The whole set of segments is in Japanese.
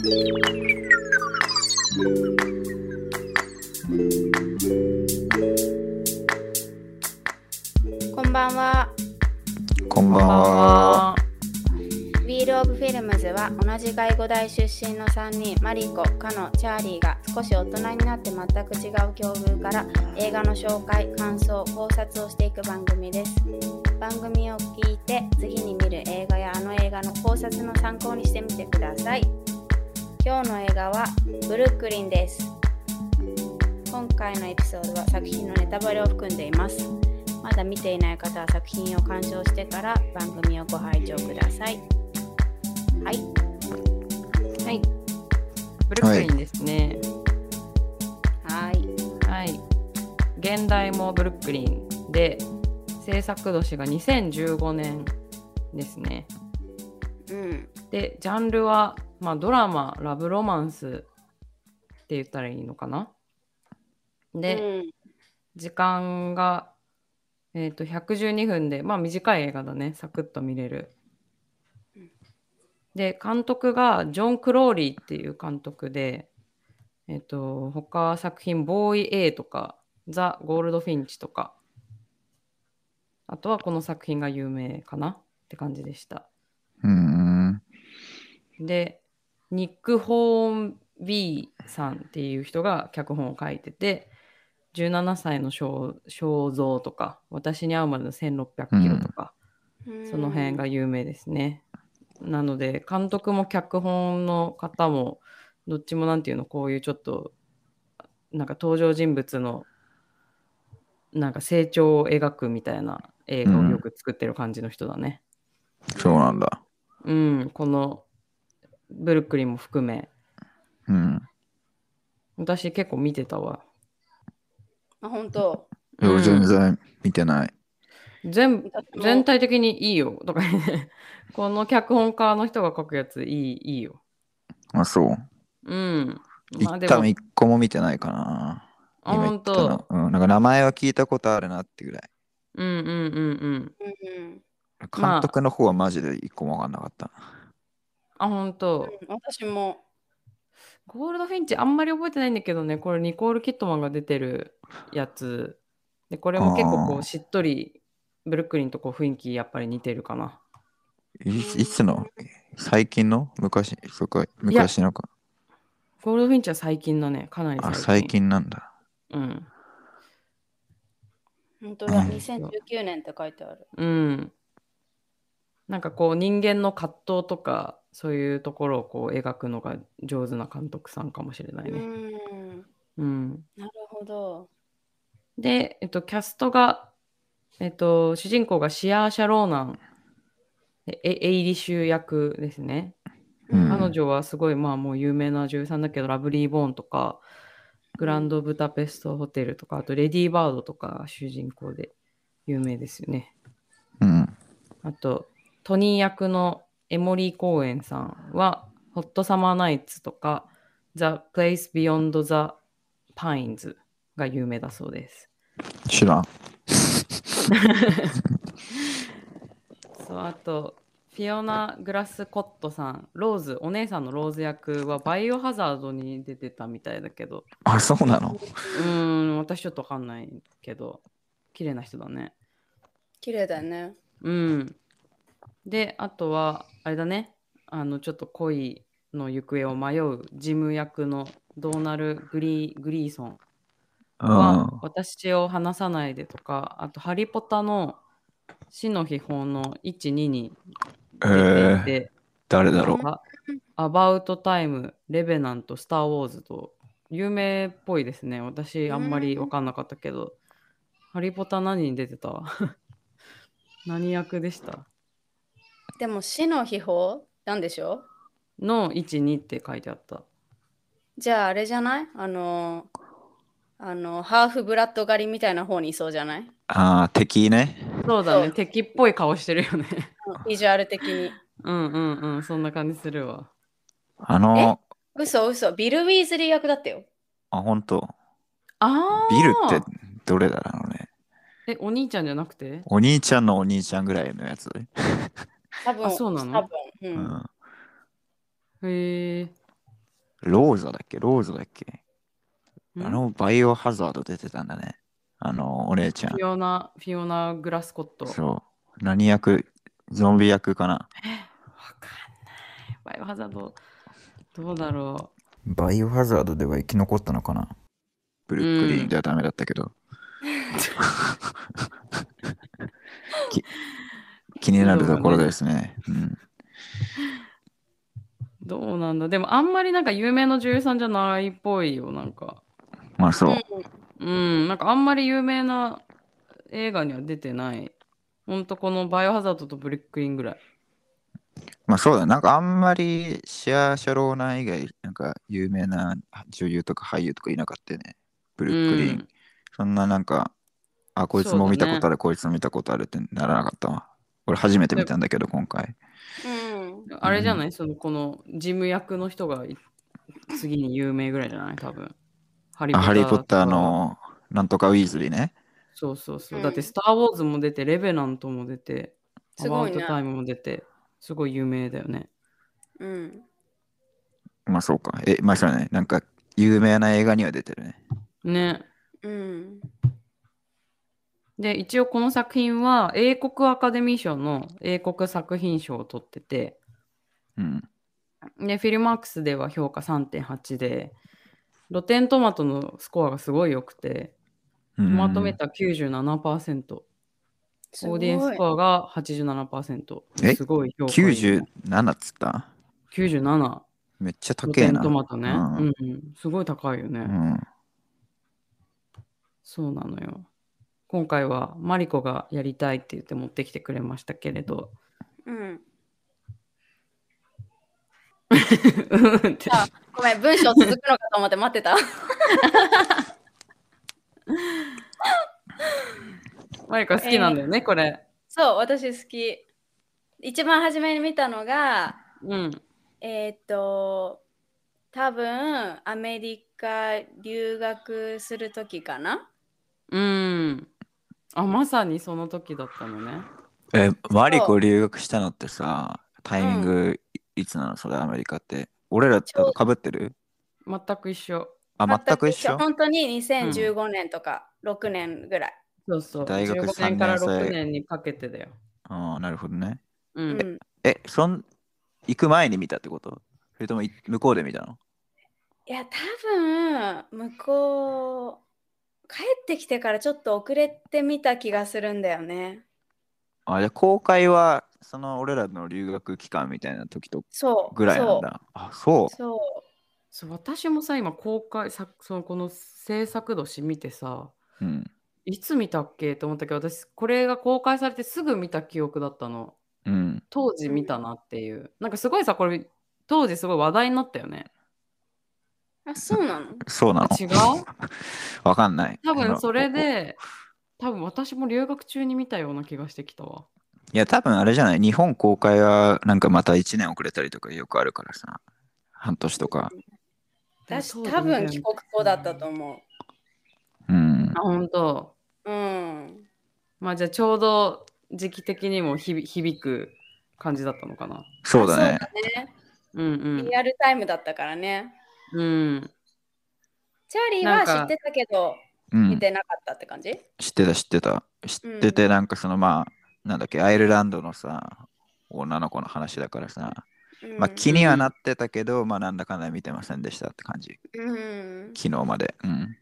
こんばんは。こんばんは。 Wheel of Films は同じ外語大出身の3人、マリコ、カノ、チャーリーが少し大人になって全く違う境遇から映画の紹介、感想、考察をしていく番組です。番組を聞いて次に見る映画やあの映画の考察の参考にしてみてください。今日の映画はブルックリンです。今回のエピソードは作品のネタバレを含んでいます。まだ見ていない方は作品を鑑賞してから番組をご拝聴ください。はい。はい。ブルックリンですね。はい。はい。現代もブルックリンで、制作年が2015年ですね。うん。で、ジャンルは、まあ、ドラマ、ラブロマンスって言ったらいいのかな？で、時間が、えっ、と、112分で、まあ短い映画だね。サクッと見れる。で、監督がジョン・クローリーっていう監督で、えっ、と、他作品、ボーイ A とか、ザ・ゴールド・フィンチとか、あとはこの作品が有名かなって感じでした。うん。で、ニック・ホーンビーさんっていう人が脚本を書いてて、17歳の肖肖像とか、私に会うまでの1600キロとか、その辺が有名ですね。なので、監督も脚本の方も、どっちもなんていうの、こういうちょっと、なんか登場人物の、なんか成長を描くみたいな映画をよく作ってる感じの人だね。そうなんだ。うん、このブルックリンも含め、うん。私結構見てたわ。あ、本当？いやうん全然見てない。全全体的にいいよとかね。この脚本家の人が書くやついいいいよ。あ、そう。うん。まあでも一旦、一個も見てないかな。あ、本当。うん。なんか名前は聞いたことあるなってぐらい。うんうんうんうん。監督の方はマジで一個もわかんなかった。あ、本当。私も。ゴールドフィンチあんまり覚えてないんだけどね、これニコール・キットマンが出てるやつ。で、これも結構こうしっとり、ブルックリンとこう雰囲気やっぱり似てるかな。いいつの？最近の？昔そっか昔のか。ゴールドフィンチは最近だね、かなり最あ、近。最近なんだ。うん。本当だ。うん2019年って書いてある。うん。なんかこう人間の葛藤とかそういうところをこう描くのが上手な監督さんかもしれなういね。ん。うん。なるほど。で、えっと、キャストが、えっと、主人公がシアー・シャローナン、えエエイリッシュ役ですね。うん彼女はすごいまあもう有名な女優さんだけど、ラブリー・ボーンとか、グランド・ブタペスト・ホテルとか、あとレディー・バードとかが主人公で有名ですよね。うん。あと、トニー役のエモリー・コーエンさんは、ホット・サマー・ナイツとか、The Place Beyond the Pines が有名だそうです。知らん。そう、あと、フィオナ・グラス・コットさん、ローズ、お姉さんのローズ役はバイオハザードに出てたみたいだけど、あ、そうなの？うーん、私ちょっとわかんないけど、綺麗な人だね。綺麗だよね。うん。で、あとは、あれだね、あの、ちょっと恋の行方を迷うジム役のドーナル・グリーグリーソン。は、私を話さないでとか、あと、ハリポタの死の秘宝の1、2にえ出ていー、て、誰だろう。あアバウトタイム、レベナント、スター・ウォーズと、有名っぽいですね。私、あんまり分かんなかったけど、ハリポタ何に出てた？何役でした？でも死の秘宝なんでしょ？の1、2って書いてあった。じゃああれじゃない？あの、あの、ハーフブラッド狩りみたいな方にいそうじゃない？ああ、敵ね。そうだね、敵っぽい顔してるよね。ビジュアル的に。うんうんうん、そんな感じするわ。あの、嘘嘘。ビル・ウィーズリー役だったよ。あ、本当ああビルってどれだろうね。え、お兄ちゃんじゃなくて？お兄ちゃんのお兄ちゃんぐらいのやつ。多分あそうなの？多分、う。うんん。へえ。ローザだっけ？ローザだっけ？ん？あのバイオハザード出てたんだね。あの、お姉ちゃんフ。ィオナ、フィオナ・グラスコット。わかんそう。何役？ゾンビ役かな？ない。バイオハザード、どうだろバイオハザードでは生き残ったのかな？ブルックリンではダメだったけど。き 気になるところですね。うん、う。どうなんだ。でもあんまりなんか有名な女優さんじゃないっぽいよ、なんか。まあそう。うん、なんかあんまり有名な映画には出てない。ほんとこのバイオハザードとブリックリンぐらい。まあそうだ。なんかあんまりシア・シャローナ以外、なんか有名な女優とか俳優とかいなかったよね。ブルックリン。うんそんななんか、あ、こいつも見たことある、こいつも見たことあるってならなかったわ。俺初めて見たんだけど、今回。うん。あれじゃない、そのこの事務役の人がい次に有名ぐらいじゃない？多分。ハリあハリー・ポッター。のなんとかウィーズリーね。そうそうそう。うんだって、スター・ウォーズも出て、レベナントも出て、すごいねアバウト・タイムも出て、すごい有名だよね。うん。まあそうか。え、まあそうだね。なんか有名な映画には出てるね。ね。うん。で、一応この作品は英国アカデミー賞の英国作品賞を取ってて、うん。で、フィルマークスでは評価3.8で、ロテントマトのスコアがすごい良くて、トトマトメーター97%、すごいオーディエンススコアが87%。え？すごい評価いいの。97っつった？97。めっちゃロテン高えな。トマトね。ううんん、うん。すごい高いよね。うん。そうなのよ。今回はマリコがやりたいって言って持ってきてくれましたけれど。うん。うんってあごめん、文章続くのかと思って待ってた。マリコ好きなんだよね、これ。そう、私好き。一番初めに見たのが、うん。えーっと、多分アメリカ留学するときかな。うん。あ、まさにその時だったのね。え、マリコ留学したのってさ、タイミングいつなの？それアメリカって。俺らとかぶってる？全く一緒。あ、全く一緒？本当に2015年とか6年ぐらい。そうそう。大学15年から三年生6年にかけてだよ。ああ、なるほどね。う。うんん、え、そん、行く前に見たってこと？それともい向こうで見たの？いや、多分向こう、帰ってきてからちょっと遅れてみた気がするんだよね。あ、じゃあ公開は、その俺らの留学期間みたいな時とそう。ぐらいなんだ。あ、そう。そう。そう。そう私もさ、今公開さそのこの制作年見てさ、うん。いつ見たっけと思ったけど、私、これが公開されてすぐ見た記憶だったの。うん。当時見たなっていう。なんかすごいさ、これ、当時すごい話題になったよね。あ、そうなの？そうなの違う？わかんない。多分それ。で、多分私も留学中に見たような気がしてきたわ。いや、多分あれじゃない？日本公開はなんかまた1年遅れたりとかよくあるからさ。半年とか。私多分帰国後だったと思うんあ、。本当？う。うん。まあじゃあちょうど時期的にも響響く感じだったのかな。そうだねうだね。うんリアルタイムだったからね。うん。うん。チャーリーは知ってたけど、うん。見てなかったって感じ？知ってた知ってた。知ってて、なんかそのまあ、なんだっけ、アイルランドのさ、女の子の話だからさ、うんまあ気にはなってたけど、まあなんだかんだ見てませんでしたって感じ。うん。昨日まで。うん。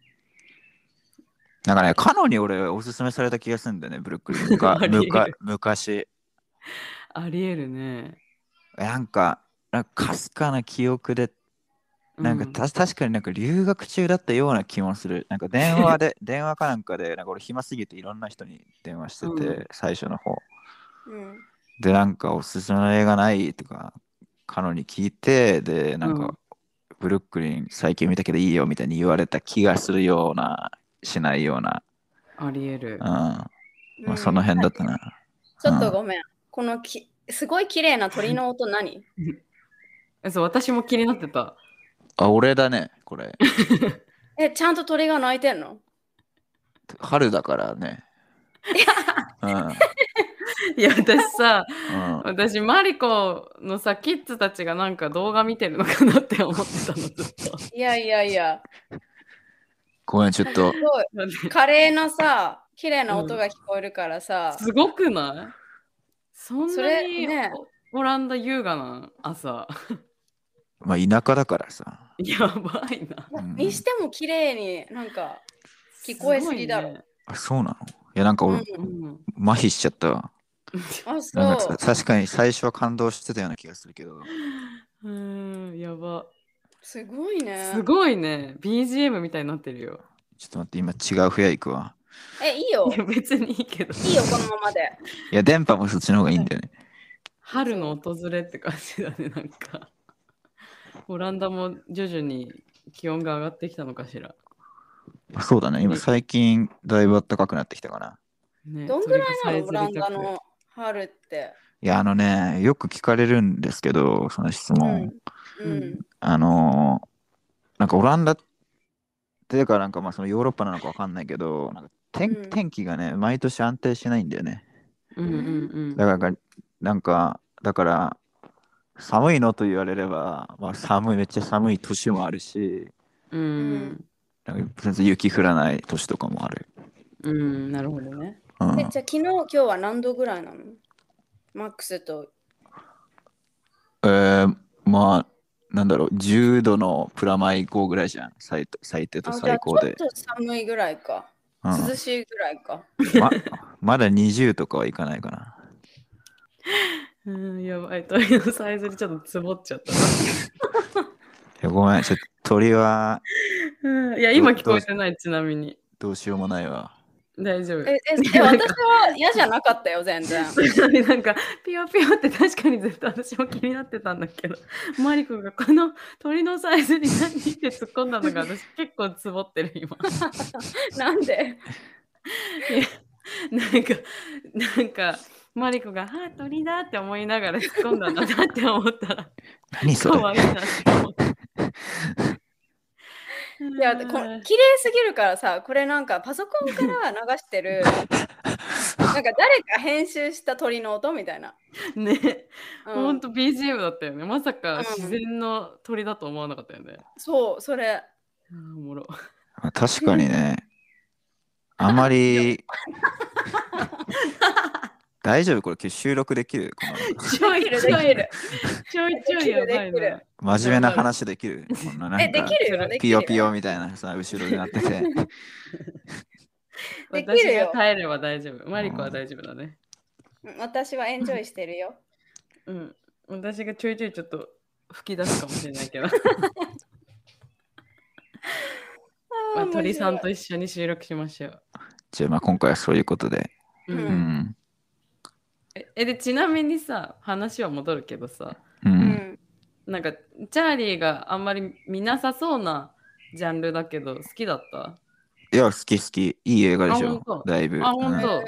なんかね、カノに俺おすすめされた気がするんだよね、ブルックリン。むかありえるむか昔。ありえるね。なんか、なんかかすかな記憶で、なんかうた、確かになんか留学中だったような気もする。なんか電話で、電話かなんかで、なんか俺暇すぎていろんな人に電話してて、うん最初の方。うん。で、なんかおすすめの映画ない？とか、カノに聞いて、で、なんか、うんブルックリン最近見たけどいいよみたいに言われた気がするような、しないような。ありえるうん。。まうんあその辺だったな。ちょっとごめん。このきすごい綺麗な鳥の音何？えそう、私も気になってた。あ、俺だね、これ。え、ちゃんと鳥が鳴いてんの？春だからね。うん。いや、私さ、うん、私、マリコのさ、キッズたちがなんか動画見てるのかなって思ってたの、ずっと。いやいやいや、ごめん、ちょっとす。ごい。カレーのさ、綺麗な音が聞こえるからさ、すごくない？そんそなに、れねオランダ優雅な朝。まあ、田舎だからさ。やばいな。うんにしても綺麗になんか聞こえすぎだろ。ろ。あ、そうなの？いや、なんか俺、うんうん麻痺しちゃったわ。あ、そなんかう。確かに最初は感動してたような気がするけど。うーん、やば。すごいね。すごいね。BGM みたいになってるよ。ちょっと待って、今違う部屋行くわ。え、いいよい。や、別にいいけど。いいよ、このままで。いや、電波もそっちの方がいいんだよね。春の訪れって感じだね、なんか。オランダも徐々に気温が上がってきたのかしら。そうだね、今最近だいぶ暖かくなってきたかな。ねどんぐらいなのオランダの春って？いや、あのね、よく聞かれるんですけど、その質問。うん。うん。あのーなんかオランダっていうか、なんかまあそのヨーロッパなのかわかんないけど、なんか天うん天気がね、毎年安定しないんだよね。うんうんうん。だから、なんか、だから、寒いのと言われれば、まあ、寒い、めっちゃ寒い年もあるし、うん。なんか全然雪降らない年とかもある。うん、なるほどね。うんえ、じゃあ昨日、今日は何度ぐらいなの？マックスと。えー、まあ、なんだろう、10度のプラマイ5ぐらいじゃん、最最低とあ、じゃあ最高でちょ。っと寒いぐらいか。うん涼しいぐらいか。ま まだ20とかはいかないかな。うん、やばい。鳥のさえずりちょっとつぼっちゃった いやごめん、ちょっと鳥はな。うん、いや、今聞こえてない、ちなみに。どうしようもないわ。大丈夫。え、え、え私は嫌じゃなかったよ、全然。なんかピヨピヨって確かにずっと私も気になってたんだけどマリコがこの鳥のサイズに何って突っ込んだのが私結構つぼってる今 なんで？なんかなんかマリコが「はあ鳥だ」って思いながら突っ込んだんだなって思ったら何それ？可愛いなって思ったいや、こうん綺麗すぎるからさ、これなんかパソコンから流してる、なんか誰か編集した鳥の音みたいな。ね、うん。ほんと BGM だったよね。まさかうん。自然の鳥だと思わなかったよね、そう、それ。うんおもろ。まあ確かにね、あまり。大丈夫？これ収録できる？このちょいるちょいる。ちょいちょいやばいな真面目な話できる。こんななんえ、でかきる。よ。できる。よピヨピヨみたいなさ、後ろになってて。できる。よが耐えれば大丈夫。マリコは大丈夫だね。うん私はエンジョイしてる。よ。うん。私がちょいちょいちょっと吹き出すかもしれないけど。まあ、鳥さんと一緒に収録しましょう。じゃあまあ今回はそういうことで。うんうん。ええでちなみにさ話は戻るけどさう。うんん。なんかチャーリーがあんまり見なさそうなジャンルだけど好きだった？いや、好き好き。いい映画でしょだいぶ。あ本当？うん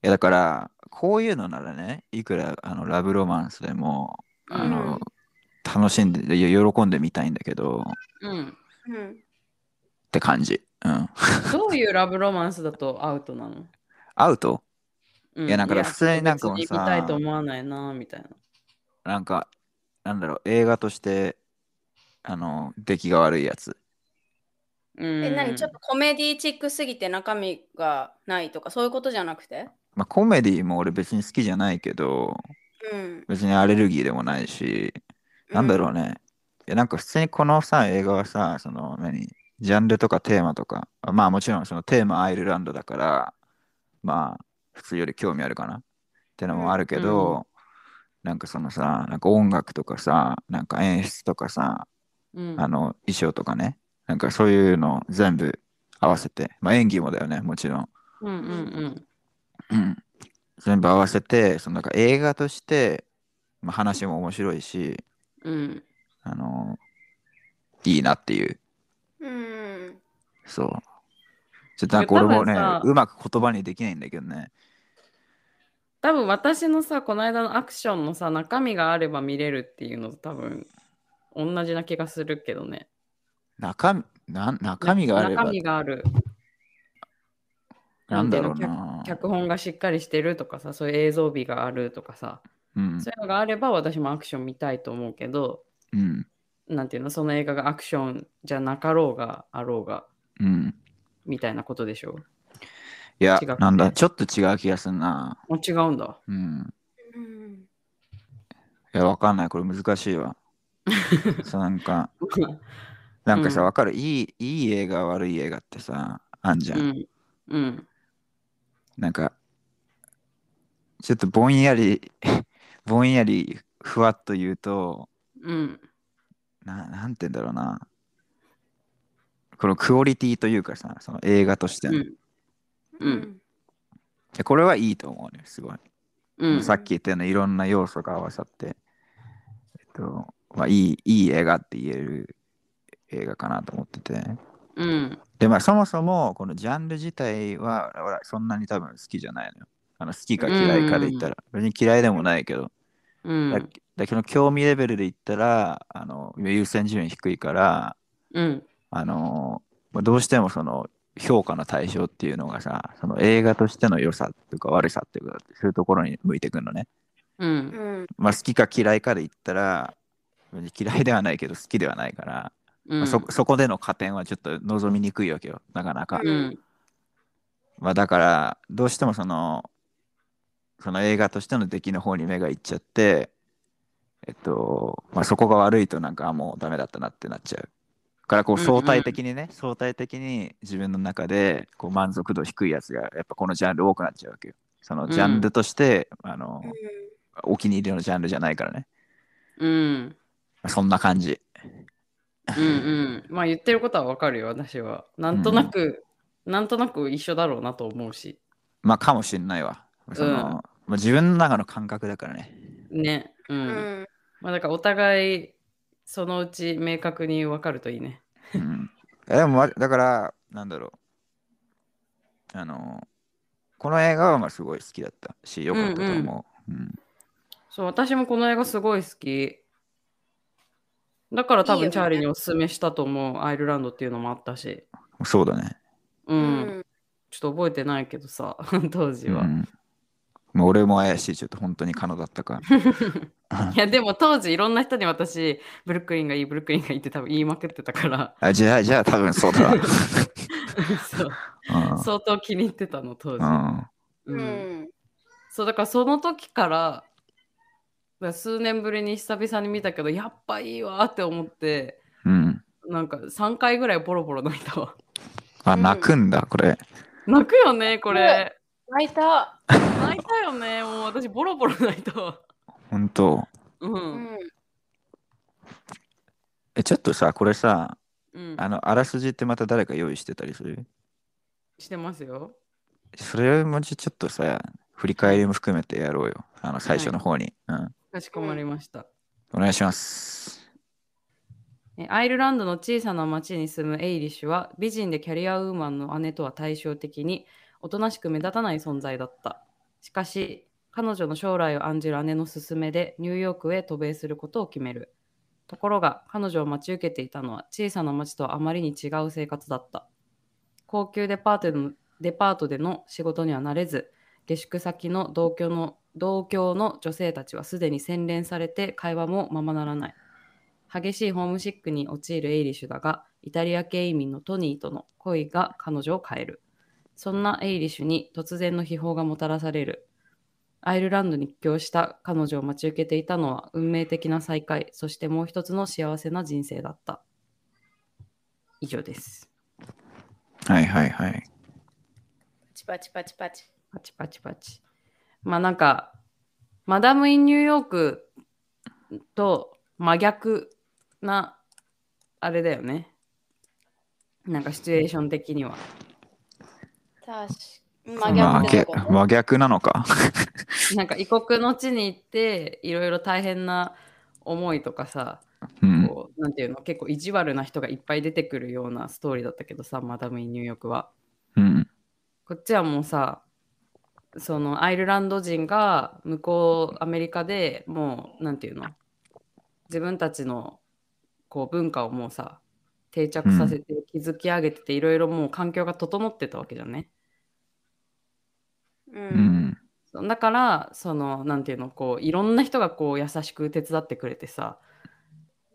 いやだから、こういうのならね、いくらあのラブロマンスでも、あの、楽しんで、喜んでみたいんだけど、うん。うん。って感じ。うん。どういうラブロマンスだとアウトなの、アウト？うんいやなんか普通になんかもさ見たいと思わないなみたいな。なんか、なんだろう、映画として、あの、出来が悪いやつ。うん、え、何？ちょっとコメディチックすぎて中身がないとか、そういうことじゃなくて？まあ、コメディも俺別に好きじゃないけど、うん。別にアレルギーでもないし、なんだろうね。いや、なんか普通にこのさ、映画はさ、その、何、ジャンルとかテーマとか、まあもちろんそのテーマアイルランドだから、まあ、普通より興味あるかな？ってのもあるけど、うんなんかそのさ、なんか音楽とかさ、なんか演出とかさ、うん。あの衣装とかね、なんかそういうの全部合わせて、まあ演技もだよね、もちろん。うんうんうん。うん、全部合わせて、そのなんか映画として、まあ、話も面白いし、うん。あのいいなっていう、うん。そう。ちょっとなんか俺もねうまく言葉にできないんだけどね。多分私のさ、この間のアクションのさ、中身があれば見れるっていうのと多分同じな気がするけどね。中身な中身があれば中、身がある。なんだろうな。脚本がしっかりしてるとかさ、そういう映像美があるとかさ、うんそういうのがあれば私もアクション見たいと思うけど、うんなんていうの、その映画がアクションじゃなかろうがあろうが、うん。みたいなことでしょ。いやなんだ、ちょっと違う気がするな。あ違うんだ。うん。うんいや、わかんない。これ難しいわ。そうなんか、なんかさ、うんわかる？いい、いい映画、悪い映画ってさ、あんじゃ。うんん。うん。なんか、ちょっとぼんやり、ぼんやり、ふわっと言うと、うん。ななんて言うんだろうな。このクオリティというかさ、その映画としての。うん。うん。でこれはいいと思うね、すごい。うん。さっき言ったようないろんな要素が合わさって、えっと、まあ、いい、いい映画って言える映画かなと思ってて。うん。で、まあ、そもそも、このジャンル自体は、俺はそんなに多分好きじゃないのよ。あの好きか嫌いかで言ったら、別に嫌いでもないけど、うん。だだけど興味レベルで言ったら、あの優先順位低いから、うん。あのまあどうしてもその評価の対象っていうのがさ、その映画としての良さというか悪さっていうか、そういうところに向いてくるのね。うん。うんまあ、好きか嫌いかで言ったら、嫌いではないけど好きではないから、うん。まあそそこでの加点はちょっと望みにくいわけよ、なかなか。うん。まあ、だから、どうしてもその、その映画としての出来の方に目がいっちゃって、えっと、まあ、そこが悪いとなんかあもうダメだったなってなっちゃう。だからこううんうん相対的にね、相対的に自分の中でこう満足度低いやつがやっぱこのジャンル多くなっちゃうわけよ。そのジャンルとして、あのお気に入りのジャンルじゃないからね。うん。そんな感じ。うんうん。まあ言ってることはわかるよ、私は。なんとなく、なんとなく一緒だろうなと思うし。まあかもしんないわ。そのうんまあ、自分の中の感覚だからね。ね。う。うんんまあだからお互い、そのうち明確にわかるといいね。うん、えでもまだからなんだろうあのこの映画はまあすごい好きだったしよかったと思う、うんそう、私もこの映画すごい好き。だから多分チャーリーにおすすめしたと思う、アイルランドっていうのもあったし。そうだね、う。うんんちょっと覚えてないけどさ、当時は。うんまあ、俺も怪しいちょっと本当に可能だったか いや、でも当時いろんな人に私、ブルックリンがいい、ブルックリンがいいって多分言いまくってたから、あじゃあじゃあ多分そうだわ、そう。うん。相当気に入ってたの、当時。うん。ううん。んそう、だからその時から、だから数年ぶりに久々に見たけど、やっぱいいわって思って、うん、なんか3回ぐらいボロボロ泣いたわ。あ泣くんだこれ。泣くよね、これ。泣いた泣いたよね、もう私ボロボロ泣いたわ。本当う。うんんえちょっとさこれさうん。あのあらすじってまた誰か用意してたりする？してますよ。それもちょっとさ振り返りも含めてやろうよあの最初の方に、うん、かしこまりました。お願いしますえアイルランドの小さな町に住むエイリッシュは美人でキャリアウーマンの姉とは対照的におとなしく目立たない存在だった。しかし彼女の将来を案じる姉の勧めでニューヨークへ渡米することを決める。ところが彼女を待ち受けていたのは小さな町とはあまりに違う生活だった。高級デパートでのデパートでの仕事にはなれず下宿先の同居の同郷の女性たちはすでに洗練されて会話もままならない。激しいホームシックに陥るエイリッシュだが、イタリア系移民のトニーとの恋が彼女を変える。そんなエイリッシュに突然の悲報がもたらされる。アイルランドに帰郷した彼女を待ち受けていたのは運命的な再会、そしてもう一つの幸せな人生だった。以上です。はいはいはいパチパチパチパチパチパチパチ。まあなんか、マダム・イン・ニューヨークと真逆な、あれだよね。なんかシチュエーション的には。確まか。まあ真逆逆真逆なのか。なんか異国の地に行って、いろいろ大変な思いとかさ、うん。こうなんていうの、結構意地悪な人がいっぱい出てくるようなストーリーだったけどさ、マダム・イン・ニューヨークは。うん。こっちはもうさ、そのアイルランド人が向こうアメリカでもう、なんていうの自分たちのこう文化をもうさ、定着させて築き上げてて、いろいろもう環境が整ってたわけじゃんね。う。うんだからそのなんていうのこういろんな人がこう優しく手伝ってくれてさ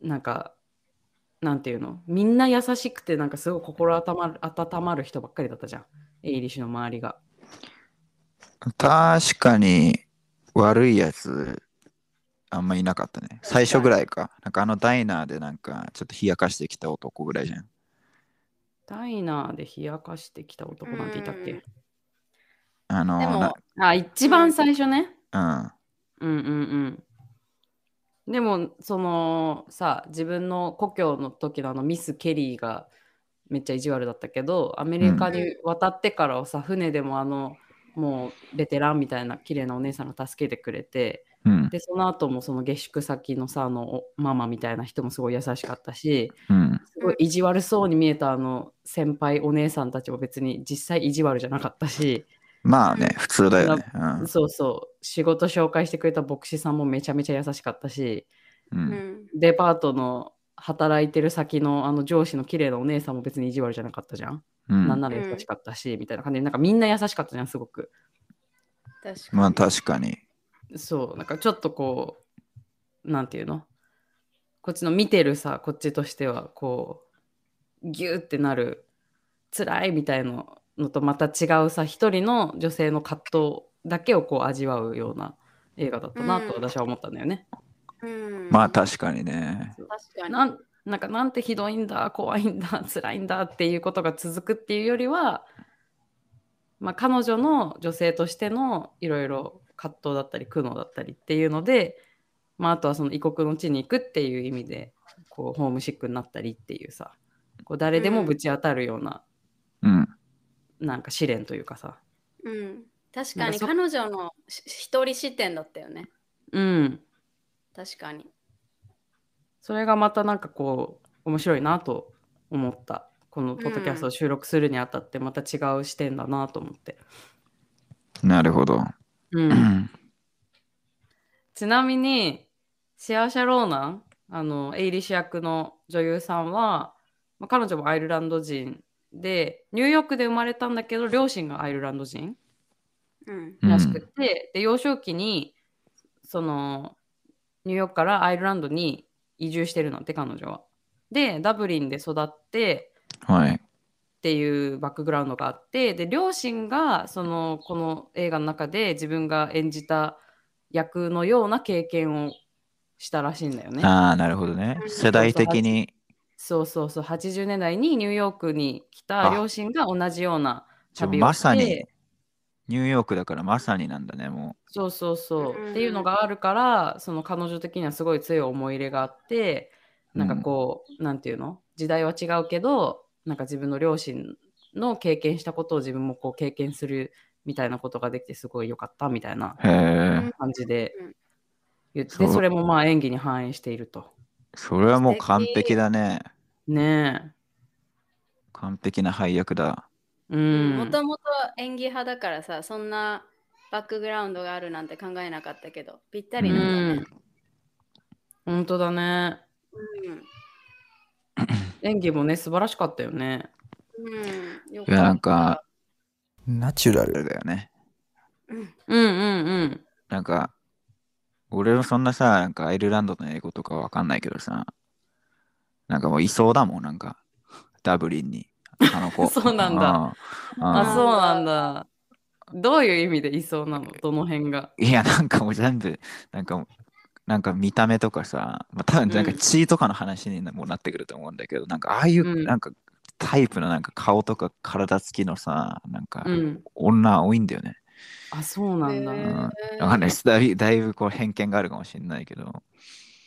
なんかなんていうのみんな優しくてなんかすごい心温まる温まる人ばっかりだったじゃんエイリッシュの周りが確かに悪いやつあんまいなかったね。最初ぐらいか。なんかあのダイナーでなんかちょっと冷やかしてきた男ぐらいじゃん。ダイナーで冷やかしてきた男なんていたっうんけあのでもあ一番最初ね、なうん。うんうんうん。でも、そのさ、自分の故郷の時のあのミス・ケリーがめっちゃ意地悪だったけど、アメリカに渡ってからはさ、船でもあの、もうベテランみたいな綺麗なお姉さんが助けてくれて、うん。で、その後もその下宿先のさ、あのおママみたいな人もすごい優しかったし、うん。すごい意地悪そうに見えたあの先輩お姉さんたちも別に実際意地悪じゃなかったし、まあね、普通だよね。うん。そうそう、仕事紹介してくれた牧師さんもめちゃめちゃ優しかったし、う。うんん。デパートの働いてる先のあの上司の綺麗なお姉さんも別に意地悪じゃなかったじゃん。うんなんなら優しかったし、みたいな感じで、なんかみんな優しかったじゃん、すごく。確かに。まあ確かに。そう、なんかちょっとこう、なんていうの？こっちの見てるさ、こっちとしては、こう、ギューってなる、辛いみたいなのとまた違うさ、一人の女性の葛藤だけをこう味わうような映画だったなとうん私は思ったんだよね。うん、まあ確かにね。確かに。なんなんかなんてひどいんだ怖いんだ 辛いんだっていうことが続くっていうよりは、まあ、彼女の女性としてのいろいろ葛藤だったり苦悩だったりっていうので、まあ、あとはその異国の地に行くっていう意味でこうホームシックになったりっていうさこう誰でもぶち当たるような,、うん。なんか試練というかさうん。確かに彼女のし一人視点だったよね。うん確かに。それがまたなんかこう面白いなと思ったこのポッドキャストを収録するにあたってまた違う視点だなと思って。なるほど。うんうん。ちなみに、シアーシャ・ローナン、あの、エイリッシュ役の女優さんは、まあ、彼女もアイルランド人で、ニューヨークで生まれたんだけど、両親がアイルランド人うん。うんらしくて、で、幼少期に、その、ニューヨークからアイルランドに移住してるのって、彼女は。で、ダブリンで育って、はい。っていうバックグラウンドがあってで両親がそのこの映画の中で自分が演じた役のような経験をしたらしいんだよね。ああ、なるほどね。世代的に。そうそうそう。80年代にニューヨークに来たあ。両親が同じような旅をして。まさに、ニューヨークだからまさになんだね、もそうそうそう、うんっていうのがあるからその彼女的にはすごい強い思い入れがあってなんかこう、なんていうの？時代は違うけどなんか自分の両親の経験したことを自分もこう経験するみたいなことができてすごい良かったみたいな。感じでうん言ってそう。それもまあ演技に反映していると。それはもう完璧だね。ね完璧な配役だ。え。うん。もともと演技派だからさ、そんなバックグラウンドがあるなんて考えなかったけど、ぴったりなんだね。本当だね。うん。演技もね素晴らしかったよね。うん。よいや、なんかか、ナチュラル。だよね。うんうんうんうん。なんか、俺もそんなさ、なんかアイルランドの英語とかわかんないけどさ、なんかもういそうだもん、なんか、ダブリンに。あの子。そうなんだうん。あ、うんそうなんだ。どういう意味でいそうなの？どの辺が？いや、なんかもう全部、なんかもう、なんか見た目とかさ、まあ、多分なんかうん血とかの話にもなってくると思うんだけど、なんかああいう、うんなんかタイプのなんか顔とか体つきのさ、なんかうん。女多いんだよね。あ、そうなんだ。へうんかんないです。だいだいぶこう偏見があるかもしれないけど。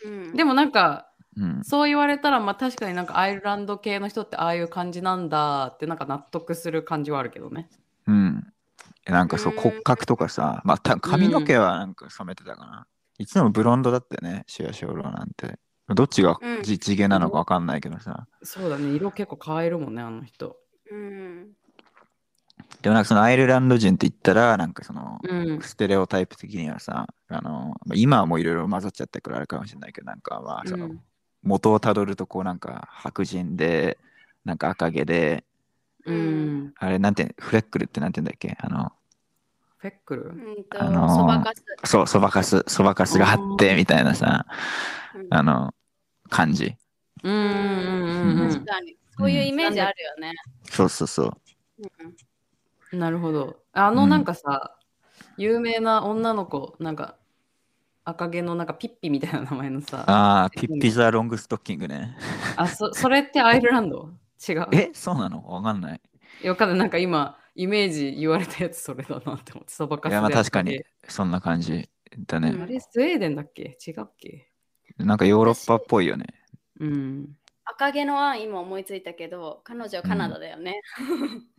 うんでもなんか、うん。そう言われたら、まあ確かになんかアイルランド系の人ってああいう感じなんだってなんか納得する感じはあるけどね。うん。なんかそううん骨格とかさ、まあ髪の毛はなんか染めてたかな。いつもブロンドだったよね、シュアショーローなんて。どっちがうんじ地毛なのかわかんないけどさ。そうだね。色結構変えるもんね、あの人。うん。でもなんかそのアイルランド人って言ったら、なんかその、うん。ステレオタイプ的にはさ、あの、まあ今はもういろいろ混ざっちゃってくるあれかもしれないけど、なんかまあその、うん元をたどるとこうなんか白人で、なんか赤毛で、うん。あれなんて、フレックルってなんて言うんだっけ？あの、フェックル？うんと、あのーそばかす。そう、そばかす、そばかすがあってみたいなさ、うんあの、感じ。うんうんうんうん確かに。そういうイメージあるよね。そうそうそう。うんうん。なるほど。あうんのなんかさ、有名な女の子、なんか赤毛のなんかピッピみたいな名前のさ、ああ、ピッピザロングストッキングね。あそそれってアイルランド？違う？え、そうなの？わかんない。いやわかんない。なんか今、イメージ言われたやつそれだなって思って、そばかすいや、まあで確かに、そんな感じだね。あれ、スウェーデンだっけ？違うっけ？なんかヨーロッパっぽいよね。うん。赤毛のアン今思いついたけど、彼女はカナダだよね。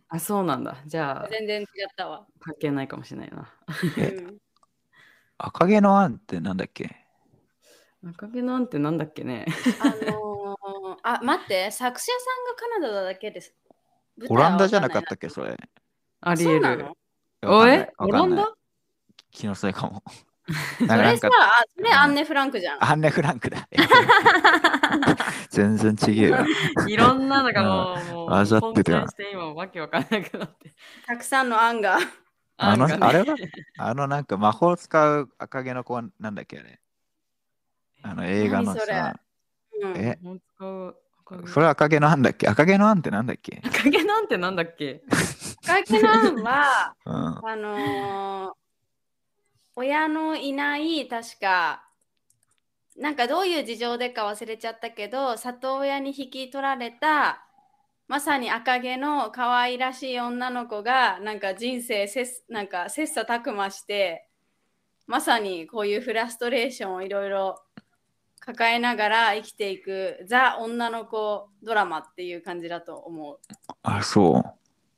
あ、そうなんだ。じゃあ、全然違ったわ。関係ないかもしれないな。赤毛のアンってなんだっけ？赤毛なんてなんだっけね？あのー、あ、待って、作者さんがカナダだけです。オランダじゃなかったっけ？それ。ありえる。おえ？オランダ？気のせいかも。それさあそれアンネ・フランクじゃん。アンネ・フランクだ。全然違えわ。いろんなのがもう、もう混ざってた今わけわかんなくなって。たくさんのアンが。あの、あれはあのなんか魔法を使う赤毛の子はなんだっけあれ。あの映画のさ、うんえ？それ赤毛のアンだっけ？赤毛のアンってなんだっけ？赤毛なんてなんだっけ？赤毛のアンは、うん。あのー親のいない、確か、なんかどういう事情でか忘れちゃったけど、里親に引き取られた、まさに赤毛の可愛らしい女の子が、なんか人生せっ、なんか切磋琢磨して、まさにこういうフラストレーションをいろいろ抱えながら生きていくザ女の子ドラマっていう感じだと思う。あ、そう。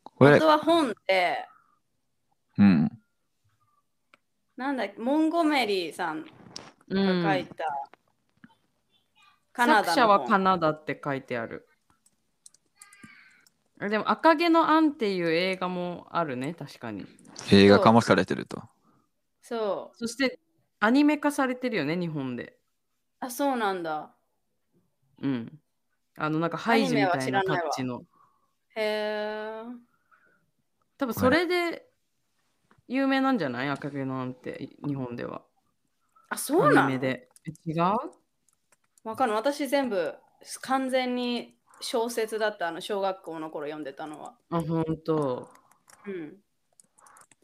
これ本当、は本で、うん。なんだっけ、モンゴメリーさんうんが書いた、カナダの作者は本カナダって書いてある。あでも赤毛のアンっていう映画もあるね、確かに。映画化もされてると。そう。そしてアニメ化されてるよね、日本で。あ、そうなんだ。うん。あの、なんかハイジみたいなタッチの。へえ。多分それで有名なんじゃない？赤毛のアンって日本では。あ、そうなのアニメで。え違う？わかんない。私全部完全に小説だったあの小学校の頃読んでたのは。あ、ほんと。うん。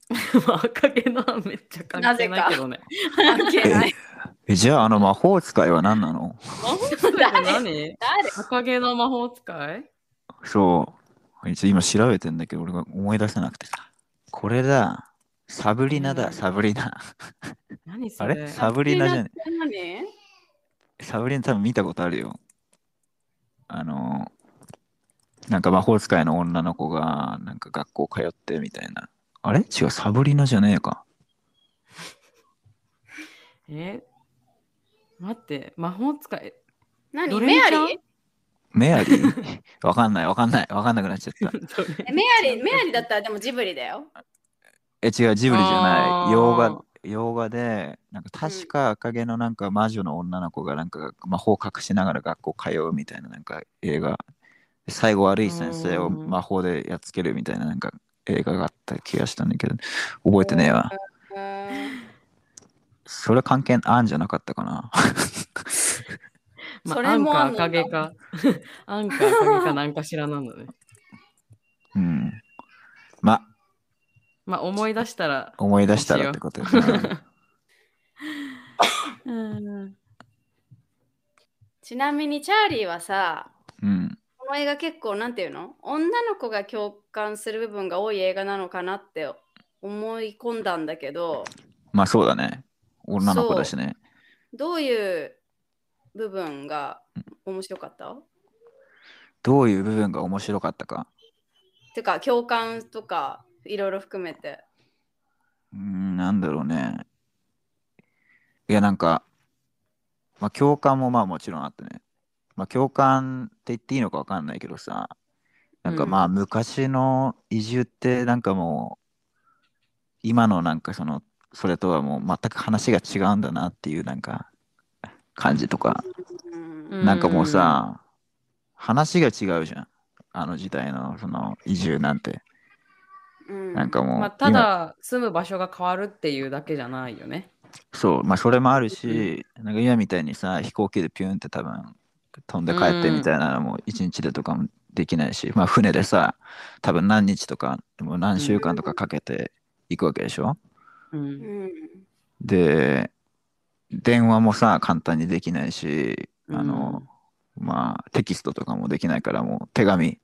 赤毛のめっちゃ関係ないけどね。関係ない。え、じゃああの魔法使いは何なの？魔法使いって何？誰？赤毛の魔法使い？そう。一応今調べてんだけど、俺が思い出せなくてさ。これだ。サブリナだ、うんサブリナ。何それ？あれ？サブリナじゃね？何？サブリナ多分見たことあるよ。あの、なんか魔法使いの女の子が、なんか学校通ってみたいな。あれ？違う、サブリナじゃねえか。え？待って、魔法使い。何？メアリー？メアリー？わかんない、わかんない、わかんなくなっちゃった。えメアリー、メアリーだったらでもジブリだよ。え、違う、ジブリじゃない。洋画、洋画で、なんか確か赤毛のなんか魔女の女の子がなんか魔法を隠しながら学校通うみたいななんか映画。で最後悪い先生をうん魔法でやっつけるみたいななんか映画があった気がしたんだけど、覚えてねえわ。それ関係あんじゃなかったかな。まあ、それもアあんのンか赤毛か。アンか赤毛かなんかしらなんだね。うん。ま、まあ思い出したら。思い出したらってことですね。うん。ちなみにチャーリーはさ、うん。この映画結構なんていうの？女の子が共感する部分が多い映画なのかなって思い込んだんだけど、まあそうだね。女の子だしね。どういう部分が面白かった？どういう部分が面白かったか。てか共感とかいろいろ含めて。うん、なんだろうね。いや、なんか、まあ、共感もまあもちろんあってね。まあ、共感って言っていいのかわかんないけどさ、なんかうんまあ、昔の移住って、なんかもう、今のなんかその、それとはもう全く話が違うんだなっていうなんか、感じとか、なんかもうさ、話が違うじゃん。あの時代のその移住なんて。うん。なんかもう、まあ、ただ住む場所が変わるっていうだけじゃないよね。今そう、まあそれもあるし、なんか今みたいにさ、飛行機でピュンって多分飛んで帰ってみたいなのも一日でとかもできないし、まあ船でさ、多分何日とか、もう何週間とかかけて行くわけでしょ、う、うん。んで、電話もさ、簡単にできないし、あの、まあテキストとかもできないからもう手紙。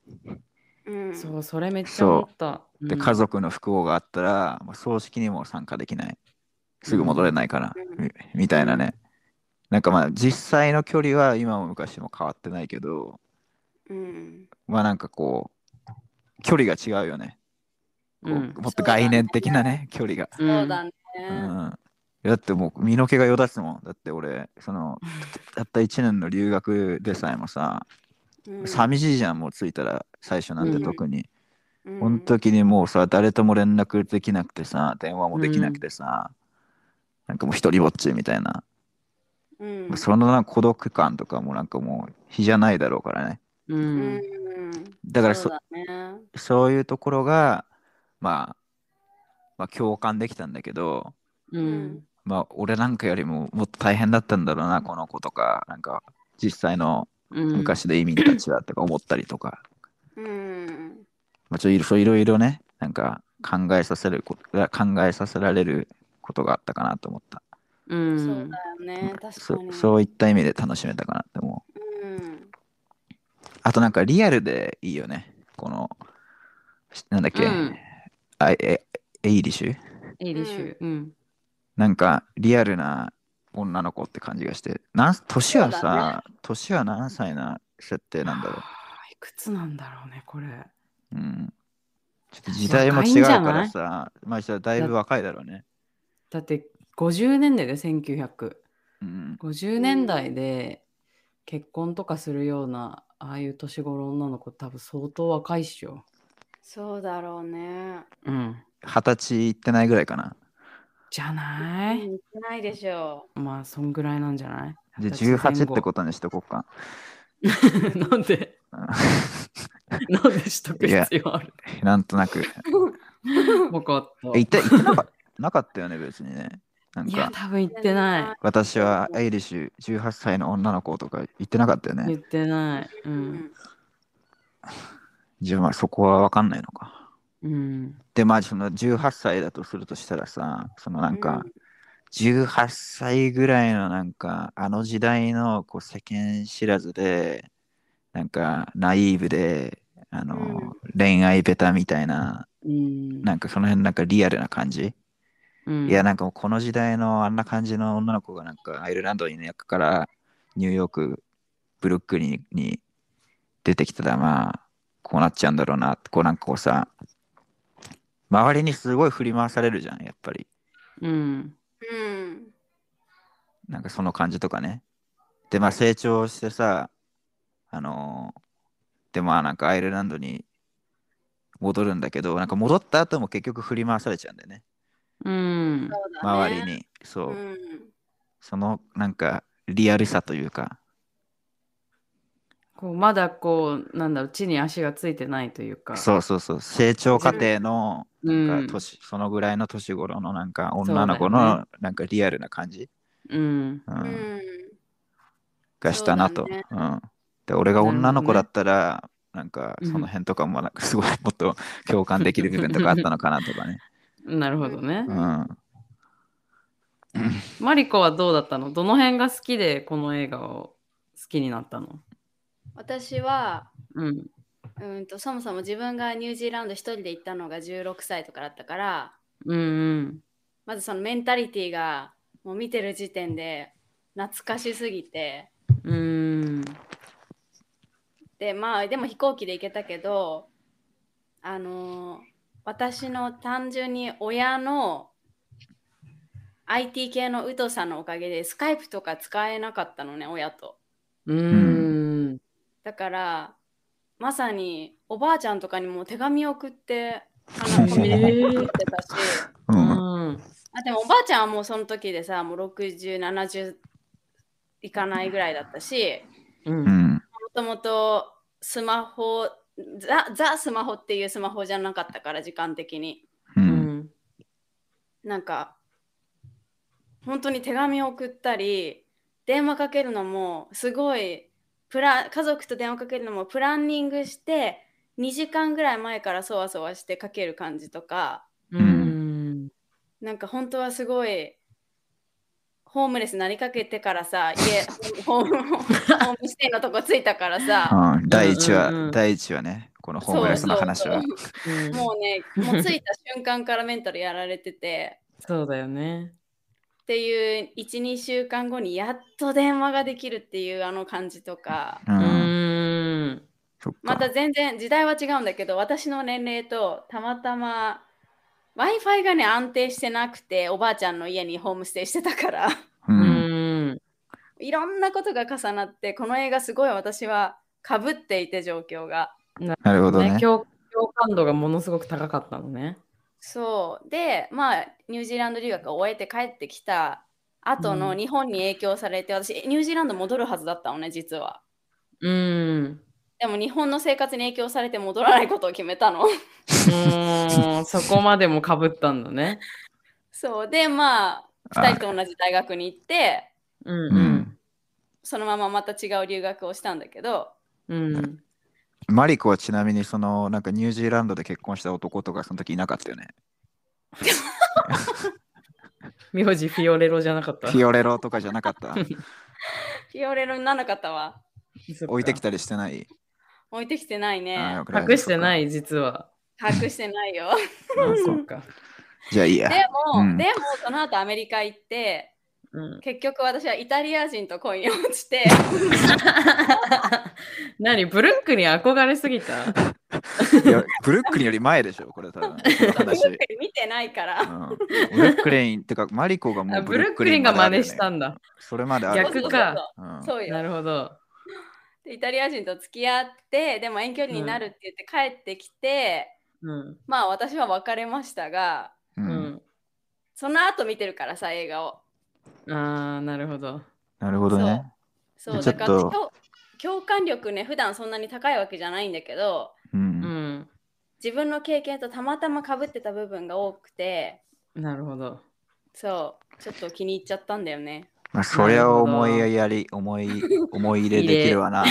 うんそう、それめっちゃ思った。で、うん家族の不幸があったら、まあ、葬式にも参加できない。すぐ戻れないから、うんみみたいなね。なんかまあ実際の距離は今も昔も変わってないけど、うんまあなんかこう、距離が違うよね。こううんもっと概念的なね、距離が。そうだね。うんだってもう身の毛がよだつもん。だって俺、その、たった1年の留学でさえもさ、うん寂しいじゃん、もう着いたら、最初なんてうん特に。うん。この時にもうさ、誰とも連絡できなくてさ、電話もできなくてさ、なんかもう一人ぼっちみたいな。うん。そのな孤独感とかもなんかもう比じゃないだろうからね。ううん。んだからそそうだね。そういうところが、まあ、まあ共感できたんだけど、うん。まあ俺なんかよりももっと大変だったんだろうな、この子とか、なんか実際のうん。昔で移民たちはとか思ったりとか、うんまあちょいろいろいろね、なんか考えさせること考えさせられることがあったかなと思った。うんそうだよね。確そかに。そういった意味で楽しめたかなって思う。うんあとなんかリアルでいいよね。この、しなんだっけ、うんあえエイリッシュ？いいでしゅ。うん。なんかリアルな女の子って感じがして、なん年はさ、年は何歳な設定なんだろはあいくつなんだろうね、これ。う。うん。ちょっと時代も違うからさ、まあじゃあだいぶ若いだろうね。だって50年代で1900。うん。50年代で結婚とかするようなああいう年頃女の子多分相当若いっしょ。そうだろうね。うん。二十歳いってないぐらいかな。じゃない、うんないでしょまあそんぐらいなんじゃない？で、18ってことにしとこうか。と なんで？なんでしとく必要ある？なんとなく。う。分かった。え、言って、言ってなかなかったよね、別にね。なんいや、か、多分言ってない。私はエイリッシュ18歳の女の子とか言ってなかったよね。言ってない。う。うんんじゃあまあそこは分かんないのか。うん。で、まあその18歳だとするとしたらさ、そのなんか、18歳ぐらいのなんか、あの時代のこう世間知らずで、なんかナイーブで、あの、うん恋愛ベタみたいな、うん。なんかその辺なんかリアルな感じ？うん、いや、なんかこの時代のあんな感じの女の子がなんかアイルランドにね、からニューヨーク、ブルックリンに出てきたらまあ、こうなっちゃうんだろうなって、こうなんかこうさ、周りにすごい振り回されるじゃん、やっぱり。うん。うん。なんかその感じとかね。で、まあ成長してさ、あのーでまあなんかアイルランドに戻るんだけど、なんか戻った後も結局振り回されちゃうんだよね。うん。周り。に。そう。うん。そのなんかリアルさというか、こうまだこう、なんだろう、地に足がついてないというか。そうそうそう、成長過程の、うんなんか年、そのぐらいの年頃のなんか女の子のなんかリアルな感じ、うん。うんうん。がしたなと。そうだねうん、で、俺が女の子だったら、なんかうんその辺とかもなんかすごいもっと共感できる部分とかあったのかなとかね。なるほどね。うん、マリコはどうだったの？どの辺が好きでこの映画を好きになったの？私は、うん。うんと、そもそも自分がニュージーランド一人で行ったのが16歳とかだったから、うんうん。まずそのメンタリティがもう見てる時点で懐かしすぎて、うん。で、まあ、でも飛行機で行けたけど、あのー私の単純に親の IT 系の疎さのおかげでスカイプとか使えなかったのね、親と。うん。だから、まさにおばあちゃんとかにも手紙を送って、あのコミュニケーション取ってたし、ううんん、ん。あでもおばあちゃんはもうその時でさ、もう60、70いかないぐらいだったし、うん。ともとスマホザザスマホっていうスマホじゃなかったから時間的にう。うんん。なんか本当に手紙を送ったり電話かけるのもすごいプラ家族と電話かけるのもプランニングして2時間ぐらい前からそわそわしてかける感じとかうん。なんか本当はすごいホームレスなりかけてからさ 家ホームホームステイのとこ着いたからさ。うん第一話、うんうんうん。第一話ね、このホームレスの話は。そうそうそう。もうね もう着いた瞬間からメンタルやられてて。そうだよね。っていう12週間後にやっと電話ができるっていうあの感じとか。また全然時代は違うんだけど私の年齢とたまたま w i f i がね安定してなくておばあちゃんの家にホームステイしてたからう。うんん。いろんなことが重なってこの映画すごい私はかぶっていて状況がなるほどねね、。共共感度がものすごく高かったのね。そうでまあニュージーランド留学を終えて帰ってきた後のうん日本に影響されて、私ニュージーランド戻るはずだったのね実はうん。でも日本の生活に影響されて戻らないことを決めたのうん、そこまでもかぶったんだね。そうでまああ2人と同じ大学に行ってうんううんん。そのまままた違う留学をしたんだけどうん。マリコはちなみにそのなんかニュージーランドで結婚した男とかその時いなかったよね。名字フィオレロじゃなかった。フィオレロとかじゃなかった。フィオレロにならなかったわ置いてきたりしてない？置いてきてないあね隠してない、実は。隠してないよ あ、そっか。じゃあいいや。でも、うんでもその後アメリカ行ってうん、結局私はイタリア人と恋に落ちて 何ブルックに憧れすぎた？いやブルックリンより前でしょ、これ多分。この話。うん見てないからブルックリンってか、マリコがもあうブルックリンが真似したんんだ。それまである。逆かうんそうよなるほど。でイタリア人と付き合ってでも遠距離になるって言って帰ってきて、うん。まあ私は別れましたがううんん。その後見てるからさ映画をああ、なるほど。なるほどね。そうちょっとだから共共感力ね普段そんなに高いわけじゃないんだけどう。うんん。自分の経験とたまたまかぶってた部分が多くてなるほど。そうちょっと気に入っちゃったんだよねまあ、それを思いやり、思い、思い入れできるわな。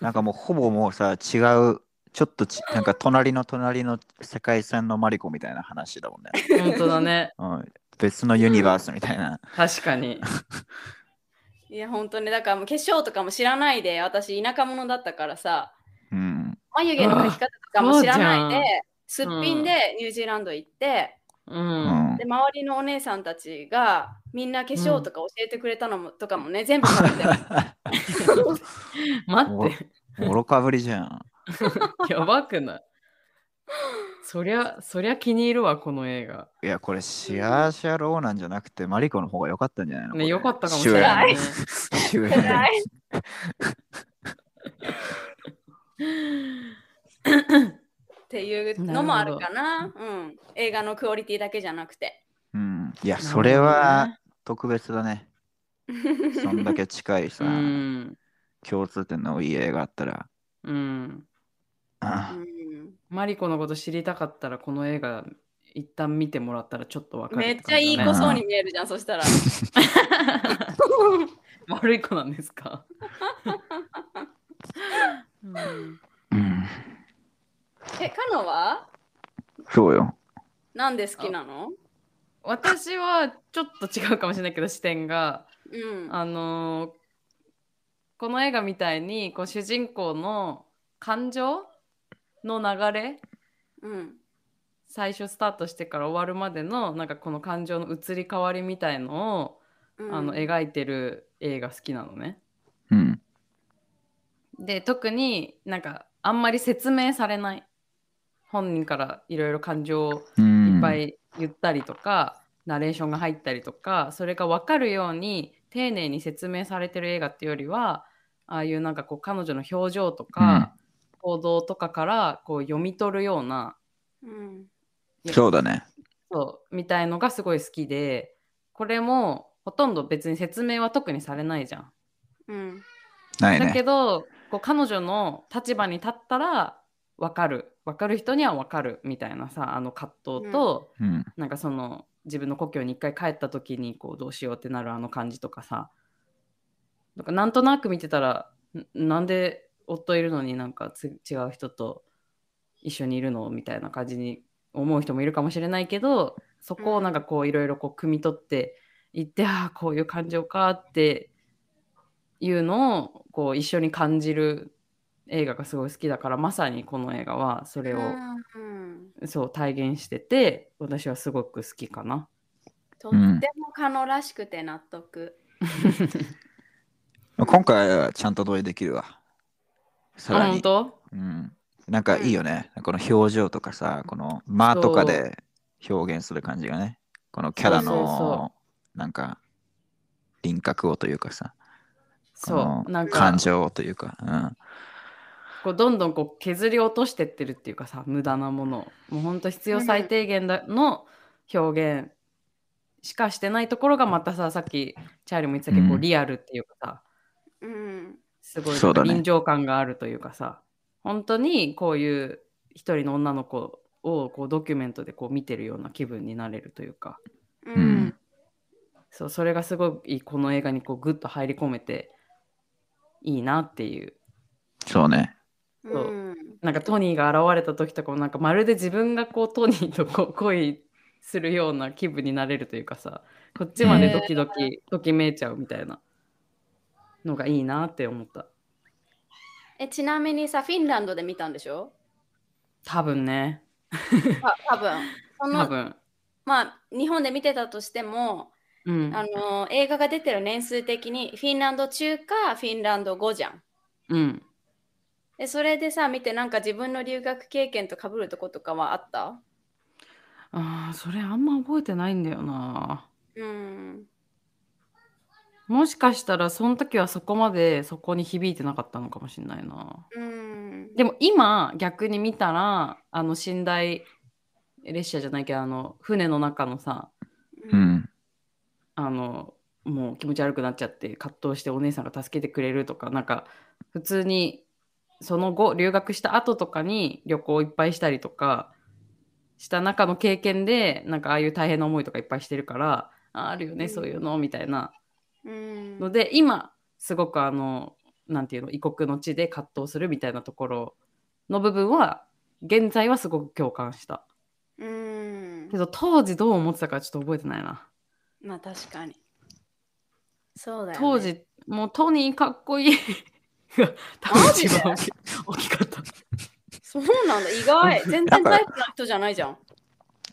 なんかもうほぼもうさ、違う、ちょっとち、なんか隣の隣の世界線のマリコみたいな話だもんね。本当だね。うん、別のユニバースみたいな。確かに。いや本当にだからもう化粧とかも知らないで私田舎者だったからさうん。眉毛の描き方とかも知らないですっぴんでニュージーランド行って、う。うんんで周りのお姉さんたちがみんな化粧とか教えてくれたのも、とかもね全部食べて待って。もろかぶりじゃん。やばくない？そりゃ、そりゃ気に入るわ、この映画。いや、これシアーシャローなんじゃなくて、マリコの方が良かったんじゃないの？ね、よかったかもしれない、ね。主演。主演 っていうのもあるかなうん、映画のクオリティだけじゃなくてうん。いや、それは特別だね。そんだけ近いさ、うん。共通点のいい映画あったら。うん。あうんマリコのこと知りたかったら、この映画、一旦見てもらったらちょっとわかるめっちゃいい子子そうに見えるじゃんそしたら 悪い子なんですか、う んうん。えカノは？そうよ。なんで好きなの？私はちょっと違うかもしれないけど視点が。うん。あのーこの映画みたいにこう主人公の感情の流れうん。最初スタートしてから終わるまでのなんかこの感情の移り変わりみたいのを、うん。あの描いてる映画好きなのね。うん。で特になんかあんまり説明されない本人からいろいろ感情をうんいっぱい言ったりとか、ナレーションが入ったりとかそれが分かるように丁寧に説明されてる映画っていうよりはああいうなんかこう彼女の表情とか、行動とかからこう読み取るようなうんそうだね。そうみたいのがすごい好きでこれもほとんど別に説明は特にされないじゃん。うんないだけね。どこう彼女の立場に立ったら分かる分かる人には分かるみたいなさあの葛藤と、うん。なんかその自分の故郷に一回帰った時にこうどうしようってなるあの感じとかさ。なんかなんとなく見てたらんなんで夫いるのになんかつ違う人と一緒にいるのみたいな感じに思う人もいるかもしれないけどそこをなんかこういろいろこう汲み取っていって、ああこういう感情かっていうのをこう一緒に感じる映画がすごい好きだからまさにこの映画はそれを、うんそう体現してて私はすごく好きかな。とってもカノらしくて納得。今回はちゃんと同意できるわ。さあらに。本当？うん。なんかいいよね。この表情とかさ、この間とかで表現する感じがね。このキャラのそなんか輪郭をというかさ、こそのうなんか感情をというか。うん。こうどんどんこう削り落としてってるっていうかさ無駄なものをもうほんと必要最低限だの表現しかしてないところがまたささっきチャーリーも言ってたけど、こううんリアルっていうかさうん。すごい臨場感があるというかさ本当にこういう一人の女の子をこうドキュメントでこう見てるような気分になれるというかううんん。そうそれがすごいこの映画にこうグッと入り込めていいなっていうそうね。そう。んなんかトニーが現れた時とかもなんかまるで自分がこうトニーとこう恋するような気分になれるというかさこっちまでドキドキ、ときめいちゃうみたいなのがいいなって思った。えちなみにさ、フィンランドで見たんでしょ？多分ね。た多分。その多分。まあ、日本で見てたとしても、うん。あの映画が出てる年数的にフィンランド中かフィンランド語じゃん。うんでそれでさ、見てなんか自分の留学経験と被るとことかはあった？あーそれあんま覚えてないんだよなうん。もしかしたらその時はそこまでそこに響いてなかったのかもしれないなうん。でも今逆に見たらあの寝台列車じゃないけどあの船の中のさう。ん。あのもう気持ち悪くなっちゃって葛藤してお姉さんが助けてくれるとかなんか普通にその後留学した後とかに旅行いっぱいしたりとかした中の経験でなんかああいう大変な思いとかいっぱいしてるからああるよね、うんそういうのみたいなうん。ので今すごくあのなんていうの異国の地で葛藤するみたいなところの部分は現在はすごく共感したうんけ。ど当時どう思ってたかちょっと覚えてないなまあ確かに。そうだよ、ね。当時もうトニーかっこいいが多分一番大きかった。そうなんだ、意外。全然タイプの人じゃないじゃん。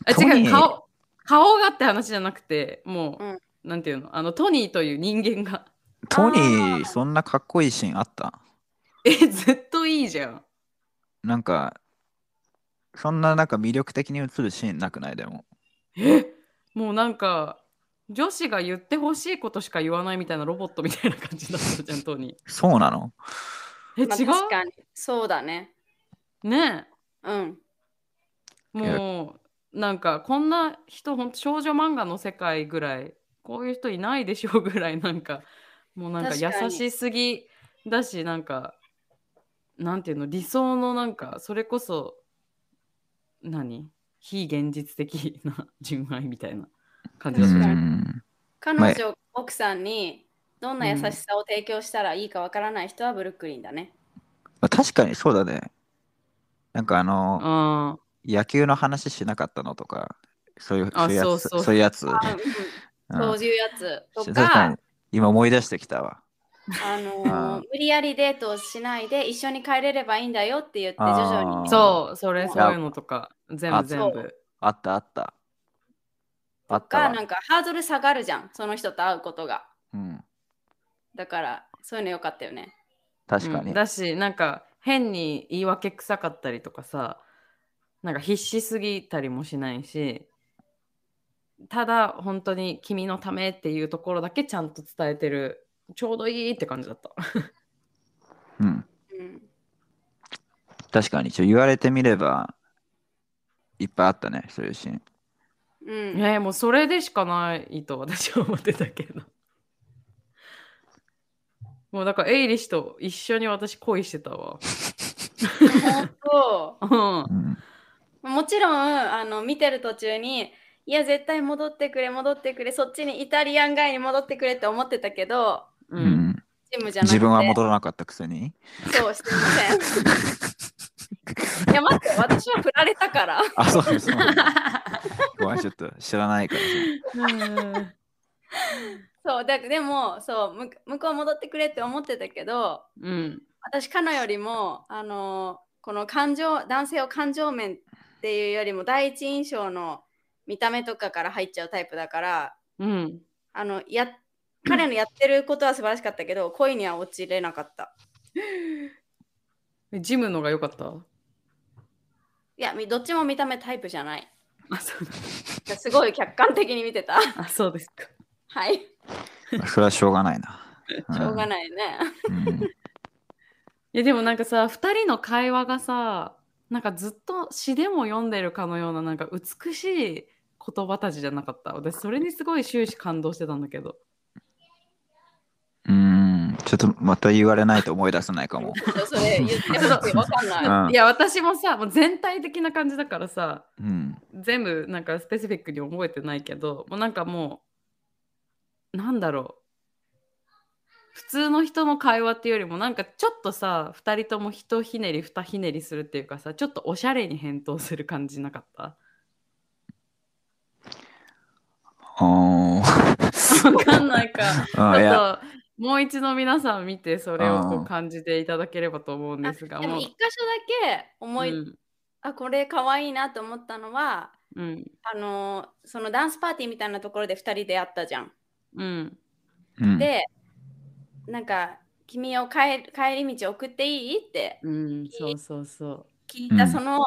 あ違う。顔顔がって話じゃなくてもう、うん。なんていうの？あのトニーという人間が。トニー、そんなかっこいいシーンあった？えずっといいじゃん。なんか、そんななんか魅力的に映るシーンなくない？でも。え？もうなんか女子が言ってほしいことしか言わないみたいなロボットみたいな感じだったじゃんトニそうなの？ーえ、まあ、違確かに。そうだね。うねうん。えもうなんかこんな人ほんと少女漫画の世界ぐらいこういう人いないでしょうぐらいなんかもうなんか優しすぎだしなんかなんていうの理想のなんかそれこそ何？非現実的な純愛みたいな感じうがする。ん。彼女、奥さんにどんな優しさを提供したらいいかわからない人はブルックリンだね。まあ確かにそうだね。なんかあの、あ野球の話しなかったのとか、そういうあそういうやつ。そういうやつ。そういうやつと確か今思い出してきたわ。あのあー無理やりデートをしないで一緒に帰れればいいんだよって言って徐々に。そうそれうんそういうのとか全あ部全部。あったあった。あったわとかなんかハードル下がるじゃん、その人と会うことが。うん。だからそういうのよかったよね。確かに。うんだしなんか変に言い訳臭かったりとかさなんか必死すぎたりもしないしただ本当に君のためっていうところだけちゃんと伝えてるちょうどいいって感じだった。うん。うん、確かに。ちょ言われてみれば、いっぱいあったね、そういうシーン。うん、えーもうそれでしかないと私は思ってたけど。もうだからエイリッシュと一緒に私恋してたわ。本当うんうん。もちろんあの見てる途中にいや絶対戻ってくれ戻ってくれそっちにイタリアン街に戻ってくれって思ってたけどううんん。ジムじゃなくて自分は戻らなかったくせに。そうすいません いや待って私は振られたから あ、そうです。ごめん、ちょっと知らないからさ。そうだでもそうむ向こう戻ってくれって思ってたけどうん。私カナよりもあのこの感情男性を感情面っていうよりも第一印象の見た目とかから入っちゃうタイプだからうん。あのや彼のやってることは素晴らしかったけど恋には落ちれなかったえジムのが良かった？いやみどっちも見た目タイプじゃないあ、そうだ。すごい客観的に見てたあ、そうですか。はいそれはしょうがないな。しょうがい。ないねうんいやでもなんかさ2人の会話がさなんかずっと詩でも読んでるかのようななんか美しい言葉たちじゃなかった私それにすごい終始感動してたんだけどうん。ちょっとまた言われないと思い出せないかも。それ言ってほしいわかんないうんいや私もさもう全体的な感じだからさうん。全部なんかスペシフィックに覚えてないけどもうなんかもうなんだろう普通の人の会話っていうよりもなんかちょっとさ2人ともひとひねり2ひねりするっていうかさちょっとおしゃれに返答する感じなかった？おー わかんないか。ちあともう一度皆さん見てそれをこう感じていただければと思うんあですがでも一箇所だけ思い、うん。あこれかわいいなと思ったのはうん。あのそのダンスパーティーみたいなところで2人で会ったじゃん。うん。うん、でなんか君を帰帰り道送っていい？ってうんそうそうそう。聞いたうん。その、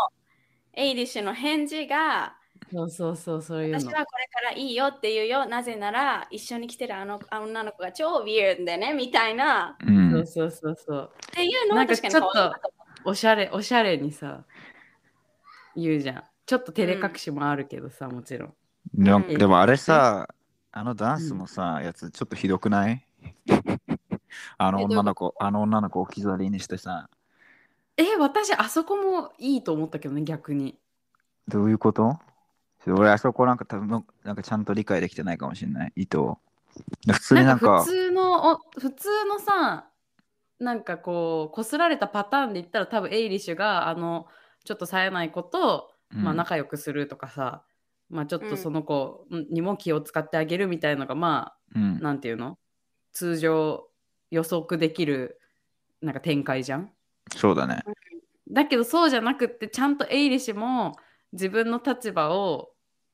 エイリッシュの返事がそうそうそうそういうの。私はこれからいいよって言うよ。なぜなら一緒に来てるあのあ女の子が超ウィールでねみたいな。うん。そうそうそうそう。っていうのなんかは確かに可愛いなとおしゃれおしゃれにさ言うじゃん。ちょっと照れ隠しもあるけどさ、もちろん。でもうん。でもあれさ、あのダンスもさ、やつちょっとひどくない？あの女の子、あの女の子を置き去りにしてさ、え私あそこもいいと思ったけどね逆に。どういうこと？俺あそこなんか多分なんかちゃんと理解できてないかもしれない。意図を。で普通にななんんか、か普通のお普通のさなんかこうこすられたパターンで言ったら多分エイリッシュがあのちょっと冴えない子と、まあ、うん仲良くするとかさ、まあちょっうんとその子にも気を使ってあげるみたいのがまうんあなんていうの？通常予測できるなんか展開じゃん？そうだね。だけどそうじゃなくってちゃんとエイリッシュも自分の立場を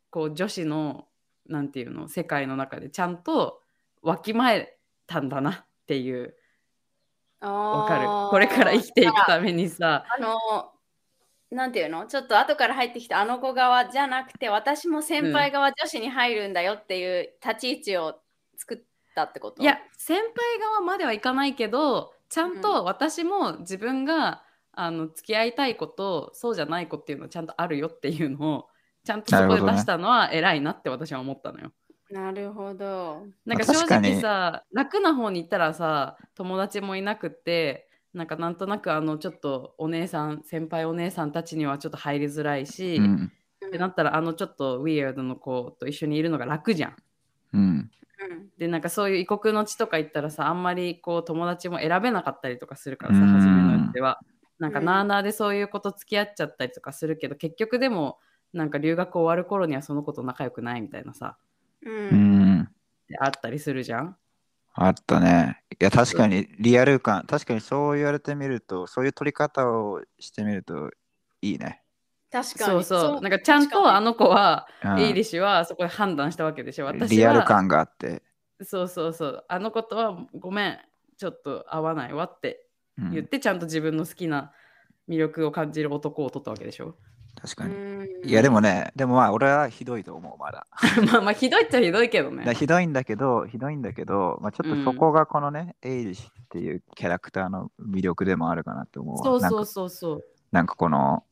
こう女子のなんていうの世界の中でちゃんとわきまえたんだなっていう。わかる。これから生きていくためにさ。あのなんていうの？ちょっと後から入ってきたあの子側じゃなくて私も先輩側女子に入るんだよっていう立ち位置を作ったってこと？いや先輩側まではいかないけどちゃんと私も自分が、あの付き合いたい子とそうじゃない子っていうのちゃんとあるよっていうのをちゃんとそこで出したのは偉いなって私は思ったのよ。なるほどなんか正直さ楽な方に行ったらさ友達もいなくってなんかなんとなくあのちょっとお姉さん先輩お姉さんたちにはちょっと入りづらいし、うん。ってなったらあのちょっとウィーアードの子と一緒にいるのが楽じゃん。うん。うんでなんかそういう異国の地とか行ったらさあんまりこう友達も選べなかったりとかするからさうん初めのやつでは。なんかうん。なあなあでそういうこと付き合っちゃったりとかするけど結局でもなんか留学終わる頃にはその子と仲良くないみたいなさううんあったりするじゃん？あったね。いや、確かにリアル感、確かにそう言われてみると、そういう取り方をしてみるといいね。確かに。そうそう。なんかちゃんとあの子はうんエイリッシュはそこで判断したわけでしょ？私リアルは感があって。そうそうそう。あの子とはごめん。ちょっと合わないわって。うん言ってちゃんと自分の好きな魅力を感じる男を取ったわけでしょ？確かに。うんいや、でもね、でもまあ、俺はひどいと思う、まだ。まあまあひどいっちゃひどいけどね。ひどいんだけど、ひどいんだけど、まあ、ちょっとそこがこのね、エイリッシュっていうキャラクターの魅力でもあるかなと思うわ。そうそうそうそう。なんかこの、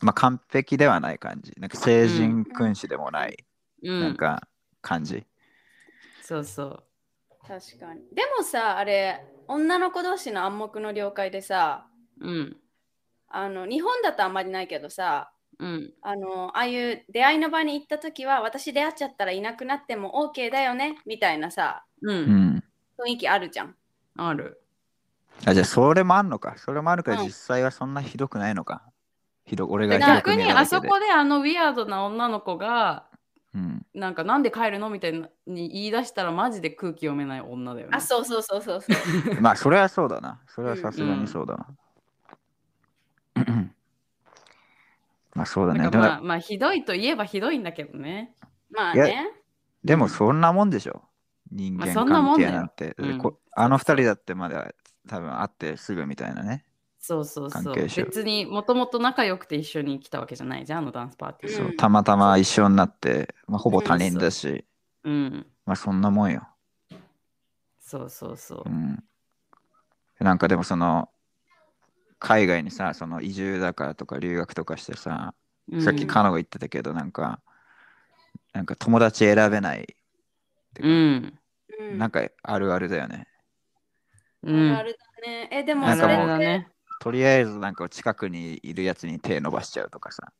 まあ、完璧ではない感じ。なんか聖人君子でもない、うん、なんか感じ。そうそう。確かに。でもさ、あれ、女の子同士の暗黙の了解でさ、うん。あの日本だとあんまりないけどさ、うん。あのああいう出会いの場に行った時は私出会っちゃったらいなくなっても OK だよねみたいなさう。うんん。雰囲気あるじゃん。ある。あ、じゃあそれもあんのか？それもあるからうん実際はそんなひどくないのか？ひど俺がでひどく逆に見えるだけであそこであのウィアードな女の子が、うん。なんかなんで帰るのみたいに言い出したらマジで空気読めない女だよね。あ、そうそうそうそうそう。まあ、それはそうだな。それはさすがにそうだな。まあ、そうだね。まあ、まあ、ひどいといえばひどいんだけどね。まあね。でも、そんなもんでしょ。人間関係なんて。うんこあの二人だってまだ多分会ってすぐみたいなね。そうそうそう。別にもともと仲良くて一緒に来たわけじゃないじゃん、あのダンスパーティー。うんそうたまたま一緒になって、まあ、ほぼ他人だし、うん。まあそんなもんよ。そうそうそうう。ん。なんかでもその、海外にさ、その移住だからとか留学とかしてさ、さっきうんカノが言ってたけど、なんか、なんか友達選べないってかうん。うんなんかあるあるだよね。うん。あるだね。え、でもなんかもうそれだね。とりあえずなんか近くにいるやつに手伸ばしちゃうとかさ。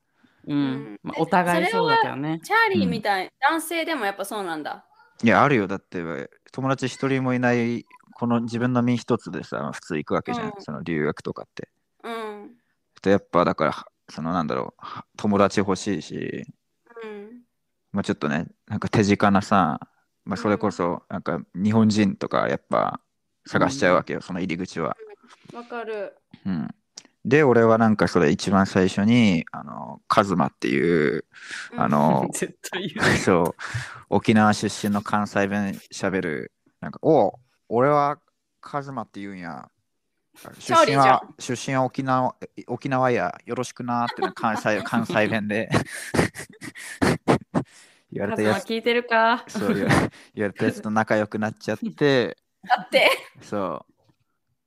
ううんん。まあ、お互いそうだけどね。チャーリーみたい、男性でもやっぱそうなんだ。いや、あるよ。だって友達一人もいない、この自分の身一つでさ、普通行くわけじゃん。うんその留学とかって。うん。でやっぱだから、そのなんだろう、は友達欲しいし、うん。まあちょっとね、なんか手近なさ、まあそれこそ、なんか日本人とかやっぱ探しちゃうわけよ、その入り口は。わかる。うん。で、俺はなんかそれ一番最初に、あの、カズマっていう、あの 絶対言う。そう、沖縄出身の関西弁しゃべる、なんか、おう俺はカズマって言うんや。出身は、出身は沖縄、え沖縄や、よろしくなーってな関西、関西弁で 言われカたやつ、聞いてるか？そう言わ言われたやつと仲良くなっちゃって、だって、そう。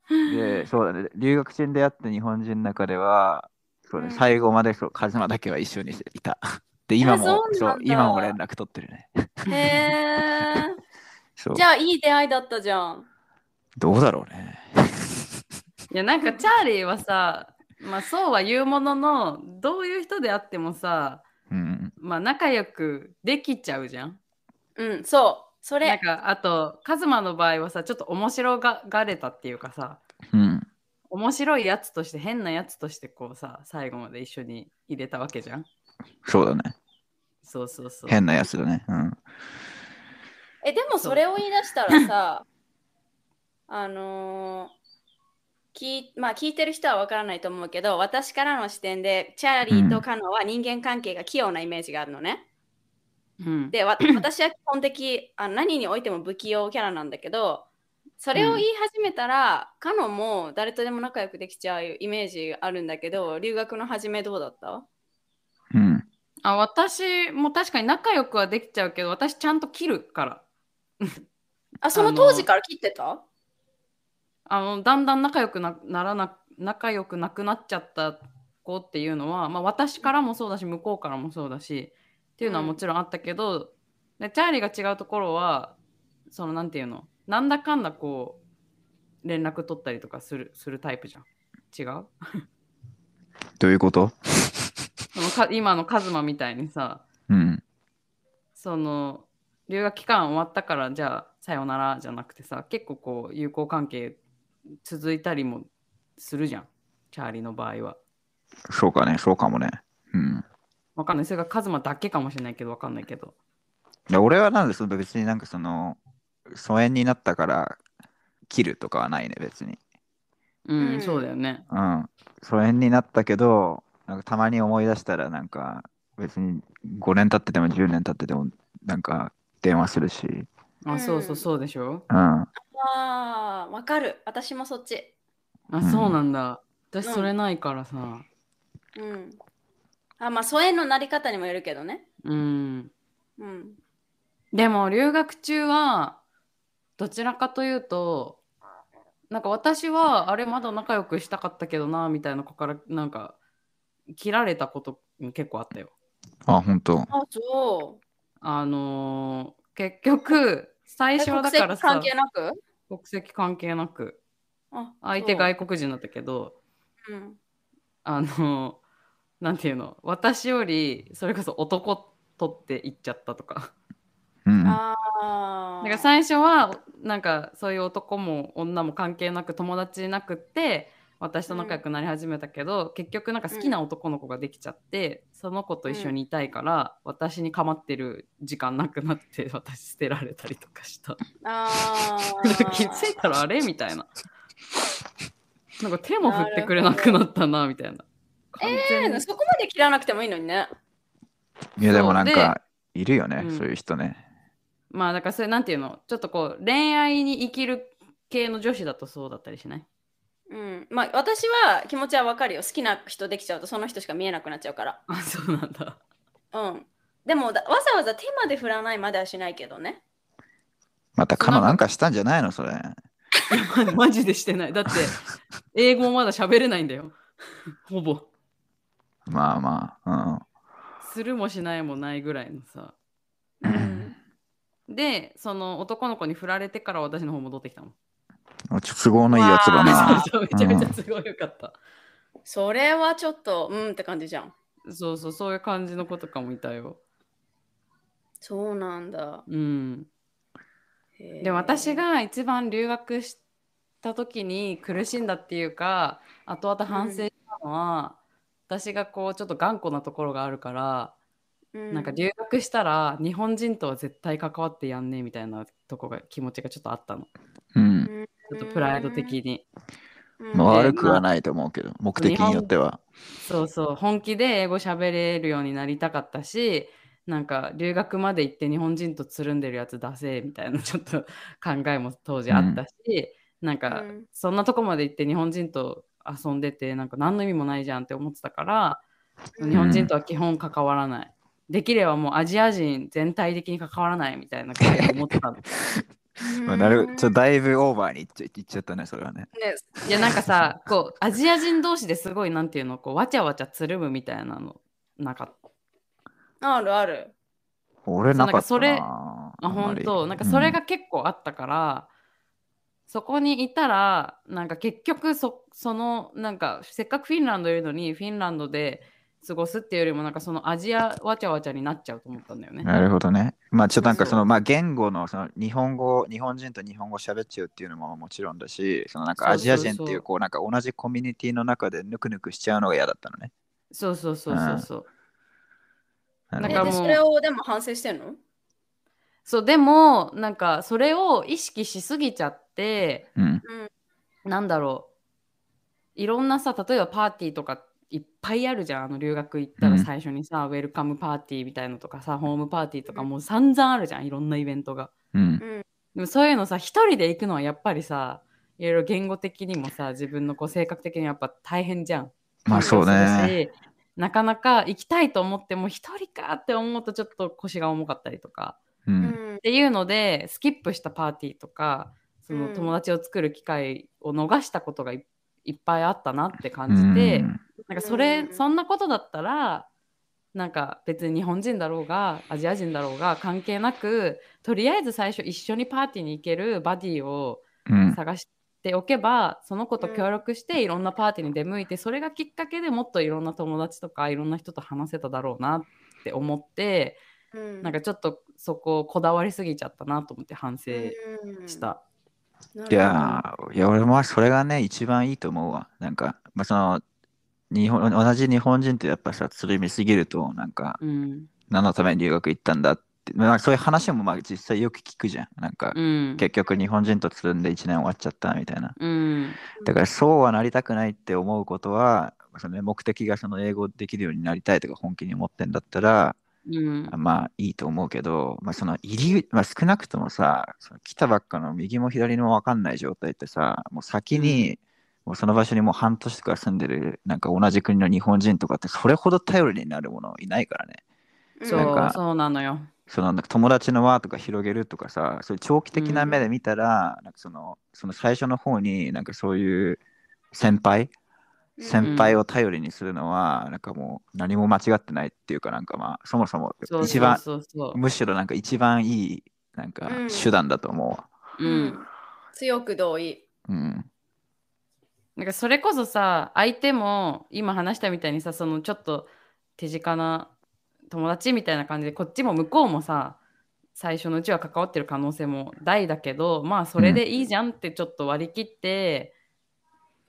で、そうだね、留学中に出会った日本人の中では、そうね、うん最後までそうカズマだけは一緒にいた。で、今も、そそうなんだう今も連絡取ってるね。へえ。そうじゃあいい出会いだったじゃん。どうだろうね。いやなんかチャーリーはさ、まあそうは言うものの、どういう人であってもさ、うん。まあ仲良くできちゃうじゃん。うん、そう。それ、なんかあと、カズマの場合はさ、ちょっと面白ががれたっていうかさ、うん。面白いやつとして、変なやつとしてこうさ、最後まで一緒に入れたわけじゃん。そうだね。そうそうそう。変なやつだね。うん。え、でもそれを言い出したらさ、あのー聞いまあ、聞いてる人はわからないと思うけど、私からの視点で、チャーリーとカノは人間関係が器用なイメージがあるのね。うん、で、わ 私は基本的あの何においても不器用キャラなんだけど、それを言い始めたら、カノも誰とでも仲良くできちゃうイメージがあるんだけど、留学の始めどうだった？うん。あ私も確かに仲良くはできちゃうけど、私ちゃんと切るから。あ、その当時から切ってた？あのだんだん仲良くなならな仲良くなくなっちゃった子っていうのは、まあ、私からもそうだし向こうからもそうだしっていうのはもちろんあったけど、でチャーリーが違うところはそのなんていうの？なんだかんだこう連絡取ったりとかするするタイプじゃん違う？どういうこと？そのか今のカズマみたいにさうん。その留学期間終わったからじゃあさよならじゃなくてさ結構こう友好関係続いたりもするじゃんチャーリーの場合は。そうかね。そうかもね。うん。わかんない。それがカズマだけかもしれないけど、わかんないけど。で俺はなんでその別になんかその疎遠になったから切るとかはないね別に。うん、うんそうだよね。うん。疎遠になったけどなんかたまに思い出したらなんか別に5年経ってても10年経っててもなんか電話するし。あ、うんそうそうそうでしょ？うん。ああ、わかる。私もそっち。あ、うんそうなんだ。私うんそれないからさ。うん。あ、まあ、疎遠のなり方にもよるけどね。うん。うん。でも留学中はどちらかというとなんか私はあれまだ仲良くしたかったけどなみたいな子からなんか切られたこと結構あったよ。あ、本当。あ、そあのー結局最え初はだからさ国籍関係なく？国籍関係なくあ相手外国人だったけどうんあのなんていうの私よりそれこそ男取って行っちゃったとかうん。ああ。なんか最初はなんかそういう男も女も関係なく友達なくって私と仲良くなり始めたけど、結局なんか好きな男の子ができちゃって、その子と一緒にいたいから、私に構ってる時間なくなって 私捨てられたりとかした。あ 気づいたらあれ？みたいな。なんか手も振ってくれなくなったなみたいな。完全にあ。そこまで切らなくてもいいのにね。いや、でもなんか、いるよね、うんそういう人ね。まあだからそれなんていうのちょっとこう恋愛に生きる系の女子だとそうだったりしない？うん。まあ私は気持ちはわかるよ。好きな人できちゃうとその人しか見えなくなっちゃうから。あそうなんだ。うん。でもだわざわざ手まで振らないまではしないけどね。また、カノなんかしたんじゃないのそれ。マ マジでしてない。だって英語まだ喋れないんだよ。ほぼ。まあまあ、するもしないもないぐらいのさ。うん。で、その男の子に振られてから私の方戻ってきたもん。うん。都合のいいやつだな。そうめちゃめちゃすごいよかった。それはちょっと、うんって感じじゃん。そうそう、そういう感じの子とかもいたよ。そうなんだ。うん。で私、が一番留学した時に苦しんだっていうか後々反省したのは、私がこうちょっと頑固なところがあるから、うん、なん。か留学したら日本人とは絶対関わってやんねえみたいなとこが気持ちがちょっとあったの。うん。ちょっとプライド的に、うん、まあ、で悪くはないと思うけど、目的によっては。そうそう本気で英語喋れるようになりたかったしなんか留学まで行って日本人とつるんでるやつ出せみたいなちょっと考えも当時あったし、なんかうん。そんなとこまで行って日本人と遊んでてなんか何の意味もないじゃんって思ってたから、うん日本人とは基本関わらない。できればもうアジア人全体的に関わらないみたいな感じで思ってたの。うんまあ、なるちょっとだいぶオーバーにいっちゃいっちゃったね、それはね。ね、いやなんかさこうアジア人同士ですごいなんていうのこうわちゃわちゃつるむみたいなのなかった？あるある。俺なかったな。そうなんかあ本当なんかそれが結構あったから、そこにいたらなんか結局そそのなんかせっかくフィンランドいるのにフィンランドで過ごすっていうよりもなんかそのアジアわちゃわちゃになっちゃうと思ったんだよね。なるほどね。まあちょっとなんかそのまあ言語のその日本語、日本人と日本語喋っちゃうっていうのももちろんだし、そのなんかアジア人っていうこうなんか同じコミュニティの中でぬくぬくしちゃうのが嫌だったのね。そうそうそうそうそう。なえなんかもうでそれをでも反省してんの？そうでもなんかそれを意識しすぎちゃってうん。なんだろう。いろんなさ例えばパーティーとかいっぱいあるじゃん。あの留学行ったらうん。最初にさ、ウェルカムパーティーみたいのとかさホームパーティーとかもう散々あるじゃん。いろんなイベントが。うん。でもそういうのさ一人で行くのはやっぱりさいろいろ言語的にもさ自分のこう性格的にやっぱ大変じゃん。まあそうね。しなかなか行きたいと思っても一人かって思うとちょっと腰が重かったりとかう。うん。んっていうのでスキップしたパーティーとかそのうん。友達を作る機会を逃したことがいいっぱいあったなって感じて、うん。なんかそれ、うん。そんなことだったらなんか別に日本人だろうがアジア人だろうが関係なくとりあえず最初一緒にパーティーに行けるバディをうん。探しておけば、その子と協力していろんなパーティーに出向いてそれがきっかけでもっといろんな友達とかいろんな人と話せただろうなって思って、うんなんかちょっとそここだわりすぎちゃったなと思って反省うんした。いやー、いや俺もそれがね、一番いいと思うわ。なんか、まあその、日本同じ日本人ってやっぱさ、つるみすぎると、なんか、うん何のために留学行ったんだって、まあ、そういう話もまあ実際よく聞くじゃん。なんか、うん結局日本人とつるんで1年終わっちゃったみたいな。うんだからそうはなりたくないって思うことは、そのね、目的がその英語できるようになりたいとか本気に思ってんだったら、うんまあいいと思うけど、まあ、その入り、まあ、少なくともさ、その来たばっかの右も左も分かんない状態ってさ、もう先に、もうその場所にもう半年とか住んでる、なんか同じ国の日本人とかって、それほど頼りになるものいないからね。そうそうなのよ。そのなんか友達の輪とか広げるとかさ、そ長期的な目で見たら、なんかそのその最初の方になんかそういう先輩、先輩を頼りにするのは、なんかもう何も間違ってないっていうか、なんかまあそもそも一番そうそうそうむしろなんか一番いいなんかうん手段だと思うわ。うん。強く同意。うん。なんかそれこそさ相手も今話したみたいにさそのちょっと手近な友達みたいな感じでこっちも向こうもさ最初のうちは関わってる可能性も大だけどまあそれでいいじゃんってちょっと割り切って、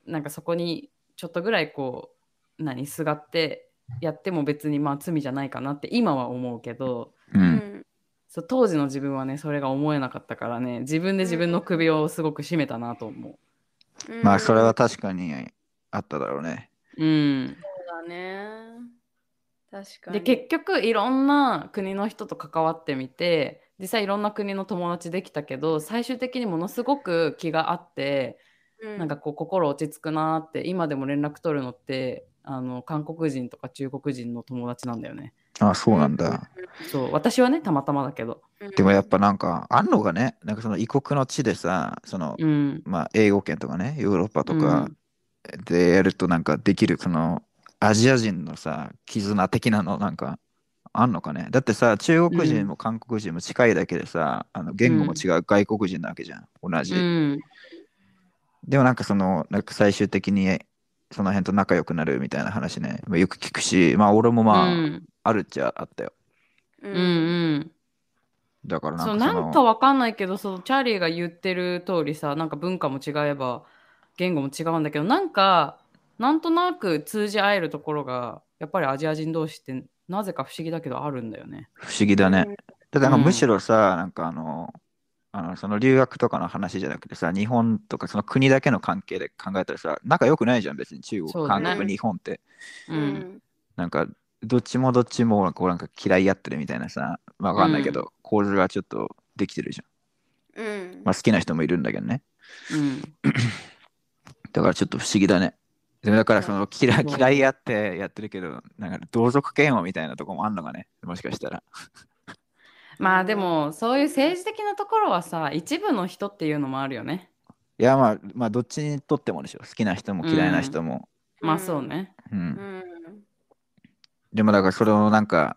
なんかそこにちょっとぐらいこう何すがってやっても別にまあ罪じゃないかなって今は思うけどう。うんん。そう当時の自分はねそれが思えなかったからね自分で自分の首をすごく絞めたなと思まあそれは確かにあっただろうね。う。うんそうだね。確かに。で結局いろんな国の人と関わってみて実際いろんな国の友達できたけど最終的にものすごく気があって、うん、なんかこう心落ち着くなーって今でも連絡取るのってあの韓国人とか中国人の友達なんだよね。あそうなんだ。そう私はねたまたまだけど。うん。でもやっぱなんかあんのがね、なんかその異国の地でさ、その、うんまあ英語圏とかね、ヨーロッパとかでやるとなんかできるそのアジア人のさ、絆的なのなんかあんのかね？だってさ、中国人も韓国人も近いだけでさ、あの言語も違う外国人なわけじゃん、同じ。うんでもなんかその、なんか最終的にその辺と仲良くなるみたいな話ね、まあよく聞くし、まあ俺もまあ、うんあるっちゃあったよ。う。うんうんんだからなんそうかなんかわかんないけどそのチャーリーが言ってる通りさなんか文化も違えば言語も違うんだけどなんかなんとなく通じ合えるところがやっぱりアジア人同士ってなぜか不思議だけどあるんだよね。不思議だね。うんだからむしろさ、なんかあの、あのその留学とかの話じゃなくてさ、日本とかその国だけの関係で考えたらさ、仲良くないじゃん、別に中国、韓国、日本って。ううんん。なんか、どっちもどっちもこうなんか嫌い合ってるみたいなさ、まあわかんないけど、構図がちょっとできてるじゃん。うん。まあ好きな人もいるんだけどね。うん だからちょっと不思議だね。でもだからその嫌嫌い合ってやってるけど、なんか同族嫌悪みたいなとこもあんのかね、もしかしたら。まあでもそういう政治的なところはさ一部の人っていうのもあるよね。いやまあ、まあどっちにとってもでしょ。好きな人も嫌いな人も。まあそうね。うんうん。でもだからそれのなんか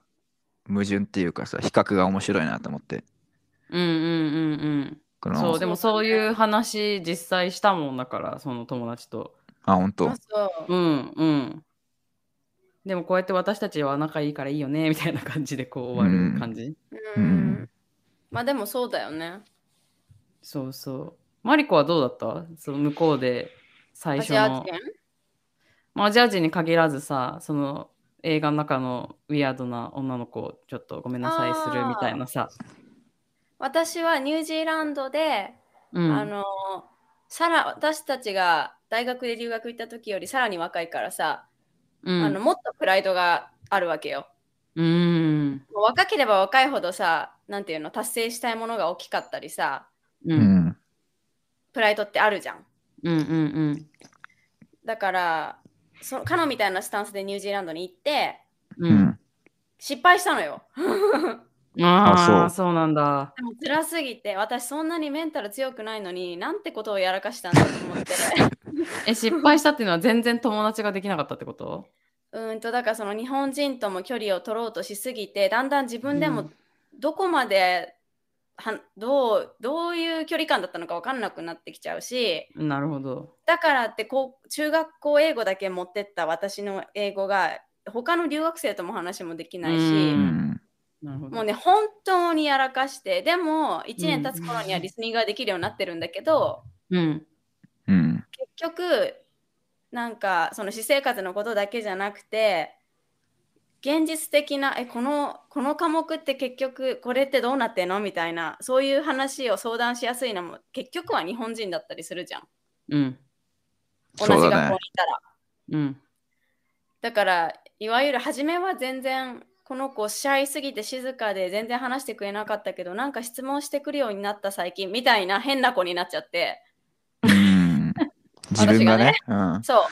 矛盾っていうかさ比較が面白いなと思ってうんうんうんうん。このそうでもそういう話実際したもんだからその友達と。あ本当あそうう。んうん。でもこうやって私たちは仲いいからいいよねみたいな感じでこう終わる感じ？ううんん。まあでもそうだよね。そうそう。マリコはどうだった？その向こうで最ア初の。ジア人まあアジア人に限らずさ、その映画の中のウィアードな女の子をちょっとごめんなさいするみたいなさ。私はニュージーランドで、うん、あのさら私たちが大学で留学行った時よりさらに若いからさ、うん、あのもっとプライドがあるわけよ。うん。もう若ければ若いほどさ、なんていうの、達成したいものが大きかったりさ、う。うんんプライドってあるじゃん。うんうんうん。だから、そカノみたいなスタンスでニュージーランドに行って、う。うんん失敗したのよ。ああ、あそうそうなんだ。でも辛すぎて、私そんなにメンタル強くないのに、なんてことをやらかしたんだと思って。え、失敗したっていうのは全然友達ができなかったってこと？うーんと、だからその日本人とも距離を取ろうとしすぎて、だんだん自分でもうんどこまで、はどうどういう距離感だったのか分かんなくなってきちゃうしなるほど。だからってこう中学校英語だけ持ってった私の英語が他の留学生とも話もできないし。もうね本当にやらかしてでも1年経つ頃にはリスニングができるようになってるんだけど、うん。局なんかその私生活のことだけじゃなくて現実的なえこのこの科目って結局これってどうなってんのみたいなそういう話を相談しやすいのも結局は日本人だったりするじゃんうん。同じ学校にいそうだねたらうん。だからいわゆる初めは全然この子シャイすぎて静かで全然話してくれなかったけどなんか質問してくるようになった最近みたいな変な子になっちゃってうん自分がね。うん。そ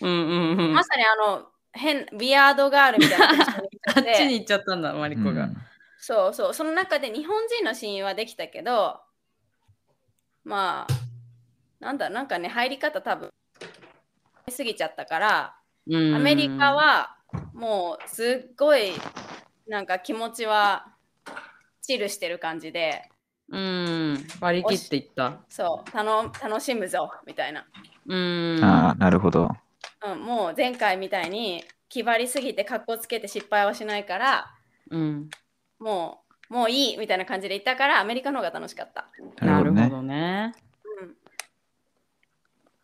う。うんうんうん。まさにあの変ビアードガールみたいな あっちに行っちゃったんだ、マリコが。そうそう。その中で日本人の親友はできたけどまあなんだなんかね入り方多分過ぎちゃったからうん。アメリカ、はもうすっごいなんか気持ちはチルしてる感じでうん。割り切っていった。そう頼楽しむぞみたいな、うん。ああ、なるほど。うん、もう前回みたいに気張りすぎて格好つけて失敗はしないからうん。もうもういいみたいな感じで言ったからアメリカの方が楽しかった、なるほね。どね。うん、い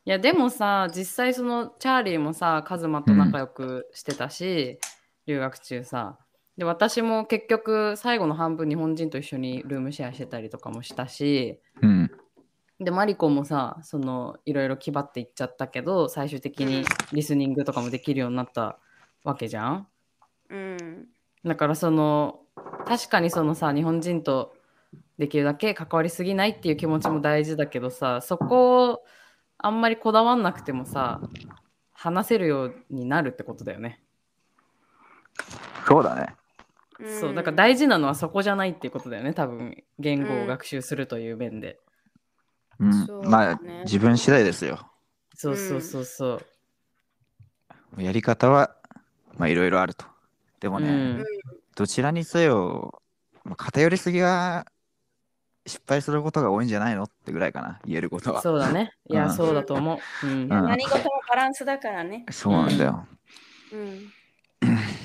やでもさ実際そのチャーリーもさカズマと仲良くしてたし、留学中さで私も結局最後の半分日本人と一緒にルームシェアしてたりとかもしたしうん。でマリコもさそのいろいろ気張っていっちゃったけど最終的にリスニングとかもできるようになったわけじゃんうんだからその確かにそのさ日本人とできるだけ関わりすぎないっていう気持ちも大事だけどさそこをあんまりこだわんなくてもさ話せるようになるってことだよね。そうだね。そうだから大事なのはそこじゃないっていうことだよね多分言語を学習するという面で。うんそう。まあ自分次第ですよ。そうそうそうそう。やり方は、まあ、いろいろあると。でもね、うんどちらにせよ、まあ偏りすぎが失敗することが多いんじゃないのってぐらいかな、言えることは。そうだね。いや、うんそうだと思う。うんうん何事もバランスだからね、そうなんだよ。うん、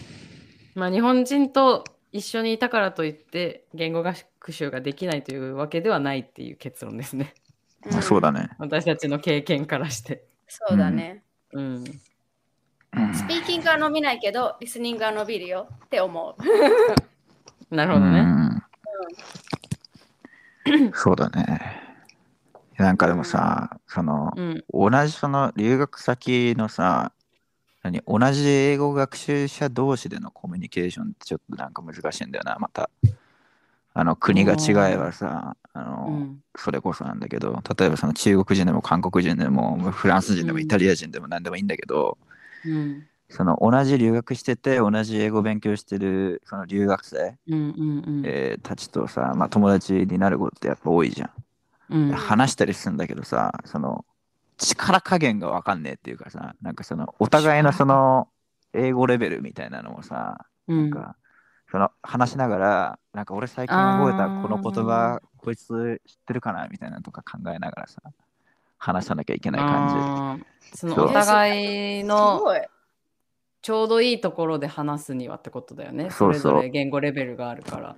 まあ日本人と一緒にいたからといって言語学習ができないというわけではないっていう結論ですね。まあそうだね。私たちの経験からして。そうだね、うん。うんスピーキングは伸びないけどリスニングは伸びるよって思う なるほどね。うんそうだね。なんかでもさ、その、うん。同じその留学先のさ、何同じ英語学習者同士でのコミュニケーションってちょっとなんか難しいんだよな、また。あの国が違えばさ、あの、うん。それこそなんだけど、例えばその中国人でも韓国人でもフランス人でもうんイタリア人でも何でもいいんだけど、うん。その同じ留学してて同じ英語勉強してるその留学生。えーたちとさ、まあ、友達になることってやっぱ多いじゃん。うん。話したりするんだけどさ、その力加減がわかんねえっていうかさ、なんかそのお互いのその英語レベルみたいなのもさ、うん。なんかその話しながら、なんか俺最近覚えたこの言葉、こいつ知ってるかなみたいなのとか考えながらさ、話さなきゃいけない感あーそのお互いすのちょうどいいところで話すにはってことだよね。そうそうそれぞれ言語レベルがあるから。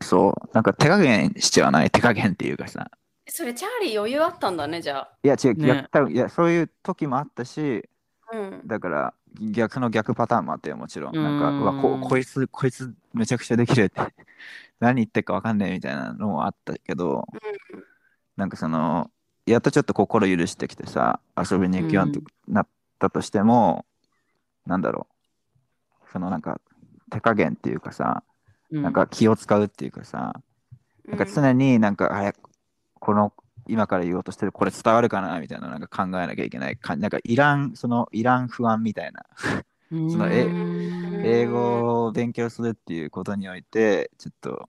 じ。そう、なんか手加減しちゃわない、手加減っていうかさ。それチャーリー余裕あったんだねじゃあ。いや違う、ね。逆多分いやそういう時もあったし、うん。だから逆その逆パターンもあってよもちろん。なんか、うん。うわここいつ、こいつめちゃくちゃできるって、何言ってるかわかんねえみたいなのもあったけど、なんかその、やっとちょっと心許してきてさ、遊びに行くようになったとしても、なんだろう、そのなんか手加減っていうかさ、うん。なんか気を使うっていうかさ、なんか常になんか、あこの今から言おうとしてるこれ伝わるかなみたいななんか考えなきゃいけない感じなんかいらんそのいらん不安みたいな。うん。そのえうん英語を勉強するっていうことにおいてちょっと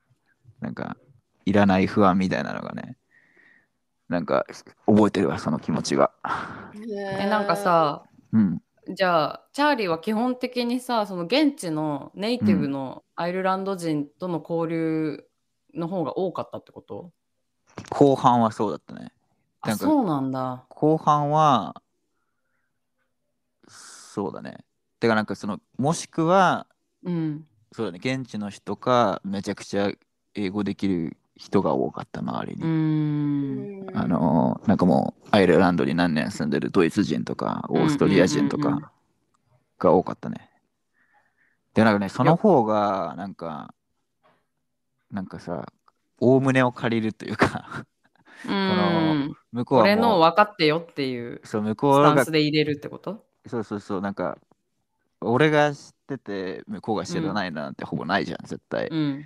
なんかいらない不安みたいなのがねなんか覚えてるわその気持ちが。えなんかさうん。じゃあチャーリーは基本的にさその現地のネイティブのアイルランド人との交流の方が多かったってこと、後半はそうだったねあそうなんだ。後半はそうだねてかなんかそのもしくはうん。そうだね現地の人かめちゃくちゃ英語できる人が多かった周りうに、ん。あのなんかもうアイルランドに何年住んでるドイツ人とかオーストリア人とかが多かったねでなんかねその方がなんかなんかさ大胸を借りるというかうん。向こうは俺の分かってよっていうそう向こうがスタンスで入れるってこと？そうそうそうなんか俺が知ってて向こうが知らないなんてほぼないじゃん絶対、うん。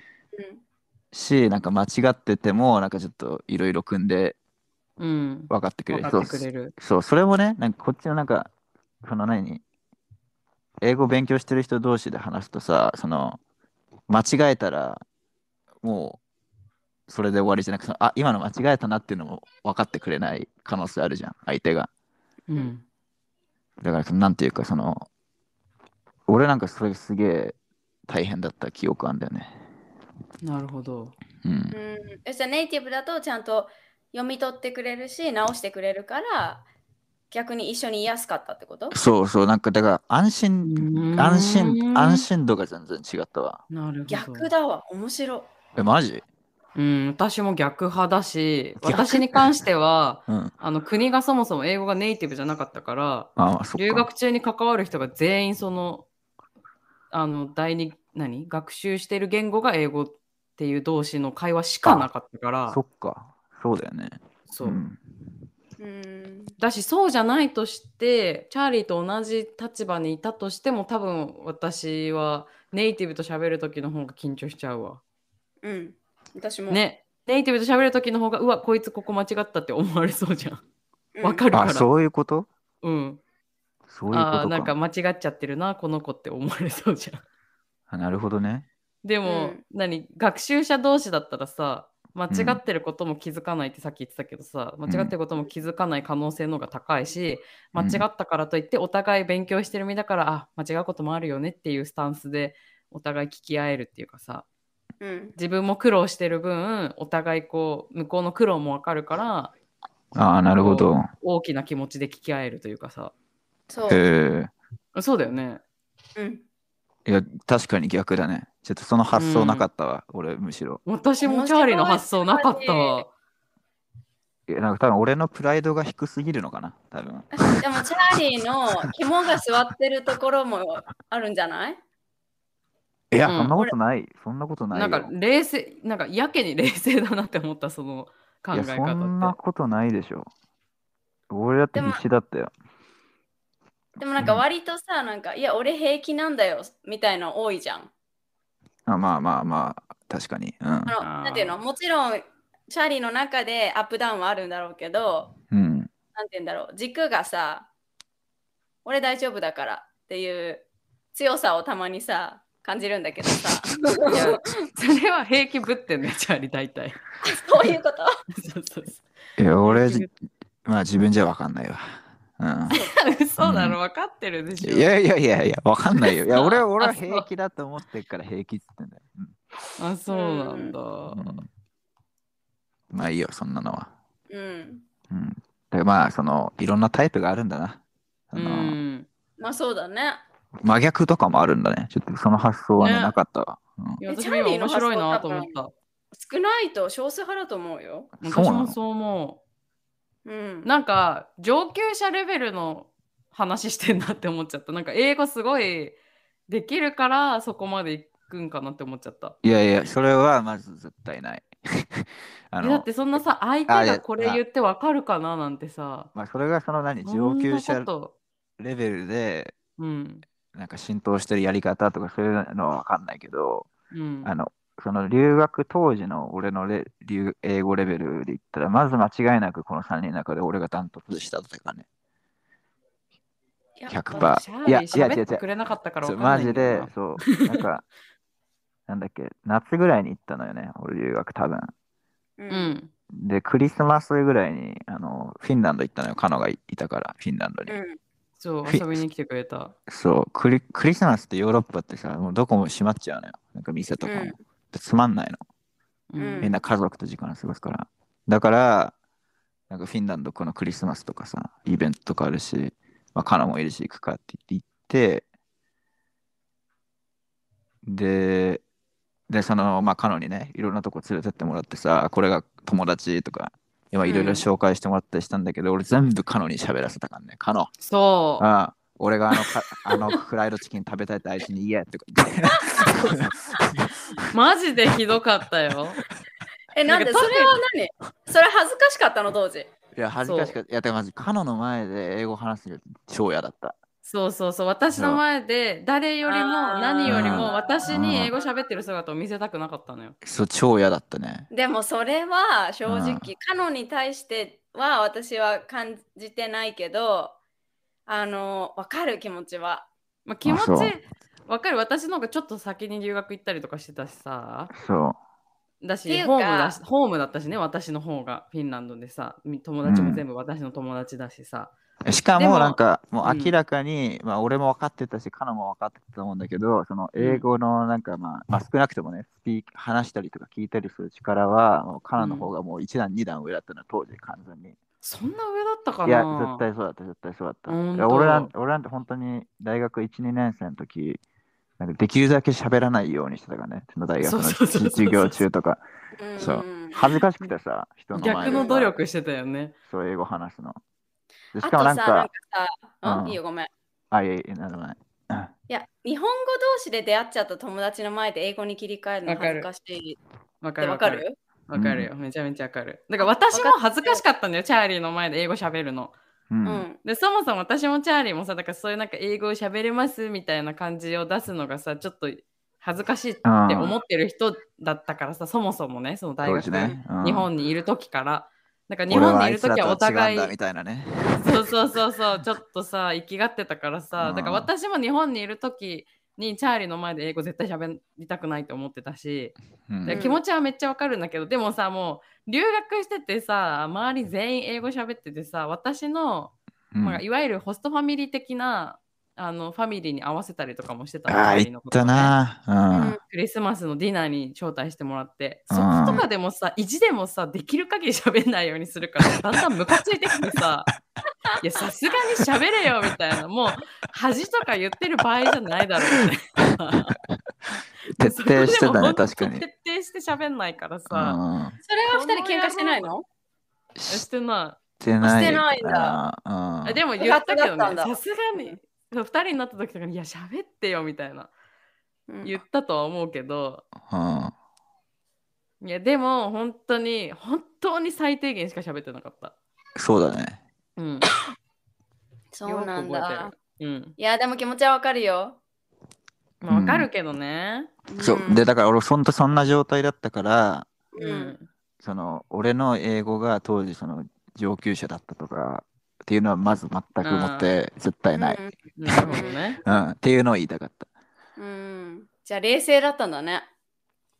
しなんか間違っててもなんかちょっといろいろ組んでうん。分かってくれる分かってくれる。そうそれもねなんかこっちのなんかその何英語勉強してる人同士で話すとさその間違えたらもうそれで終わりじゃなくてあ今の間違えたなっていうのも分かってくれない可能性あるじゃん相手がうん。だからそのなんていうかその俺なんかそれすげえ大変だった記憶あんだよねなるほど。うんう。ん。えじゃあネイティブだとちゃんと読み取ってくれるし、直してくれるから、逆に一緒に言いやすかったってこと？そうそう、なんかだから安心、安心、安心度が全然違ったわ。なるほど。逆だわ。面白え、マジ？うん、私も逆派だし、逆？私に関しては、うん。あの国がそもそも英語がネイティブじゃなかったから、あまあ、か。留学中に関わる人が全員その、あの、第二、何？学習してる言語が英語っていう動詞の会話しかなかったからそ、っか。そうだよね。そう。うん。だし、そうじゃないとして、チャーリーと同じ立場にいたとしても、多分私はネイティブと喋る時の方が緊張しちゃうわ。うん。私も。ね。ネイティブと喋る時の方が、うわ、こいつここ間違ったって思われそうじゃん。うんわかるから。あ、そういうこと？うん。そういうことか。あなんか間違っちゃってるな、この子って思われそうじゃん。あなるほどね。でも、うん何学習者同士だったらさ、間違ってることも気づかないってさっき言ってたけどさ、間違ってることも気づかない可能性の方が高いし、うん間違ったからといってお互い勉強してる身だから、あ、間違うこともあるよねっていうスタンスでお互い聞き合えるっていうかさ、うん。自分も苦労してる分、お互いこう、向こうの苦労もわかるから、ああ、なるほど。大きな気持ちで聞き合えるというかさ。そう。ええそうだよね。うん。いや、確かに逆だね。ちょっとその発想なかったわ、俺むしろ。私もチャーリーの発想なかったわ。いやなんか多分俺のプライドが低すぎるのかな、多分。でも、チャーリーの肝が座ってるところもあるんじゃない？いや、うんそんなことない。そんなことないよ。なんか冷静、なんかやけに冷静だなって思った、その考いや、え方そんなって。ことないでしょ。俺だって必死だったよ。でもなんか割とさ、なんか、いや、俺平気なんだよ、みたいなの多いじゃん。あまあまあまあ、確かに。うんあ。の、あーなんていうの？もちろん、チャーリーの中でアップダウンはあるんだろうけど、うん。なんて言うんだろう、軸がさ、俺大丈夫だからっていう強さをたまにさ、感じるんだけどさ、いやそれは平気ぶってんね、チャーリー大体。そういうこと？そうそうそいや、俺、じまあ自分じゃわかんないわ。うん。う嘘だろ、分かってるでしょ。いやいやいやいや、わかんないよ。いや、俺は 俺は平気だと思ってるから平気って言ってんだよ。あ、そうなんだ。うんうんまあいいよ、そんなのは。うん。うん。だからまあ、その、いろんなタイプがあるんだな。そうのん。まあそうだね。真逆とかもあるんだね。ちょっとその発想はね、ねなかったわ。うんいやえ私も今面白いなと思った。少ないと少数派だと思うよ。私もそう思うんう。。なんか上級者レベルの話してんなって思っちゃった。なんか英語すごいできるからそこまで行くんかなって思っちゃった。いやいや、それはまず絶対ない。あのえだってそんなさ相手あいやがこれ言ってわかるかななんてさまあ、それがその何、上級者レベルで、うんなんか浸透してるやり方とかそういうのはわかんないけど、うんあの、その留学当時の俺のレ留英語レベルで言ったら、まず間違いなくこの3人の中で俺がダントツでしたとかね。いや100%シャーリーいやいや違う違うくれなかったからそうわかんなマジでそう、なんか、なんだっけ、夏ぐらいに行ったのよね、俺留学多分。う。うんんで、クリスマスぐらいに、あの、フィンランド行ったのよ、カノがいたから、フィンランドに。うん。そう遊びに来てくれたそうクリ、クリスマスってヨーロッパってさ、もうどこも閉まっちゃうのよ。なんか店とかも。うんでつまんないの。うんみんな家族と時間を過ごすから。だから、なんかフィンランドこのクリスマスとかさ、イベントとかあるし、まあ、カナもいるし行くかって言って行って、で、で、その、まあ、カノにね、いろんなとこ連れてってもらってさ、これが友達とか、今いろいろ紹介してもらったりしたんだけど、俺全部カノに喋らせたからね、カノ。そうああ俺があのか あのフライドチキン食べたいって相手に言えとか言って。マジでひどかったよえ、なんでそれは何？それ恥ずかしかったの当時。いや、恥ずかしかった。いや、でもマジ、カノの前で英語話すの超嫌だった。そうそうそう。私の前で誰よりも何よりうんも私に英語喋ってる姿を見せたくなかったのよ。そう、超嫌だったね。でもそれは正うん直、カノに対しては私は感じてないけど、あの、わかる気持ちは。まあ、気持ちあそう。わかる。私の方がちょっと先に留学行ったりとかしてたしさ。そだしホームだしホームだったしね私の方が。フィンランドでさみ友達も全部私の友達だしさ、しかでももなんかもううん明らかに、まあ俺も分かってたし、カノも分かってたと思うんだけど、その英語のなんかまあ、まあ少なくともね、スピー話したりとか聞いたりする力は、もうカノの方がもう一段二段上だったの、当時完全に。そんな上だったかないや、絶対そうだった、絶対そうだった。俺ら俺なんて本当に大学1、2年生の時、なんかできるだけ喋らないようにしてたからね、その大学の授業中とか。うんそう恥ずかしくてさ、人の前で逆の努力してたよね。そう、英語話すの。でしあかもなんかか、さ、うんうん、いいよ、ごめん。あ、いえいえ、なるほどね。いや、日本語同士で出会っちゃった友達の前で英語に切り替えるの恥ずかしいわかるわかる？わかるよ。めちゃめちゃわかる。だから私も恥ずかしかったんだよ、チャーリーの前で英語喋るの。う。うんん。で、そもそも私もチャーリーもさ、だからそういうなんか英語を喋れますみたいな感じを出すのがさ、ちょっと恥ずかしいって思ってる人だったからさ、そもそもね、その大学、当時ね。うん日本にいる時から。なんか日本にいる時はお互いみたいなね。そうそうそうそう、ちょっとさ、生きがってたからさ、うん。だから私も日本にいる時にチャーリーの前で英語絶対喋りたくないと思ってたし、うん。で気持ちはめっちゃわかるんだけど、でもさ、もう留学しててさ、周り全員英語喋っててさ、私の、うん。まあ、いわゆるホストファミリー的なあのファミリーに合わせたりとかもしてたのああ、チャーリー言ったのことをねな。クリスマスのディナーに招待してもらって、うんそことかでもさ、意地でもさ、できる限り喋んないようにするから、だんだんムカついてきてさ、いや、さすがに喋れよみたいな、もう恥とか言ってる場合じゃないだろうみたいな。徹底してたね、確かに。徹底して喋んないからうさ、ん。それは二人喧嘩してないの？ししてなてない。してないんだ。い。うん。でも言ったけどね、さすがに、二人になった時とかに、いや、喋ってよみたいな、うん言ったとは思うけど、うんいや、でも本当に、本当に最低限しか喋ってなかった。そうだね。うん。そうなんだ。よく覚えてる。うん。いや、でも気持ちはわかるよ。まあ、わかるけどね。そう。で、だから俺、ほんとそんな状態だったから、うんうん。その、俺の英語が当時、その、上級者だったとか、っていうのはまず全く思って、絶対ない。なるほどね。うん。っていうのを言いたかった。うん。うんじゃあ冷静だったんだね。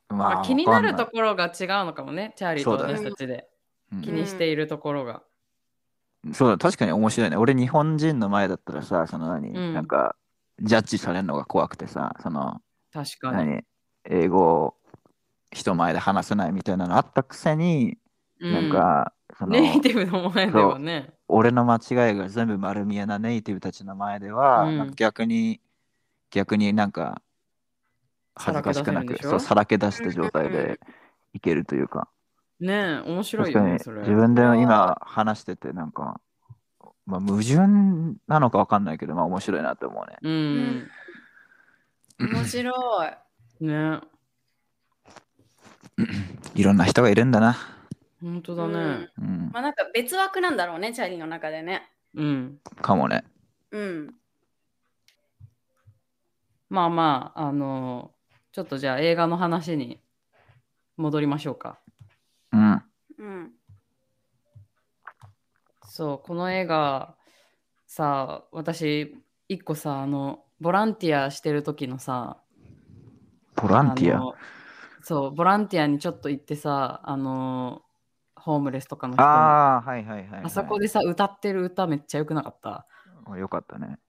ままあ、気になるところが違うのかもね、チャーリーと私たちでろ気にしているところが。そうだ、確かに面白いね。俺、日本人の前だったらさ、その何、うんなんか、ジャッジされるのが怖くてさ、その、確かに。何、英語を人前で話せないみたいなのあったくせに、うなんか、その、ネイティブの前ではね。俺の間違いが全部丸見えなネイティブたちの前では、うん逆に、逆になんか、恥ずかしくなく、そう、さらけ出した状態でいけるというか、ねえ、面白いよね、それ。自分で今話してて、なんか、まあ、矛盾なのかわかんないけど、まあ面白いなと思うね。うん。面白い。ね いろんな人がいるんだな。本当だうんね。うん、まあなんか別枠なんだろうね、チャーリーの中でね。うん。かもね。うん。まあまあ、あの、ちょっとじゃあ映画の話に戻りましょうか。うん。うん。そう、この映画、さ、私、一個さ、あの、ボランティアしてる時のさ、ボランティア？あのそう、ボランティアにちょっと行ってさ、あの、ホームレスとかの人のああ、はいはいはい、はい。あそこでさ、歌ってる歌めっちゃ良くなかった。あよかったね。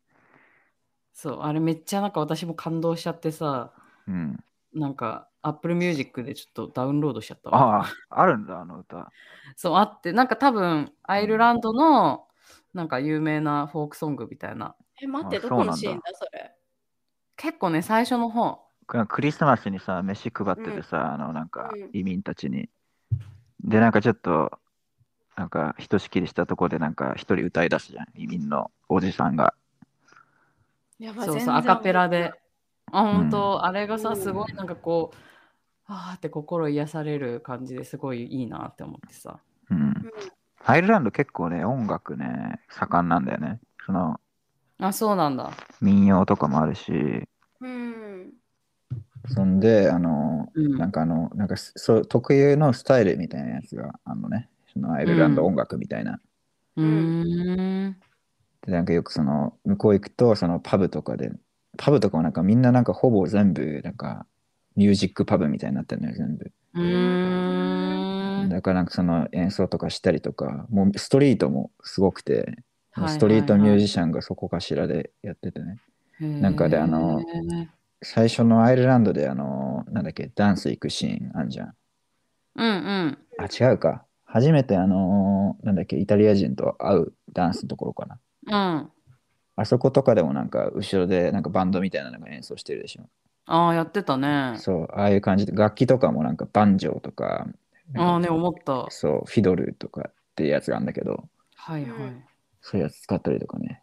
そう、あれめっちゃなんか私も感動しちゃってさ、うん。なんか Apple Music でちょっとダウンロードしちゃったわ。ああ、あるんだ、あの歌。そう、あって、なんか多分アイルランドのなんか有名なフォークソングみたいな。え、待って、あどこのシーンだ、それ？結構ね、最初の方。クリスマスにさ、飯配っててさ、あの、なんかうん、移民たちに。で、なんかちょっと、なんか、ひとしきりしたとこで、なんか、一人歌い出すじゃん、移民のおじさんが。やばそうそう、アカペラで。。あ、ん本当、あれがさ、うんすごいなんかこう、あーって心癒される感じですごいいいなって思ってさ。うん。うんアイルランド結構ね、音楽ね、盛んなんだよね。その、あ、そうなんだ。民謡とかもあるし、うん。そんで、あの、うんなんかあの、なんかそう特有のスタイルみたいなやつがあのね、そのアイルランド音楽みたいな。うーん。で、なんかよくその、向こう行くと、そのパブとかで、パブとかもなんかみんななんかほぼ全部、なんか、ミュージックパブみたいになってるのよ、全部。うーん。だからなんかその演奏とかしたりとか、もうストリートもすごくて、ストリートミュージシシャンがそこかしらでやっててね。なんかであの最初のアイルランドであの、なんだっけ、ダンス行くシーンあんじゃん。うんうん。あ、違うか。初めてあの、なんだっけ、イタリア人と会うダンスのところかな。うん。あそことかでもなんか後ろでなんかバンドみたいなのが演奏してるでしょ。ああ、やってたね。そう、ああいう感じで、楽器とかもなんかバンジョーとか、ああね、思った。そう、フィドルとかっていうやつがあるんだけど、はいはい。そういうやつ使ったりとかね。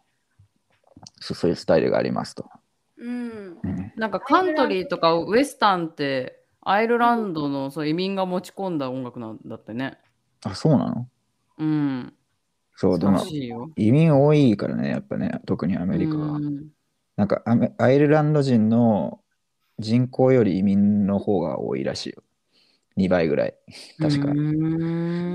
そうそういうスタイルがありますと。うん。うんなんかカントリーとかウエスタンってアイルランドのそう移民が持ち込んだ音楽なんだってね。あ、そうなの？うん。そう、でらも。移民多いからね、やっぱね、特にアメリカはう。んなんかアメアイルランド人の人口より移民の方が多いらしいよ。2倍ぐらい。確か。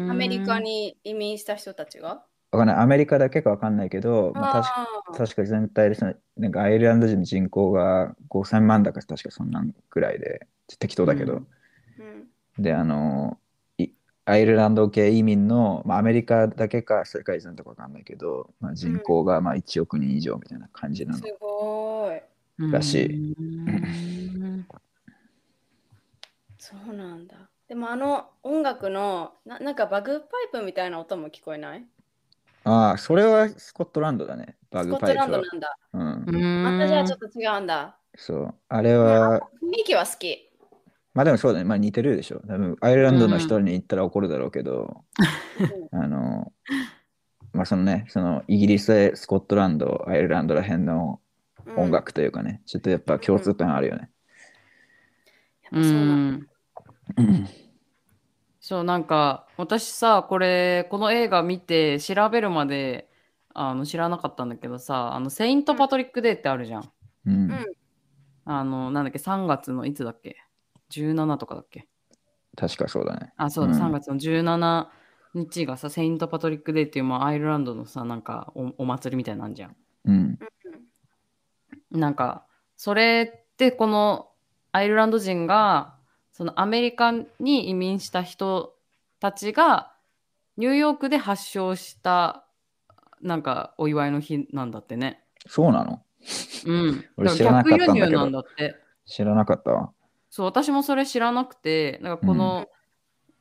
アメリカに移民した人たちが？わかんない。アメリカだけかわかんないけど、まあ、確かあー確か全体でそのなんかアイルランド人の人口が5000万だか確かそんなんぐらいで、適当だけど、うんうんで、あの、いアイルランド系移民の、まあ、アメリカだけか世界全とかわかんないけど、まあ、人口がまあ1億人以上みたいな感じなの。すごい。らしいうーんそうなんだ。でもあの音楽のななんかバグパイプみたいな音も聞こえない？ああ、それはスコットランドだね。バスコットイプは。ドなんだ。うんまたじゃあちょっと違うんだ。そう。あれは、雰囲気は好き。まあでもそうだね。まあ似てるでしょ。多分アイルランドの人に言ったら怒るだろうけど、あの、まあそのね、そのイギリス、スコットランド、アイルランドら辺のうん音。楽というかね、ちょっとやっぱ共通点あるよね。うやっぱそうなんんそうなんか私さこれこの映画見て調べるまであの知らなかったんだけどさあのセイント・パトリック・デーってあるじゃん。うん。うんあのなんだっけ3月のいつだっけ ?17 とかだっけ？確かそうだね。あそうだ、うん3月の17日がさセイント・パトリック・デーっていう、まあ、アイルランドのさなんかおお祭りみたいなのあんじゃん。うん。なんかそれってこのアイルランド人がそのアメリカに移民した人たちがニューヨークで発祥したなんかお祝いの日なんだってね。そうなの？うん。俺だ知らなかったんだけど逆輸入なんだって。知らなかったわ。そう私もそれ知らなくてなんかこの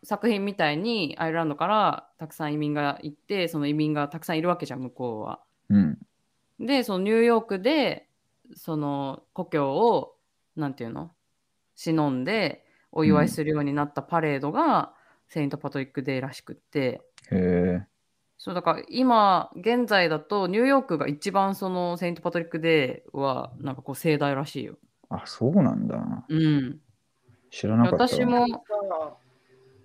作品みたいにアイルランドからたくさん移民が行ってその移民がたくさんいるわけじゃん向こうは。うん。でそのニューヨークでその故郷をなんていうの？偲んでお祝いするようになったパレードが、セイント・パトリック・デーらしくってへえ。そうだから今現在だとニューヨークが一番そのセイント・パトリック・デーはなんかこう盛大らしいよ。あ、そうなんだ。うん、知らなかったわ。私も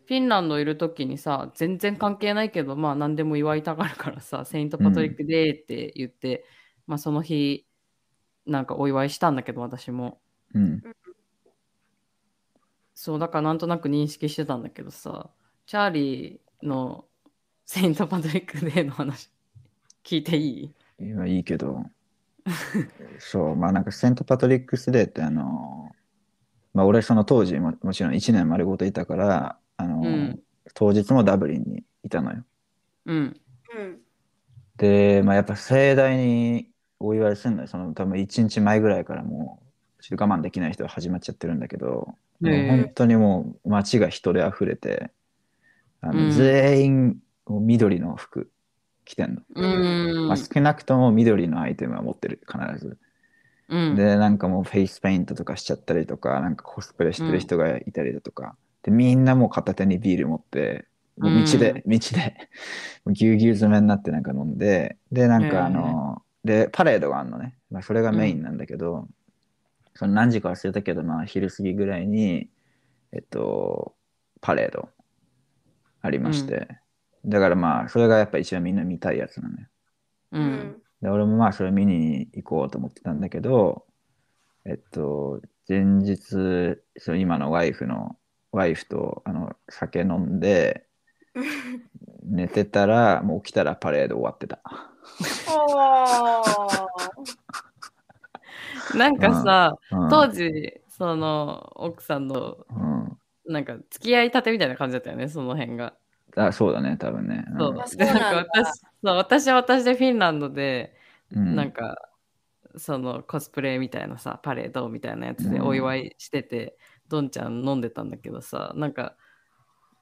フィンランドいる時にさ全然関係ないけどまあ何でも祝いたがるからさセイント・パトリック・デーって言って、まあその日なんかお祝いしたんだけど私もうん。そうだからなんとなく認識してたんだけどさチャーリーのセイント・パトリック・デーの話聞いていい？今いいけど。そう、まあなんかセント・パトリックス・デーってあの、まあ俺その当時ももちろん1年丸ごといたから、あの、うん当日もダブリンにいたのよ。うんうん。で、まあやっぱ盛大にお祝いするのよ。その多分1日前ぐらいからもう、ちょっと我慢できない人は始まっちゃってるんだけど、へえもう本当にもう街が人で溢れて、あのうん。全員もう緑の服着てんの。うーん。まあ、少なくとも緑のアイテムは持ってる、必ず。うん。で、なんかもうフェイスペイントとかしちゃったりとか、なんかコスプレしてる人がいたりだとか、で、みんなもう片手にビール持って、道で、道で、ぎゅうぎゅう詰めになってなんか飲んで、で、なんかあの、で、パレードがあるのね。まあ、それがメインなんだけど、その何時か忘れたけど、まあ、昼過ぎぐらいに、えっと、パレードありまして、だからまあ、それがやっぱ一番みんな見たいやつなのよ。ううんん。で俺もまあそれ見に行こうと思ってたんだけど、えっと、前日、その今のワイフの、ワイフとあの酒飲んで、寝てたら、もう起きたらパレード終わってた。おーなんかさ、うん、当時その奥さんのうん、なんか付き合いたてみたいな感じだったよねその辺が。あ、そうだね、多分ね。そう。なんか私そう私は私でフィンランドで、うん、なんかそのコスプレみたいなさパレードみたいなやつでうん。お祝いしてて、どんちゃん飲んでたんだけどさなんか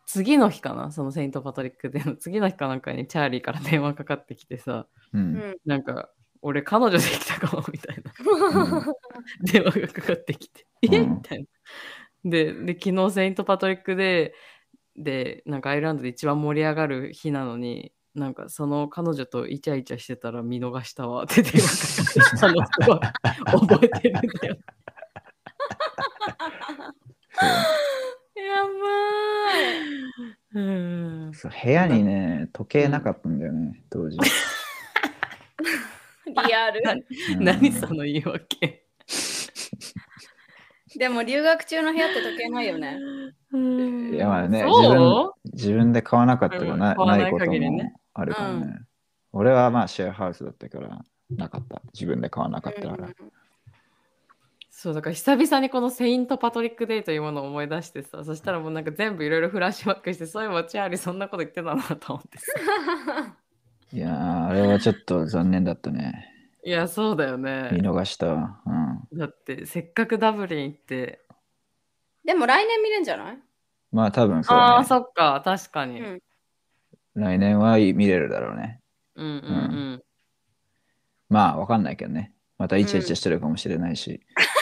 次の日かなそのセイント・パトリックデーの次の日かなんかにチャーリーから電話かかってきてさう。うんん。なんか俺彼女できたかもみたいな 電話がかかってきて、うんえ？みたいな。でで昨日セイント・パトリックデーでなんかアイルランドで一番盛り上がる日なのになんかその彼女とイチャイチャしてたら見逃したわって電話かかってきたのすごい覚えてるんだよ。やばい。うんそう部屋にね、時計なかったんだよね、当時。リアル。うん何その言い訳。でも留学中の部屋って時計ないよね。いやまあねそう？自分で買わなかったらな,、ないこともあるからね。う俺はまあシェアハウスだったからなかった。自分で買わなかったから。うんそうだから久々にこのセイント・パトリック・デーというものを思い出してさそしたらもうなんか全部いろいろフラッシュバックしてそういえばチャーリーそんなこと言ってたなと思ってさ いやー、あれはちょっと残念だったね。いやそうだよ見ね逃したわ。うん。だってせっかくダブリン行ってでも来年見れんじゃない？まあ多分そうだね。ああそっか確かに、うん来年は見れるだろうね。うん、うんうんまあわかんないけどね。またイチャイチャしてるかもしれないし、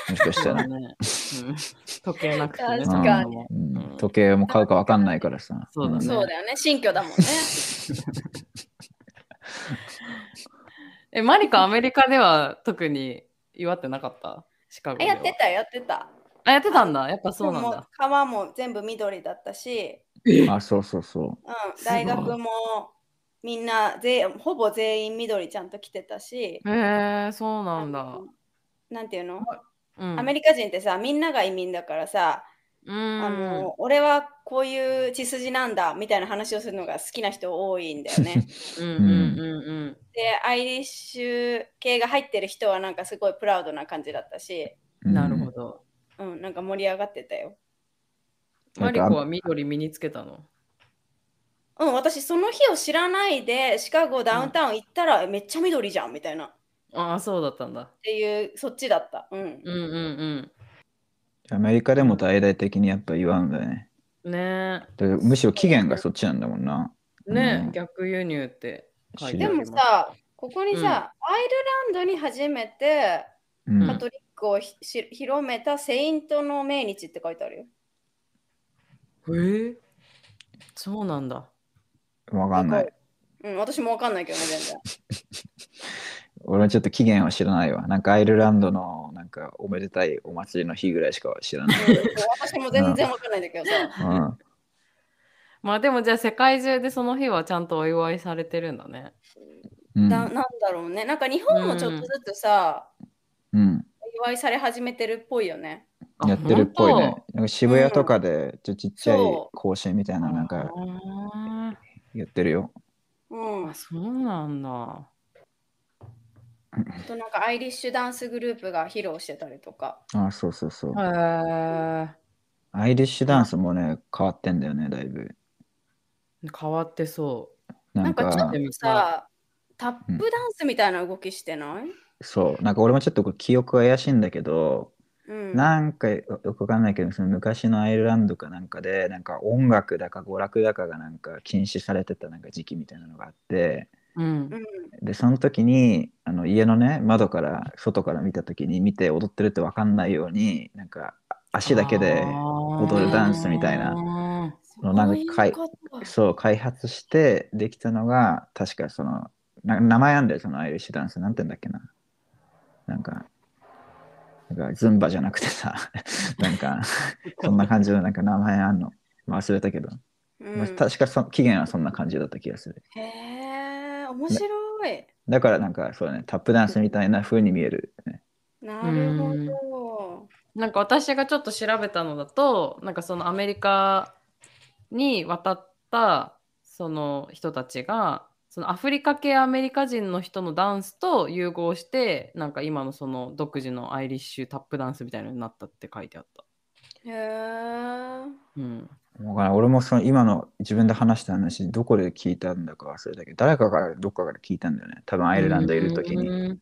もしかしたら。ね、うん、時計なくてね確かにうんうん時計も買うかわかんないからさ。そうだねそうだよね。新居だもんね。えマリカアメリカでは特に祝ってなかった？シカゴあでは。やってた、やってた。あやってたんだ。やっぱそうなんもだ川も全部緑だったし、あ、そうそうそう。ん、すごい。大学もみんな全ほぼ全員緑ちゃんと着てたし、へえそうなんだ。なんていうの、うん。アメリカ人ってさ、みんなが移民だからさ、うんあの俺はこういう血筋なんだみたいな話をするのが好きな人多いんだよね。うんうんうんで、アイリッシュ系が入ってる人はなんかすごいプラウドな感じだったし、う。うんなるほどうん、なんか盛り上がってたよ。マリコは緑身につけたの？うん、私その日を知らないでシカゴダウンタウン行ったら、えめっちゃ緑じゃんみたいなっああそうだったんだていうそっちだった。うん。うんうんアメリカでも大々的にやっぱ祝うんだよね。うんねでむしろ期限がそっちなんだもんな。えねえ、うん逆輸入って書いてでありますもさ、ここにさ、アイルランドに初めてうんカトリックをひし広めたセイントの命日って書いてあるよ。ええそうなんだわかんない。うん、私もわかんないけどね、全然。俺はちょっと期限は知らないわ。なんかアイルランドのなんかおめでたいお祭りの日ぐらいしか知らない。うん私も全然わかんないんだけどさ。うん、まあでもじゃあ世界中でその日はちゃんとお祝いされてるんだねうんだなんだろうね。なんか日本もちょっとずつさ、うん、お祝いされ始めてるっぽいよね。あやってるっぽいね本。なんか渋谷とかでちょちっちゃい更新みたいななん当かあやってるよ。うん。ーあそうなんだあとなんかアイリッシュダンスグループが披露してたりとか。あ、そうそうそう。アイリッシュダンスもね、変わってんだよね、だいぶ。変わってそななんんかちょかっ、とさ、タップダンスみたいな動きしてない、そう、なんか俺もちょっと記憶怪しいんだけど、うん、なんかよくわかんないけど、その昔のアイルランドかなんかで、なんか音楽だか娯楽だかがなんか禁止されてたなんか時期みたいなのがあって、う。うん。うん。で、その時に、あの家のね、窓から、外から見た時に見て踊ってるってわかんないように、なんか足だけで踊るダンスみたいな。な。のなんかかいそう開発してできたのが確かそのな名前あんだよそのアイリッシュダンス。なんて言うんだっけな。なんかなんかズンバじゃなくてさ なんかそんな感じのなんか名前あんの、まあ、忘れたけど、うん。まあ確かそ期限はそんな感じだった気がする。へえ、面白い。だからなんかそうだねタップダンスみたいな風に見える、ね、なるほど。なんか私がちょっと調べたのだとなんかそのアメリカに渡ったその人たちがそのアフリカ系アメリカ人の人のダンスと融合してなんか今のその独自のアイリッシュタップダンスみたいなのになったって書いてあった。へえ。うん。わからん俺もその今の自分で話した話、どこで聞いたんだか忘れたけど、誰かからどっかから聞いたんだよね。多分アイルランドいるときに。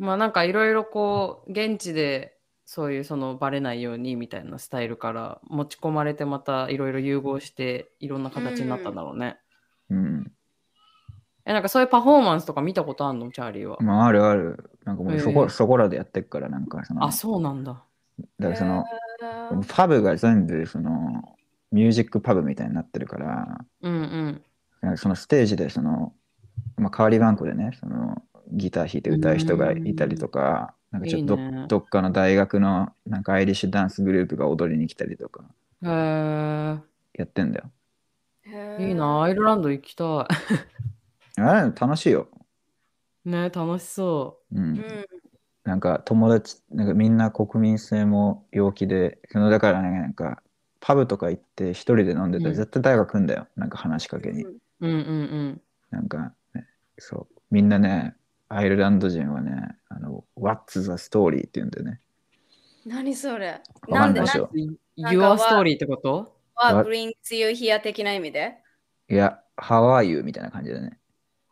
まあなんかいろいろこう現地でそういうそのバレないようにみたいなスタイルから持ち込まれてまたいろいろ融合していろんな形になったんだろうね。うん。えなんかそういうパフォーマンスとか見たことあんの？チャーリーは。まあ、あるある。なんかもうそこ、へえそこらでやってっから、なんかその、あそうなんだ。だからその、へーパブが全部その、ミュージックパブみたいになってるから、うんうん。なんかそのステージでその、まあ、代わり番号でね、そのギター弾いて歌う人がいたりとか、なんかちょっとどいいねどっかの大学のなんかアイリッシュダンスグループが踊りに来たりとかへえやってんだよ。へーいいなアイルランド行きたあれ楽しいよ。い。ね楽しそうん。うん。なんか友達、なんかみんな国民性も陽気で、そのだからね、なんかパブとか行って一人で飲んでたうんら絶対誰か来んだよ。なんか話しかけに。う。うんうんなんか、ね、そう。みんなね、アイルランド人はね、あの、What's the story って言うんだよね。何それ？わかんないで？しょうん。なんか Your story ってこと？は What- brings you here 的な意味で？いや、How are you? みたいな感じだね。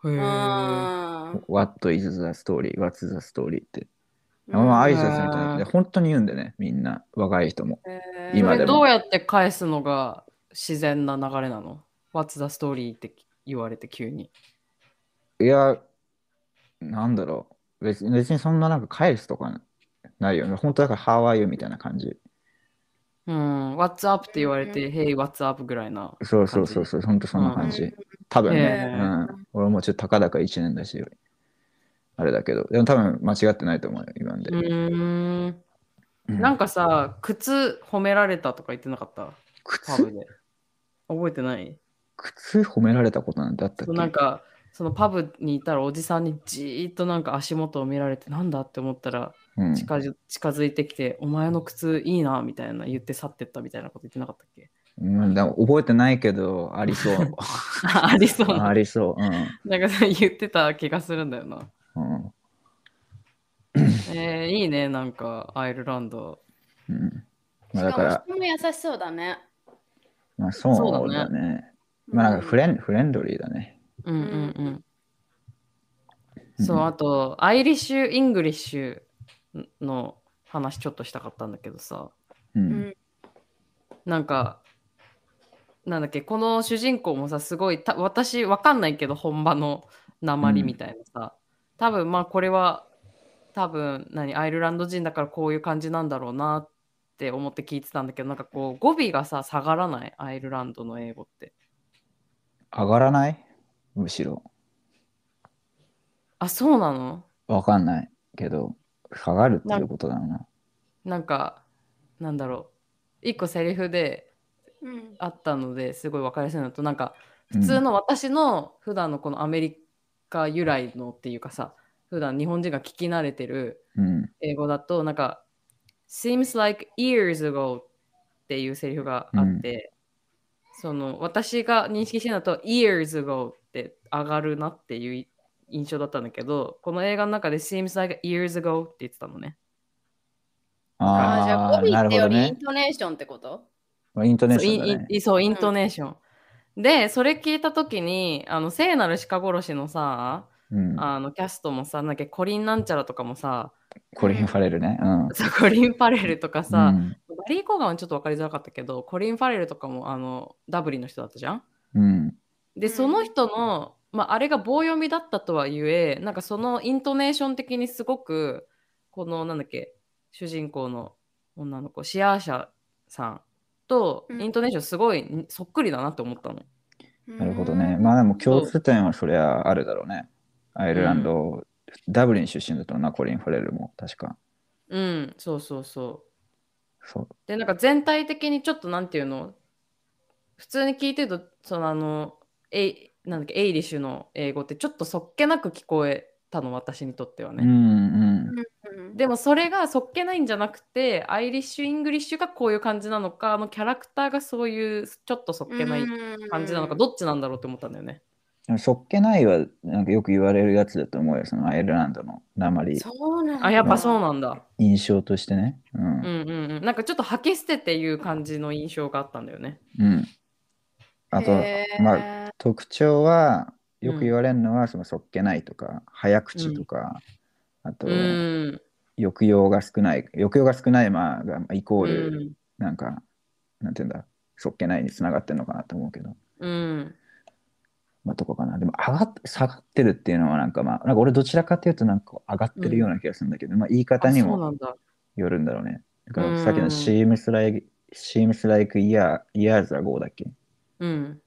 へえ。あ What is the story? What's the story? って。ーまあ、挨うん拶みたいな。で本当に言うんだよね、みんな、若い人も。へー今でもどうやって返すのが自然な流れなの ?What's the story? って言われて急に。いや、なんだろう。別に別にそんななんか返すとかないよね。本当だから How are you? みたいな感じ。うん。What's up? って言われて、Hey, what's up? ぐらいな。そうそうそうそう、本当そんな感じ。うん多分ね、へうーん。俺もちょっとたかだか1年だし、あれだけど、でも多分間違ってないと思うよ、今んで。うーん。うんなんかさ、靴褒められたとか言ってなかった？パ靴ブで。覚えてない？靴褒められたことなんてあったっけ？なんか、そのパブにいたらおじさんにじーっとなんか足元を見られてなんだって思ったらうん近づいてきて、お前の靴いいなみたいな言って去ってったみたいなこと言ってなかったっけ？うん、でも覚えてないけど、ありそう。ありそうな。ありそう。なんかさ言ってた気がするんだよな。うん。うんえー、いいね、なんかアイルランド。うんしまあ、だか、からも人も優しそうだね。まあそうそうだだね。まあなんかフレンフレンドリーだね。うんうんうん。うんそう、あと、アイリッシュ・イングリッシュの話ちょっとしたかったんだけどさ、う。うんんなんか、なんだっけ、この主人公もさ、すごい、た私、わかんないけど、本場の鉛みたいなさ、多分まあ、これは、多分何、アイルランド人だからこういう感じなんだろうなって思って聞いてたんだけど、なんかこう、語尾がさ、下がらない、アイルランドの英語って。上がらない？むしろ。あ、そうなの？わかんないけど、下がるっていうことだろうな。なんか、なんだろう、一個セリフで、うんあったのですごい分かりやすいのとなんかうん普通の私の普段のこのアメリカ由来のっていうかさ普段日本人が聞き慣れてる。英語だとなんか seems like years ago っていうセリフがあって、その私が認識してるのと years ago って上がるなっていう印象だったんだけどこの映画の中で seems like years ago って言ってたのねあーじゃあああ、な語尾ってよりイン。トネーションってことイントネーションね。そうイントネーション、でそれ聞いた時にあの聖なる鹿殺しのさうん。あのキャストもさなんだっけコリンなんちゃらとかもさコリン・ファレルね。うん。さコリン・パレルとかさ、うんバリー・コーガンはちょっと分かりづらかったけどコリン・ファレルとかもあのダブリンの人だったじゃん？うん。でうんその人の、まあ、あれが棒読みだったとはいえなんかそのイントネーション的にすごくこのなんだっけ主人公の女の子シアーシャさんとうんイントネーションすごいそっくりだなって思ったの。なるほどね。まあでも共通点はそりゃあるだろうね。アイルランド、ダブリン出身だったな、コリン・ファレルも確か。うん、そうそうそう。そう。で、なんか全体的にちょっとなんていうの、普通に聞いてると、そのあの、エイなんだっけエイリッシュの英語ってちょっとそっけなく聞こえたの、私にとってはね。うんうん。うんでもそれがそっけないんじゃなくて、アイリッシュ・イングリッシュがこういう感じなのか、あのキャラクターがそういうちょっとそっけない感じなのか、どっちなんだろうって思ったんだよね。そっけないはなんかよく言われるやつだと思うよ、そのアイルランドの訛りそうなんだ。あ、やっぱそうなんだ。印象としてね。うん。うんうんうん。なんかちょっと吐き捨てていう感じの印象があったんだよね。うん。あと、まあ、特徴は、よく言われるのは、そのそっけないとか、早口とか、あと、うん。抑揚が少ない、抑揚が少ないまあイコうール、ん。なんか、なんていうんだ、そっけないにつながってるのかなと思うけど、うん。まあ、どこかな。でも、上がっ下がってるっていうのは、なんかまあ、なんか俺どちらかというと、なんか上がってるような気がするんだけど、まあ、言い方あにも。よるんだろうね。だかうんらさっきの Seems like, seems like year, years ago だっけ？うん。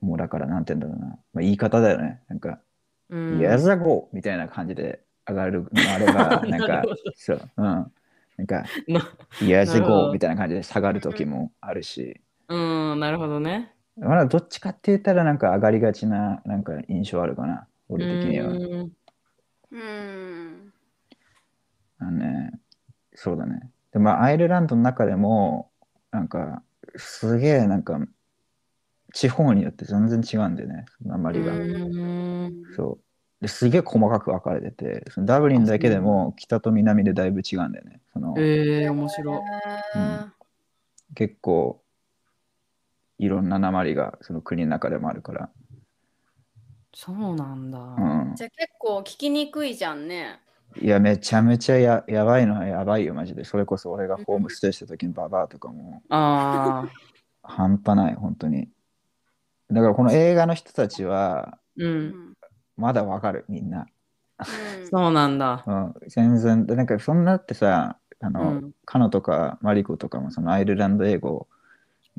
もうだから、なんて言うんだろうな。まあ、言い方だよね。なんか、うん。years ago みたいな感じで上がるのあれば、なんかそう、うん。なんか、な years なるほ ago どみたいな感じで下がる時もあるし、うん、なるほどね。まだどっちかって言ったら、なんか上がりがちな、なんか印象あるかな。俺的には。うんうん。あのね、そうだね。でも、まあアイルランドの中でも、なんか、すげえ、なんか、地方によって全然違うんだよね、鉛が。うんそう。ですげえ細かく分かれてて、そのダブリンだけでも北と南でだいぶ違うんだよね。そのえー、面白い。うん結構いろんな鉛がその国の中でもあるから。そうなんだ。うん、じゃあ結構聞きにくいじゃんね。いや、めちゃめちゃややばいのはやばいよ、マジで。それこそ俺がホームステイした時のババアとかもああ。半端ない、本当に。だからこの映画の人たちはう。うんんまだわかる、みんな。そうなんだ。うん、全然、でなんかそんなってさ、あうの、ん。カノとかマリコとかもそのアイルランド英語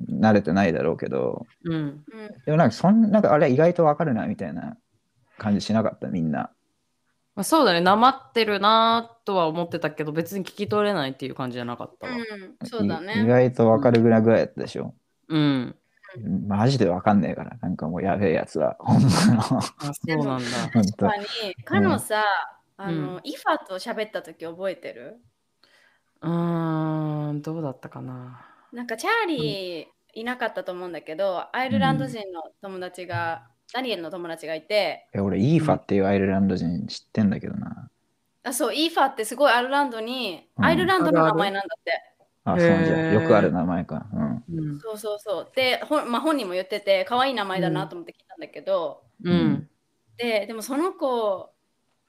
慣れてないだろうけど、うん。うんでもなんかそんなんかあれ意外とわかるなみたいな感じしなかったみんな。まあ、そうだね。なまってるなとは思ってたけど、別に聞き取れないっていう感じじゃなかったわ。うんそうだい意ね。外とわかるぐらいぐらいやったでしょ。うん。マジでわかんねえから、なんかもうやべえやつは。ほんまの。あ、そうなんだ。確かに、かのさ、あうの、イファと喋った時覚えてる？うーん、どうだったかな。なんかチャーリーいなかったと思うんだけど、アイルランド人の友達が、ダニエルの友達がいて、え俺、イーファっていうアイルランド人知ってんだけどな。あそう、イーファってすごいアイルランドに、うんアイルランドの名前なんだって。あ、そうじゃ。よくある名前か。うん。うん。そうそうそう。で、ほんまあ、本人も言ってて、可愛い名前だなと思って聞いたんだけど、うん。で、でもその子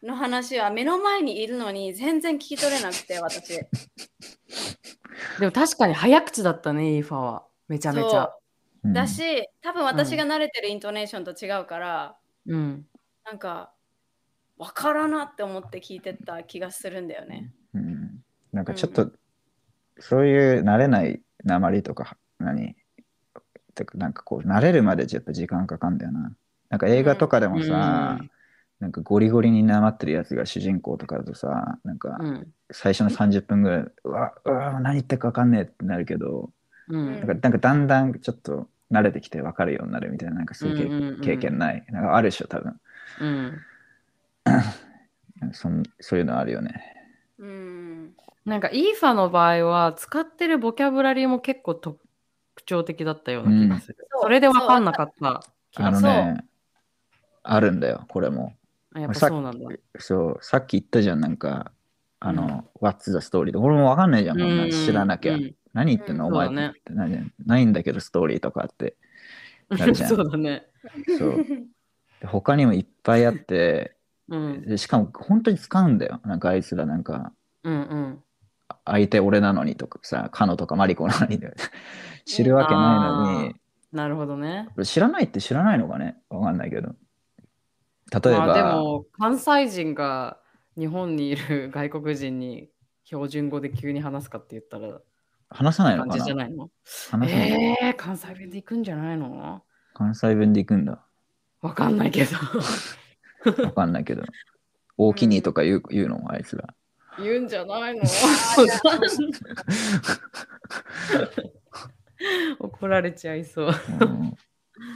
の話は目の前にいるのに全然聞き取れなくて、私。でも確かに早口だったね、イーファは。めちゃめちゃ。うんだし、多分私が慣れてるイントネーションと違うから、うん。なんか、わからなって思って聞いてた気がするんだよね。うんなんかちょっと、そういう慣れない鉛とか、何？てかなんかこう、慣れるまでやっぱ時間かかんだよな。なんか映画とかでもさ、うんなんかゴリゴリになまってるやつが主人公とかだとさ、なんかうん。最初の30分ぐらい、うわ、うわ、何言ってるか分かんねえってなるけど、うんなんかなんかだんだんちょっと慣れてきて分かるようになるみたいな、なんかそういう経,、験ない。なんかあるでしょ、多分。うん。そんそういうのあるよね。うん。なんかイーファの場合は使ってるボキャブラリーも結構特徴的だったような気がする。そうそれで分かんなかった気あのがする。ね、あるんだよ、これも。あやっぱさっそうなんだ。そう、さっき言ったじゃん、なんか、あの、What's the story? で俺もわかんないじゃん、こんなん知らなきゃ。うん何言ってんの、うんお前って何ないんだけど、ストーリーとかって。なるじゃん そうだね。そう。で他にもいっぱいあって、うん。でしかも本当に使うんだよ。なんかあいつらなんか、うんうん。相手俺なのにとかさ、カノとかマリコなのに 知るわけないのに、なるほどね。知らないって知らないのかねわかんないけど。例えば、まあでも関西人が日本にいる外国人に標準語で急に話すかって言ったら話さないの感かな？じじゃないの？話さない、えー、関西弁で行くんじゃないの？関西弁で行くんだ。わかんないけど。わかんないけど。大きにとか言う言うの？あいつら。言うんじゃないの？怒られちゃいそう。うん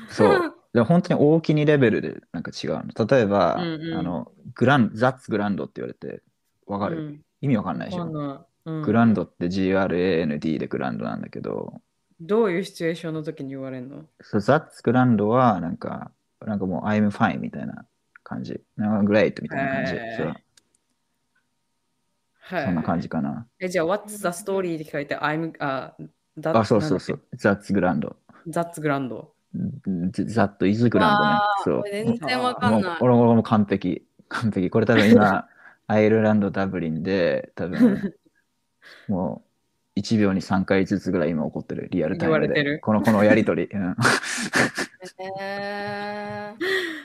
そう。で本当に大きにレベルでなんか違うの。例えば、うんうんあの、グラン、ザッツグランドって言われて、わかる、うん意味わかんないでしょ？うんグランドって GRAND でグランドなんだけど、どういうシチュエーションの時に言われるの？そうザッツグランドはなんか、あなんかもう I'm fine みたいな感じ。なんか great みたいな感じ。へーそうはいそんな感じかな。え、じゃあ、What's the story って聞かれて、I'm, あ、that, あ、そうそうそう。That's grand. 雑グランド。That is grand ねそう全然わかんない。俺も完璧。完璧。これ多分今、アイルランド、ダブリンで、多分 もう1秒に3回ずつぐらい今起こってる、リアルタイムで。このこのやりとり。うんへー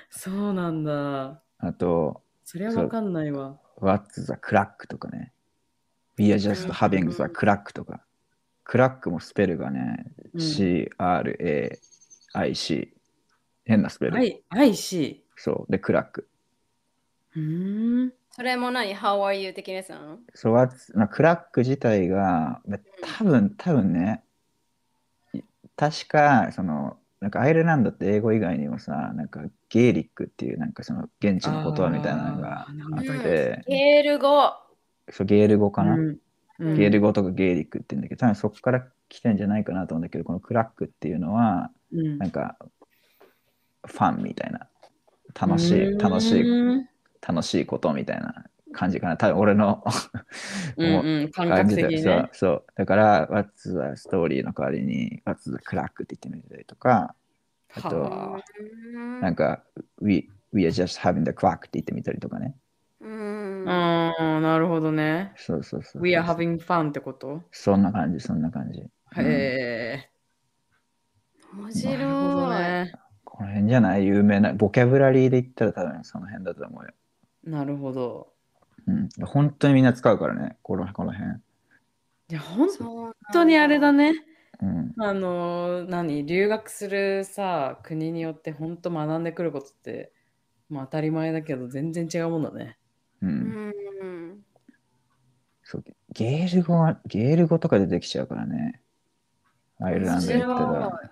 そうなんだ。あと、それはわかんないわ。What's the crack とかね。We are just うん having the crack とか。クラックもスペルがね、うん C-R-A-I-C。変なスペル。I, I see. そう。で、クラック。うーん。それも何 ?How are you 的なやつなの？そう、What's- まあクラック自体が、まあ多分、多分ね、い確か、その、なんかアイルランドって英語以外にもさ、なんかゲーリックっていうなんかその現地の言葉みたいなのがあって、ゲール語。そうゲール語かな、うんうん。ゲール語とかゲーリックって言うんだけど、多分そこから来てんじゃないかなと思うんだけど、このクラックっていうのは、うん。なんかファンみたいな、楽しい、楽しい、うん楽しいことみたいな感じかな。多分俺のうんうん、感覚的にねそう。そう。だから、What's the story の代わりに What's the crack って言ってみたりとか、あとはあなんか We, we are just having the crack って言ってみたりとかね。うん。ああ、なるほどね。そうそうそう。We are having fun ってこと？そんな感じ、そんな感じ。へえ。面なるほど白い。ね。この辺じゃない？有名な、ボキャブラリーで言ったら多分その辺だと思うよ。なるほど。うん。本当にみんな使うからね、このこの辺。いや、本当にあれだ。ね。うん。あのー、何？留学するさ、国によって本当学んでくることって、まあ当たり前だけど全然違うもんだね。う。うんん。そうゲール語は、ゲール語とか出てきちゃうからね。アイルランド行ったら。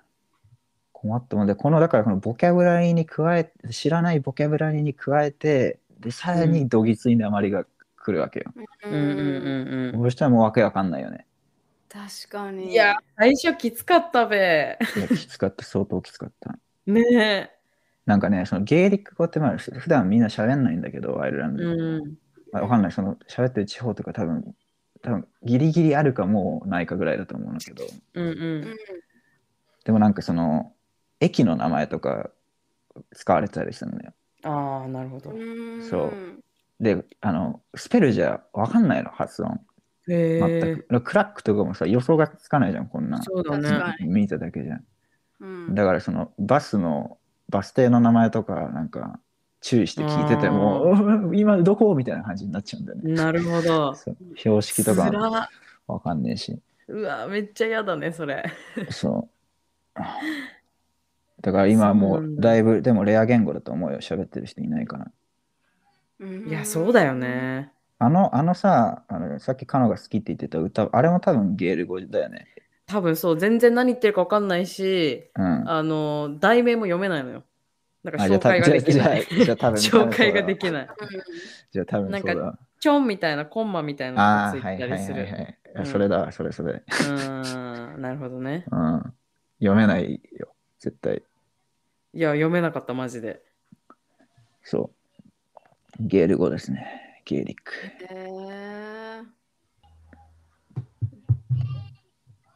困ったもんで、このだからこのボキャブラリーに加え、知らないボキャブラリーに加えて、で、さらにどぎつい鉛が来るわけよ。うんうんうんそしたらもうわけわかんないよね。確かに。いや、最初きつかったべ。きつかった、相当きつかった。ねえ。なんかね、そのゲーリック語ってまあ普段みんな喋んないんだけど、アイルランドで。うん。まあ、わかんない、その喋ってる地方とか多分、多分ギリギリあるかもうないかぐらいだと思うんだけど、うんう。うんん。でもなんかその、駅の名前とか使われてたりするんだよ。ああ、なるほど。うんそうで、あの、スペルじゃわかんないの、発音。へ全え。く。クラックとかもさ、予想がつかないじゃん、こんな。そうだ確かね。見ただけじゃん。うんだからその、バスの、バス停の名前とか、なんか、注意して聞いてても、お 今どこみたいな感じになっちゃうんだよね。なるほど。そう標識とかわかんねえし。うわ、めっちゃ嫌だね、それ。そう。だから今もそうなんだいぶ、でもレア言語だと思うよ、喋ってる人いないから。いや、そうだよ。ね。あの、あのさ、あのさっきカノが好きって言ってた歌、あれも多分ゲール語だよね。多分そう、全然何言ってるか分かんないし、うん。あの、題名も読めないのよ。なんか紹介ができじゃあない。じゃあ多分 紹介ができない。じゃあ多分そうだ。ちょんみたいなコンマみたいああ、なのがつはいたりする。はいはい。うんそれだ、それそれ。うーん、なるほどね。うん。読めないよ、絶対。いや、読めなかった、マジで。そう。ゲール語ですね。ゲーリック。へー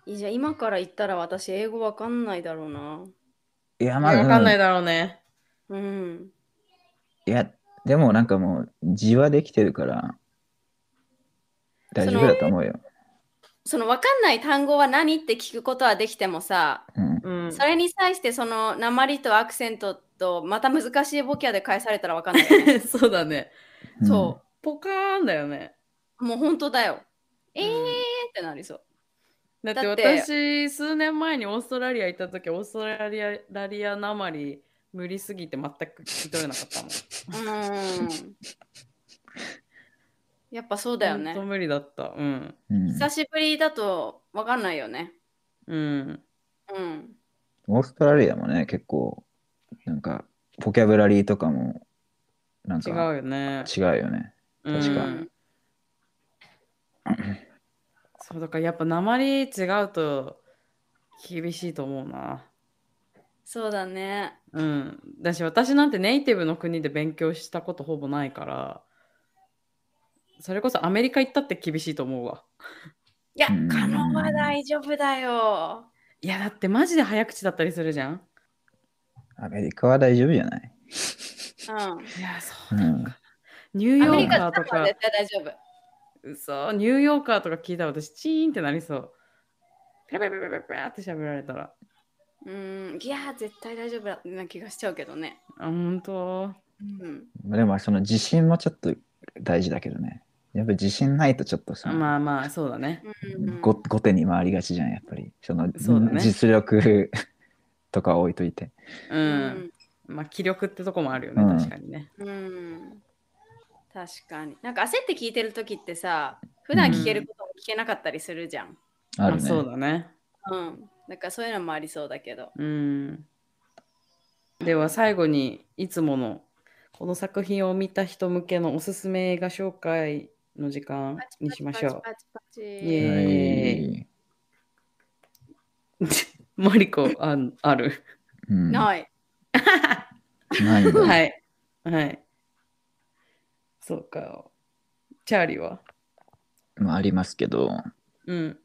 いいじゃあ今から言ったら私英語わかんないだろうな。いや、わまあ、かんないだろうね。うん。いや、でもなんかもう字はできてるから大丈夫だと思うよ。そのわかんない単語は何って聞くことはできてもさ、うん。うん。それに対してその鉛とアクセントとまた難しいボキャで返されたらわかんないよね。そうだね。うんそポカーンだよね。う。もう本当だよ。えーうんってなりそう。だってだって私、数年前にオーストラリア行った時、オーストラリアラリアなまり無理すぎて全く聞き取れなかったもん。うーん。やっぱそうだよねほんと。無理だった。うん。うん久しぶりだとわかんないよね。うん。うん。オーストラリアもね、結構、なんか、ボキャブラリーとかも、なん違うかよね。違うよね。確かうん そうだからやっぱ鉛違うと厳しいと思うな。そうだね。うん。だし、私なんてネイティブの国で勉強したことほぼないから、それこそアメリカ行ったって厳しいと思うわ。いや、うんカノは大丈夫だよ。いや、だってマジで早口だったりするじゃん。アメリカは大丈夫じゃない？うん。いや、そううんなんか。ニューヨーアメリカカーとか絶、対大丈夫。嘘、ニューヨーカーとか聞いたら私、チーンってなりそう。ペラペラペラペラペラって喋られたら。うん。いや、絶対大丈夫な気がしちゃうけどね。あ、本当うん。でもその自信もちょっと大事だけどね。やっぱり自信ないとちょっとさ、まあまあ、そうだね。うんご後手に回りがちじゃん、やっぱり。そのそうだね実力 とか置いといて。う。うんまあ、気力ってとこもあるよね、うん確かにね。うん。確かに。なんか焦って聞いてる時ってさ、普段聞けることも聞けなかったりするじゃん。あるね。まそうだね。うん。だからそういうのもありそうだけど。うん。では最後にいつものこの作品を見た人向けのおすすめ映画紹介の時間にしましょう。イエーイはいマリコあある？うん、ない。ない。はい。はい。そうか。チャーリーは？まあ、ありますけど、うん。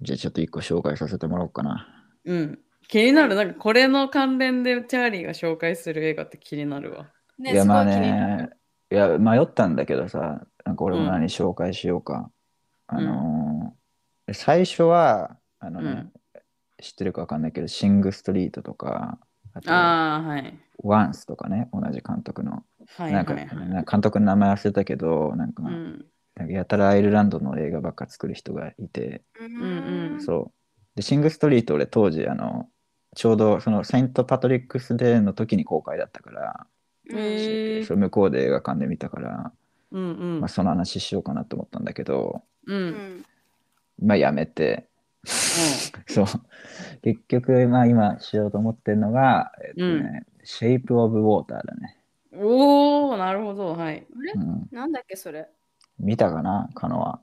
じゃあちょっと一個紹介させてもらおうかな。うん。気になる。なんかこれの関連でチャーリーが紹介する映画って気になるわ。ね、いや、まあ。ね、いや、迷ったんだけどさ、なんか俺もうん何紹介しようか。あのー最初は、あのね、うん知ってるかわかんないけど、シング・ストリートとか、あと、ああ、はい。ワンスとかね、同じ監督の。はいなんか、はいはい。なんか監督の名前忘れたけど、なんか、うん。なんかやたらアイルランドの映画ばっか作る人がいて、うんうんそう。で、シング・ストリート、俺当時、あの、ちょうどそのセント・パトリックス・デーの時に公開だったから、それ向こうで映画館で見たから、うんうんまあ、その話しようかなと思ったんだけど、う。うんんまあやめて、そう。結局、まあ今しようと思ってるのが、えっとね、Shape of Water だね。おおなるほど。はい。あれ？うん、なんだっけそれ？見たかな、カノは。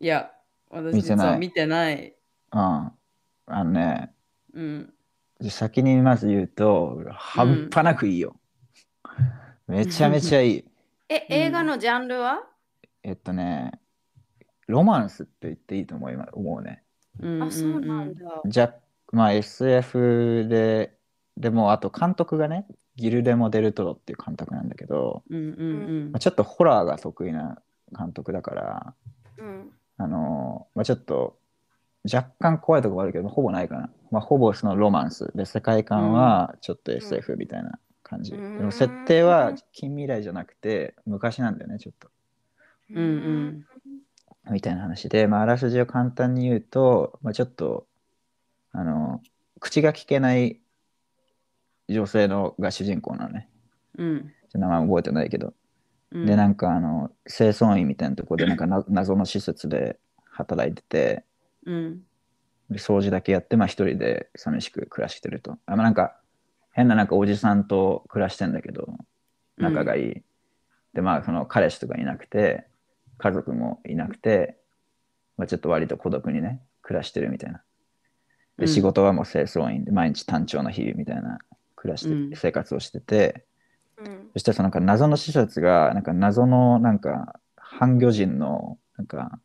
いや、私見てない実は見てない。うん。あのね、うん。先にまず言うと、半端なくいいよ。めちゃめちゃいい。え、映画のジャンルは？えっとね、ロマンスって言っていいと思いま思うね。うんあ、そうなんだ。じゃまあ SF で、でもあと監督がね、ギルデモ・デルトロっていう監督なんだけど、うんうんうんまあ、ちょっとホラーが得意な監督だから、うん。あのまあ、ちょっと若干怖いところあるけど、ほぼないかな。まあ、ほぼそのロマンスで、世界観はちょっと SF みたいな感じ。うんでも設定は近未来じゃなくて、昔なんだよね、ちょっと。うんうんみたいな話で、まあ、あらすじを簡単に言うと、まあ、ちょっと、あの、口が聞けない女性のが主人公なのね。うん名前覚えてないけど。うん。で、なんか、あの、清掃員みたいなところで、なんかな謎の施設で働いてて、うんで掃除だけやって、まあ、一人で寂しく暮らしてると。あまあ、なんか、変ななんかおじさんと暮らしてんだけど、仲がいい。で、まあ、その彼氏とかいなくて、家族もいなくて、まあ、ちょっと割と孤独にね、暮らしてるみたいな。で、うん仕事はもう清掃員で、毎日単調な日々みたいな暮らして、うん生活をしてて、うん。そしたらそのなんか謎の施設が、なんか謎のなんか半魚人のなんか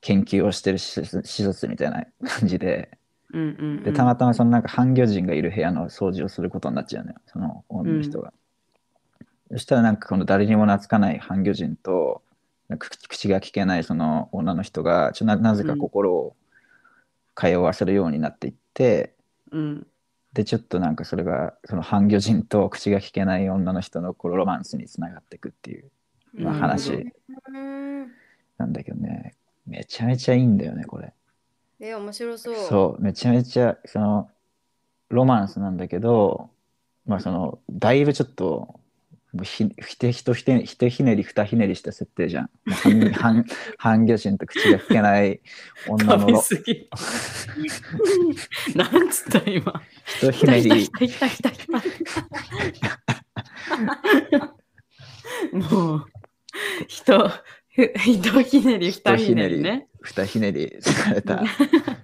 研究をしてる施設施設みたいな感じで、うんうん。で、たまたまそのなんか半魚人がいる部屋の掃除をすることになっちゃうのよ、その女の人が。そしたらなんかこの誰にも懐かない半魚人と、口口が聞けないその女の人が、ちょななぜか心を通わせるようになっていって、うんで、ちょっとなんかそれが、その半魚人と口が聞けない女の人のこのロマンスにつながっていくっていう、まあ、うん話うん。なんだけどね、めちゃめちゃいいんだよね、これ。え、面白そう。そう、めちゃめちゃ、その、ロマンスなんだけど、まあその、だいぶちょっと、もうひひてひとひてひてひねり二ひねりした設定じゃん。半 半半魚人と口が聞けない女の食べロすぎ。なんつった今。ひとひねり。もう、ひと、ひひとひねり、ふたひねりね。二ひねりされた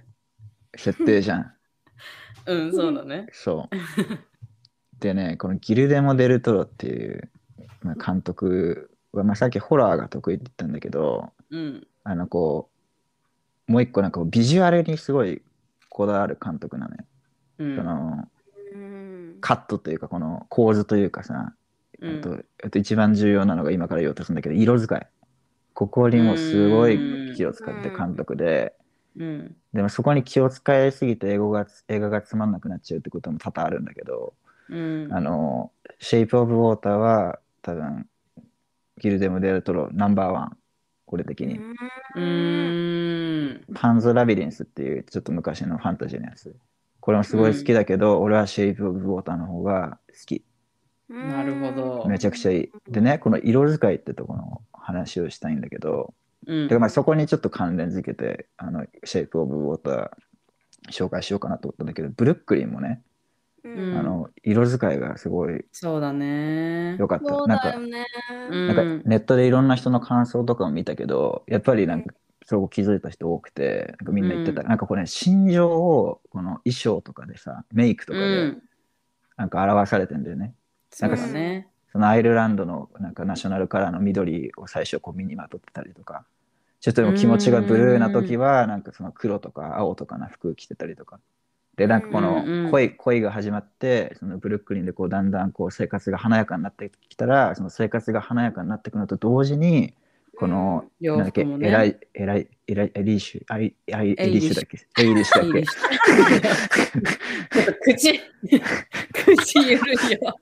設定じゃん。うん、そうだね。そう。でね、このギルデモ・デルトロっていうまあ監督は、まあ、さっきホラーが得意って言ったんだけど、うん。あのこう、もう一個なんかビジュアルにすごいこだわる監督なのよ。うん。そのうんカットというか、この構図というかさ、うんあとあと一番重要なのが今から言おうとするんだけど、色使い。ここにもすごい気を使って監督で、うん。でもそこに気を使いすぎて英語が映画がつまんなくなっちゃうってことも多々あるんだけど、うん。あの、シェイプ・オブ・ウォーターは多分、ギルデム・デルトロナンバーワン、これ的に。うーん。パンズ・ラビリンスっていうちょっと昔のファンタジーのやつ。これもすごい好きだけど、俺はシェイプ・オブ・ウォーターの方が好き。なるほど。めちゃくちゃいい。でね、この色使いってとこの話をしたいんだけど、うんてかまあそこにちょっと関連づけて、あの、シェイプ・オブ・ウォーター紹介しようかなと思ったんだけど、ブルックリンもね、うんあの、色使いがすごいそうだね。良かった。なんかね。うんなんかネットでいろんな人の感想とかも見たけど、やっぱりなんかそう気づいた人多くて、なんかみんな言ってた、うんなんかこれ、心情をこの衣装とかでさ、メイクとかでうん。なんか表されてんだよね。そうだね。そのアイルランドのなんかナショナルカラーの緑を最初こう身にまとってたりとか、ちょっとでも気持ちがブルーな時はなんかその黒とか青とかな服着てたりとか。で、なんかこの恋恋が始まって、そのブルックリンでこうだんだんこう生活が華やかになってきたら、その生活が華やかになっていくのと同時に、この、洋なんだっけ、ねエライ、エライ、エライ、エリッシュ、アイ、アイ、エリッシュだっけ？エイリッシュだっけ 口、口ゆるいよ。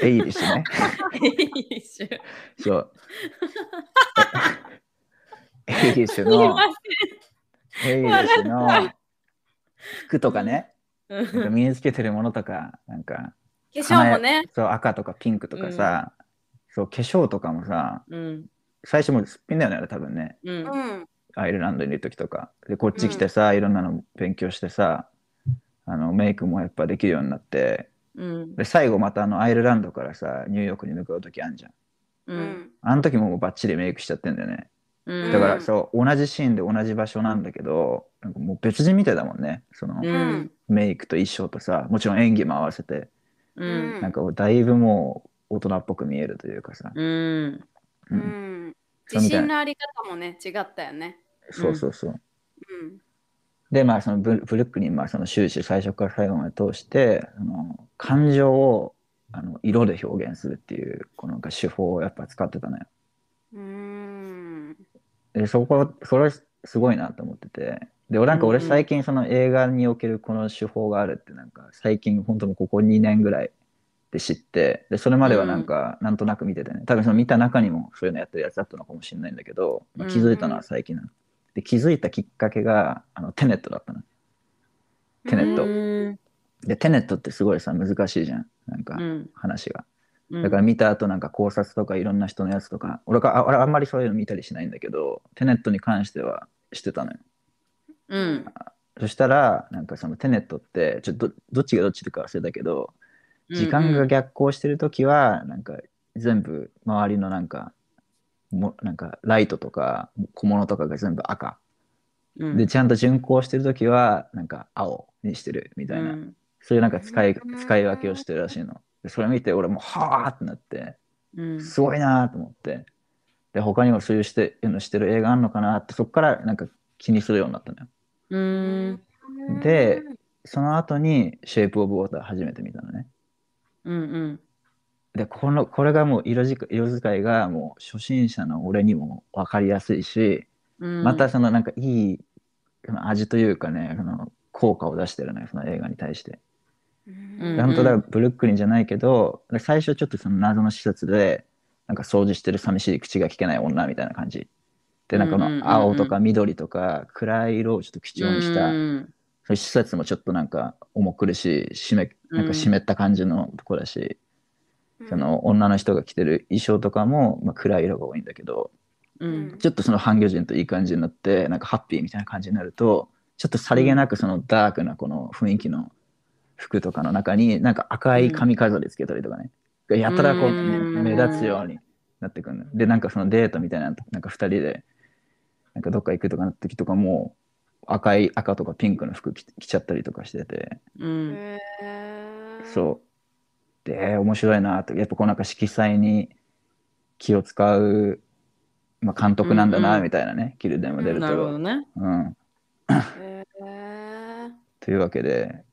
エイリッシュね。いいしゅそう。エイリッシ のま、エイリッシュの服とかね、かん。身につけてるものとか、なんか、化粧もね。そう赤とかピンクとかさ、そう化粧とかもさ、うん。最初もうすっぴんだよね、あれ多分ね。うんう。ん。アイルランドにいる時とか。で、こっち来てさ、いろんなの勉強してさ、あのメイクもやっぱできるようになって、うん。で、最後またあのアイルランドからさ、ニューヨークに向かう時あんじゃん。う。うんん。あの時ももうバッチリメイクしちゃってんだよね。うんだからそう、同じシーンで同じ場所なんだけど、なんかもう別人みたいだもんね。そのうん。メイクと衣装とさ、もちろん演技も合わせて、うん。なんかだいぶもう大人っぽく見えるというかさ。うん。ううん自信のあり方もね、違ったよね。そうそうそう。うん。で、まあ、そのブルブルックリン、まあ、その終始最初から最後まで通して、あの感情をあの色で表現するっていう、このなんか手法をやっぱ使ってたのよ。うん。で、そこ、それすごいなと思ってて。で、俺なんか俺最近その映画におけるこの手法があるってなんか最近本当もうここ2年ぐらいで知って、で、それまではなんかなんとなく見ててね、多分その見た中にもそういうのやってるやつだったのかもしれないんだけど、まあ気づいたのは最近なの。で、気づいたきっかけがあのテネットだったの。テネットうん。で、テネットってすごいさ、難しいじゃん。なんかうん。話が。うんだから見た後なんか考察とかいろんな人のやつとか、俺があ俺あんまりそういうの見たりしないんだけど、テネットに関してはしてたのよ。うん。そしたら、なんかそのテネットって、ちょっとどどっちがどっちか忘れたけど、時間が逆行してるときは、なんか全部周りのなんか、もなんかライトとか小物とかが全部赤。うんで、ちゃんと巡行してるときは、なんか青にしてるみたいな。うんそういうなんか使いうん使い分けをしてるらしいの。でそれ見て俺もはあってなって、うんすごいなと思って。で、他にもそういうしていうのしてる映画あんのかなって、そこからなんか気にするようになったのよ。うんで、その後にシェイプオブウォーター初めて見たのね。うんうん。で、この、これがもう色色使いがもう初心者の俺にも分かりやすいし、うん。またそのなんかいい味というかね、その効果を出してるね、その映画に対して。うん本当だ、ブルックリンじゃないけど、最初ちょっとその謎の施設で、なんか掃除してる寂しい口が聞けない女みたいな感じ。で、なんかの青とか緑とか暗い色をちょっと基調にした、施設もちょっとなんか重苦しい、湿めなんか湿った感じのとこだし、その女の人が着てる衣装とかも、まあ、暗い色が多いんだけど、うん。ちょっとその半魚人といい感じになって、なんかハッピーみたいな感じになると、ちょっとさりげなくそのダークなこの雰囲気の服とかの中に、なんか赤い髪飾りつけたりとかね、やたらこううん。目立つようになってくるの。で、なんかそのデートみたいな、なんか二人で、なんかどっか行くとかなった時とかも、赤い赤とかピンクの服着着ちゃったりとかしてて、うん。そう。で、面白いなと。やっぱこうなんか色彩に気を使う、まあ、監督なんだな、うんうんみたいなね、ギルデムデルなるほどトロ。ね。うん。へーというわけで、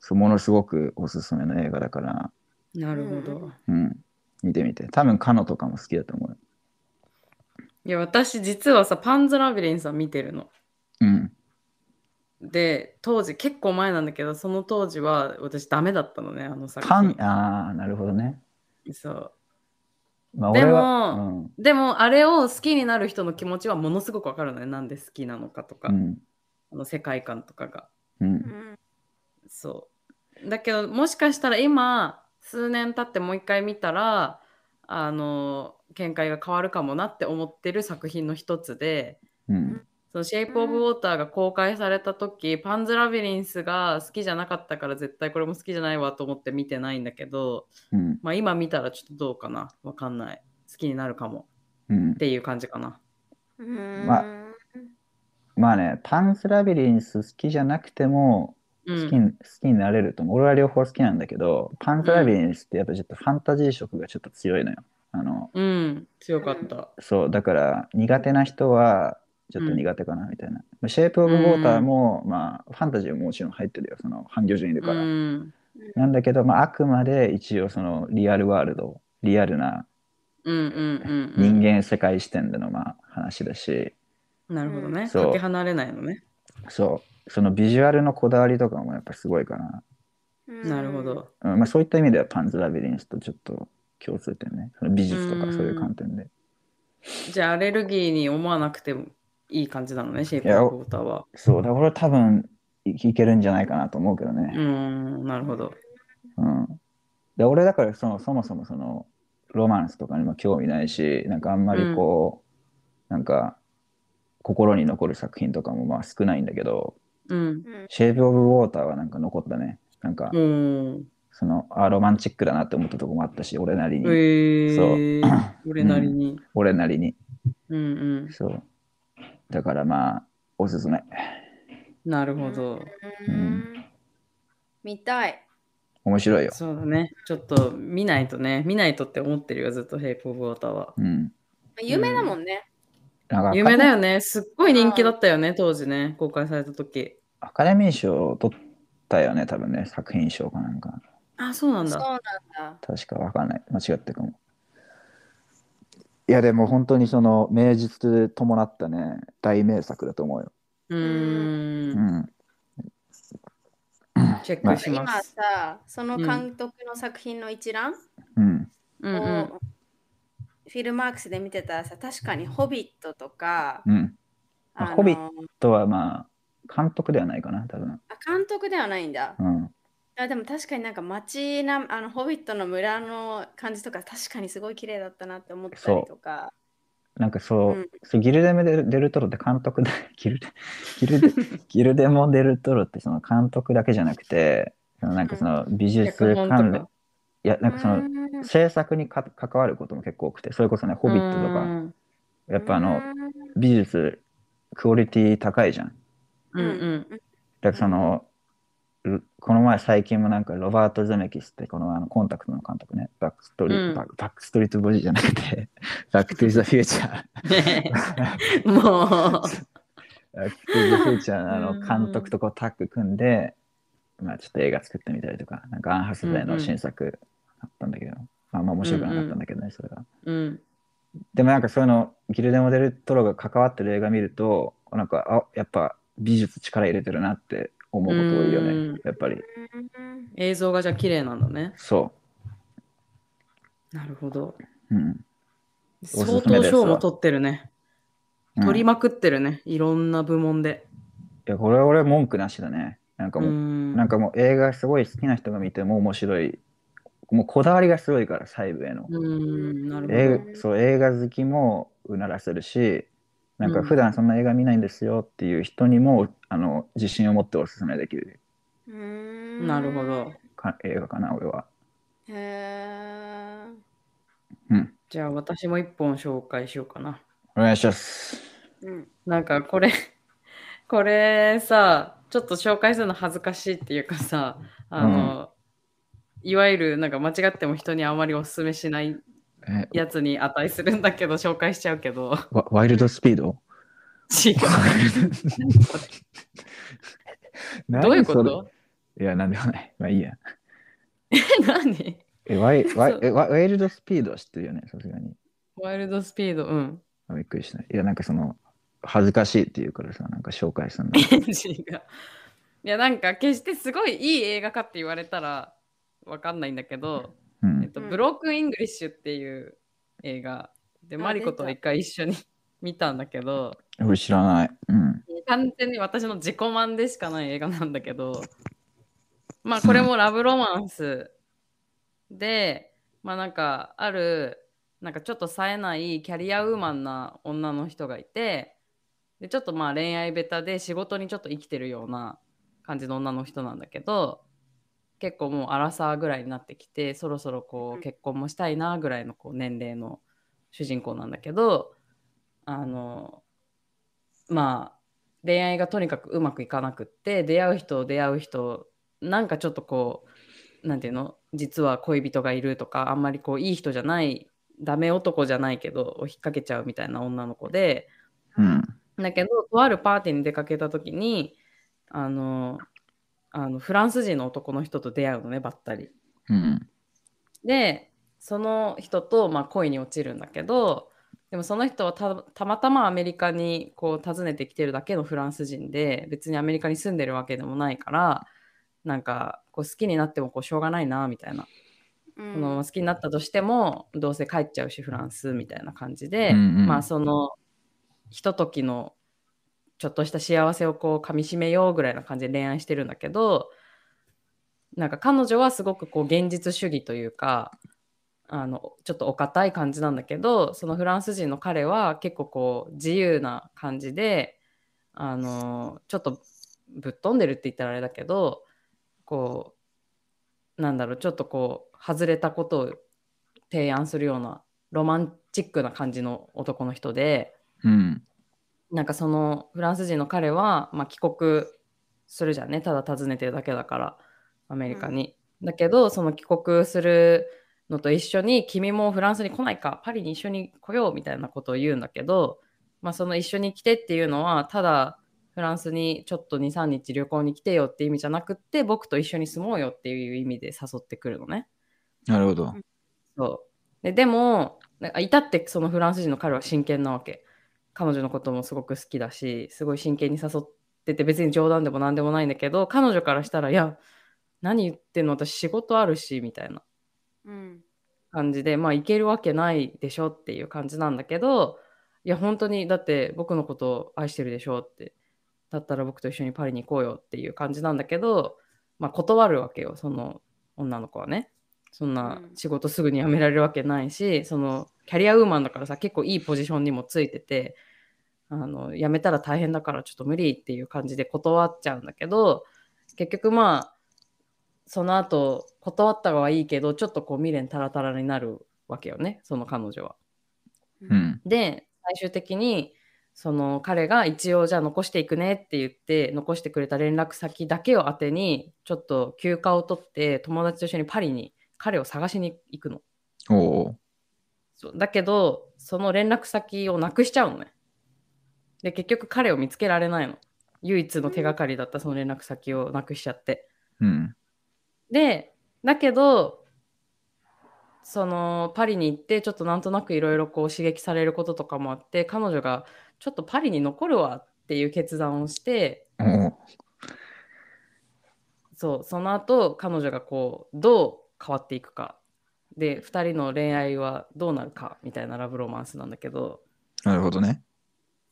そうものすごくおすすめの映画だから、なるほど。うん。見てみて。多分、カノとかも好きだと思うよ。いや、私実はさ、パンズラビリンスは見てるの。うん。で、当時、結構前なんだけど、その当時は私ダメだったのね、あの作品。ああ、なるほどね。そう。まあ、でもうん。でも、あれを好きになる人の気持ちはものすごくわかるのね。なんで好きなのかとか、うん。あの世界観とかが。うんう。んそう。だけど、もしかしたら今、数年経ってもう一回見たら、あの、見解が変わるかもなって思ってる作品の一つで、うん。そのシェイプ・オブ・ウォーターが公開された時、パンズ・ラビリンスが好きじゃなかったから絶対これも好きじゃないわと思って見てないんだけど、うん。まあ今見たらちょっとどうかな？わかんない。好きになるかもうんっ。ていう感じかな。うんままあね、パンスラビリンス好きじゃなくても、うん好きに,、好きになれると思う。俺は両方好きなんだけど、パンスラビリンスってやっぱちょっとファンタジー色がちょっと強いのよ。あの、うん、強かった。そう、だから苦手な人はちょっと苦手かなみたいな。シェイプオブウォーターも、まあ、ファンタジーももちろん入ってるよ。その、半魚人いるうから。ん、なんだけど、まあ、あくまで一応そのリアルワールド、リアルなうん、うん、うん。人間世界視点でのまあ話だし、なるほどね。そうかけ離れないのね。そう、そのビジュアルのこだわりとかもやっぱすごいかな。なるほど。うんまあ、そういった意味ではパンズラビリンスとちょっと共通点ね。その美術とかそういう観点で。じゃあアレルギーに思わなくてもいい感じなのね、シェイプ・オブ・ウォーターは。そう、だから多分いいけるんじゃないかなと思うけどうね。ん、なるほど。うん。で俺だからそのそもそもそのロマンスとかにも興味ないし、なんかあんまりこう、なんか心に残る作品とかもまあ少ないんだけど、うん。シェイプ・オブ・ウォーターはなんか残ったね。なんか、うん。そのあロマンチックだなって思ったとこもあったし、俺なりに。えー、俺なりに。俺なりに。うんうん。そう。だからまあ、おすすめ。なるほど。うん見たい。面白いよ。そうだね。ちょっと見ないとね。見ないとって思ってるよ、ずっとヘイプ・オブ・ウォーターは。うん。有名だもんね。なんか有名だよね。すっごい人気だったよね、当時ね。公開された時。アカデミー賞を取ったよね、多分ね。作品賞かなんか。あ、そうなんそうなんだ。だ。確かわかんない。間違ってるかも。いや、でも本当にその名実伴ったね、大名作だと思うよ。うー。うんん。チェックし今ます。さ、その監督の作品の一覧うん。うんうん。をフィルマークスで見てたらさ、確かにホビットとか、うん。ああのホビッとはまあ、監督ではないかな、多分。あ監督ではないんだ。うん。あでも確かになんか街なあのホビットの村の感じとか確かにすごい綺麗だったなって思ったりとか。なんかそう、うんそうギルデメデルデルトロって監督で、ギルデ、ギルデ、ギルデモデルトロってその監督だけじゃなくて、そのなんかその美術関連か、。いや、なんかそのうん制作にか関わることも結構多くて、それこそね、ホビットとか、うんやっぱあの、うん美術、クオリティ高いじゃん。うんうん。だからその、うこの前最近もなんかロバート・ゼメキスってこのあのコンタクトの監督ね、バックストリート、うんバックバックストリートボディじゃなくて、バック・トゥ・ザ・フューチャー。もう。バック・トゥ・ザ・フューチャーのの監督とこうタッグ組んで、まあちょっと映画作ってみたりとか、なんかアン・ハスベイの新作あったんだけど、まあまあ面白くなかったんだけどね、それは。うん。でもなんかそういうの、ギルデモデルトロが関わってる映画見ると、なんか、あ、やっぱ美術力入れてるなって思うこと多いようんね、やっぱり。うん映像がじゃあ綺麗なんだね。そなるほど。う。うん。相当賞も取ってるね。うん取りまくってるね。いろんな部門で。いや、これは俺文句なしだね。なんかうもう、ん。なんかもう映画すごい好きな人が見ても面白い。もうこだわりがすごいから、細部への。うん、なるほど。映画好きもうならせるし、なんか普段そんな映画見ないんですよっていう人にも、あの自信を持っておすすめできるうんなるほど。か映画かな、俺は。へえ。うん。じゃあ私も一本紹介しようかな。お願いします。うんなんかこれ これさ、ちょっと紹介するの恥ずかしいっていうかさ、あの、いわゆるなんか間違っても人にあまりおすすめしないえやつに値するんだけど、紹介しちゃうけど、ワワイルドスピード違う。どういうこと？れ？いや、なんでもない。まあいいや。何？え、ワイワイワワイルドスピードは知ってるよね、さすがに。ワイルドスピード、うん。あびっくりした。いや、なんかその、恥ずかしいっていうからさ、なんか紹介するの。違う。いや、なんか決してすごいいい映画かって言われたらわかんないんだけど、うん。えっと、うん。ブロークン・イングリッシュっていう映画。で、あマリコとは一回一緒に見たんだけど、俺知らない。うん。完全に私の自己満でしかない映画なんだけど、まあこれもラブロマンスで、まあなんかある、なんかちょっと冴えないキャリアウーマンな女の人がいて、でちょっとまあ恋愛ベタで仕事にちょっと生きてるような感じの女の人なんだけど、結構もうアラサーぐらいになってきて、そろそろこう結婚もしたいなぐらいのこう年齢の主人公なんだけど、あの、まあ恋愛がとにかくうまくいかなくって出会う人出会う人なんかちょっとこうなんていうの実は恋人がいるとかあんまりこういい人じゃないダメ男じゃないけど引っ掛けちゃうみたいな女の子でうん。だけどとあるパーティーに出かけた時にあのあのフランス人の男の人と出会うのねばったり。うん。でその人と、まあ、恋に落ちるんだけどでもその人はたたまたまアメリカにこう訪ねてきてるだけのフランス人で別にアメリカに住んでるわけでもないからなんかこう好きになってもこうしょうがないなみたいな、うんその好きになったとしてもどうせ帰っちゃうしフランスみたいな感じで、うんうんまあそのひとときのちょっとした幸せをこう噛みしめようぐらいな感じで恋愛してるんだけどなんか彼女はすごくこう現実主義というかあのちょっとお堅い感じなんだけどそのフランス人の彼は結構こう自由な感じであのちょっとぶっ飛んでるって言ったらあれだけどこうなんだろうちょっとこう外れたことを提案するようなロマンチックな感じの男の人でうん。なんかそのフランス人の彼は、まあ、帰国するじゃんねただ訪ねてるだけだからアメリカに。だけどその帰国するのと一緒に君もフランスに来ないかパリに一緒に来ようみたいなことを言うんだけど、まあ、その一緒に来てっていうのはただフランスにちょっと23日旅行に来てよって意味じゃなくって僕と一緒に住もうよっていう意味で誘ってくるのね。なるほど。そうででもなんか至ってそのフランス人の彼は真剣なわけ彼女のこともすごく好きだしすごい真剣に誘ってて別に冗談でも何でもないんだけど彼女からしたらいや何言ってんの？私仕事あるしみたいなうん。感じでまあ行けるわけないでしょっていう感じなんだけどいや本当にだって僕のことを愛してるでしょってだったら僕と一緒にパリに行こうよっていう感じなんだけど、まあ、断るわけよその女の子はね。そんなうん。仕事すぐに辞められるわけないし、そのキャリアウーマンだからさ結構いいポジションにもついててあの辞めたら大変だからちょっと無理っていう感じで断っちゃうんだけど結局まあその後断ったはいいけどちょっとこう未練タラタラになるわけよねその彼女は。うん。で最終的にその彼が一応じゃあ残していくねって言って残してくれた連絡先だけを当てにちょっと休暇を取って友達と一緒にパリに彼を探しに行くの。だけどその連絡先をなくしちゃうのね。で結局彼を見つけられないの。唯一の手がかりだったその連絡先をなくしちゃって。ー。うん。でだけどそのパリに行ってちょっとなんとなくいろいろこう刺激されることとかもあって彼女がちょっとパリに残るわっていう決断をしておおそうその後彼女がこうどう変わっていくかで2人の恋愛はどうなるかみたいなラブロマンスなんだけどなるほどね。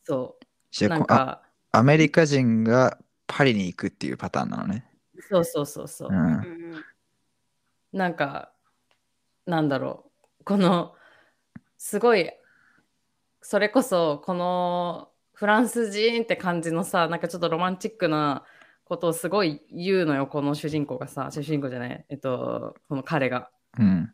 そじゃあこあうなんかアメリカ人がパリに行くっていうパターンなのね。そうそうそうそうう。ん。うんなんかなんだろうこのすごいそれこそこのフランス人って感じのさなんかちょっとロマンチックなことをすごい言うのよこの主人公がさ主人公じゃないえっとこの彼が。うん。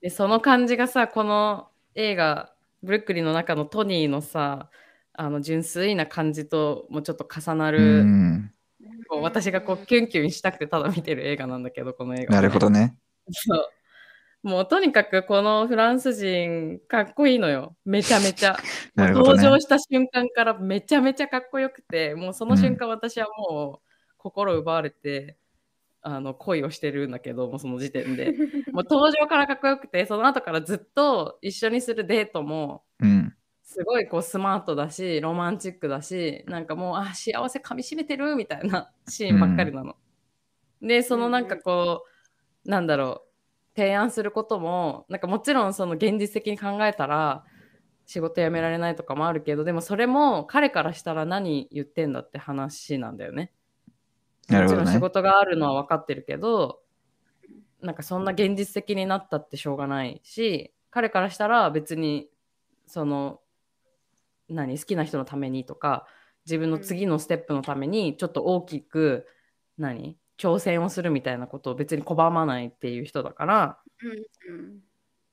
でその感じがさこの映画「ブルックリン」の中のトニーのさあの純粋な感じともちょっと重なうる、ん。こう私がこうキュンキュンしたくてただ見てる映画なんだけどこの映画はね、なるほどね。そうもうとにかくこのフランス人かっこいいのよめちゃめちゃ ね。登場した瞬間からめちゃめちゃかっこよくてもうその瞬間私はもう心奪われて、あの恋をしてるんだけどもうその時点でもう登場からかっこよくてその後からずっと一緒にするデートもうん。すごいこうスマートだしロマンチックだしなんかもうあ幸せかみしめてるみたいな シーンばっかりなの。でそのなんかこうなんだろう提案することもなんかもちろんその現実的に考えたら仕事辞められないとかもあるけどでもそれも彼からしたら何言ってんだって話なんだよね。ねもちろん仕。事があるのは分かってるけどなんかそんな現実的になったってしょうがないし彼からしたら別にその何好きな人のためにとか自分の次のステップのためにちょっと大きく何挑戦をするみたいなことを別に拒まないっていう人だからうん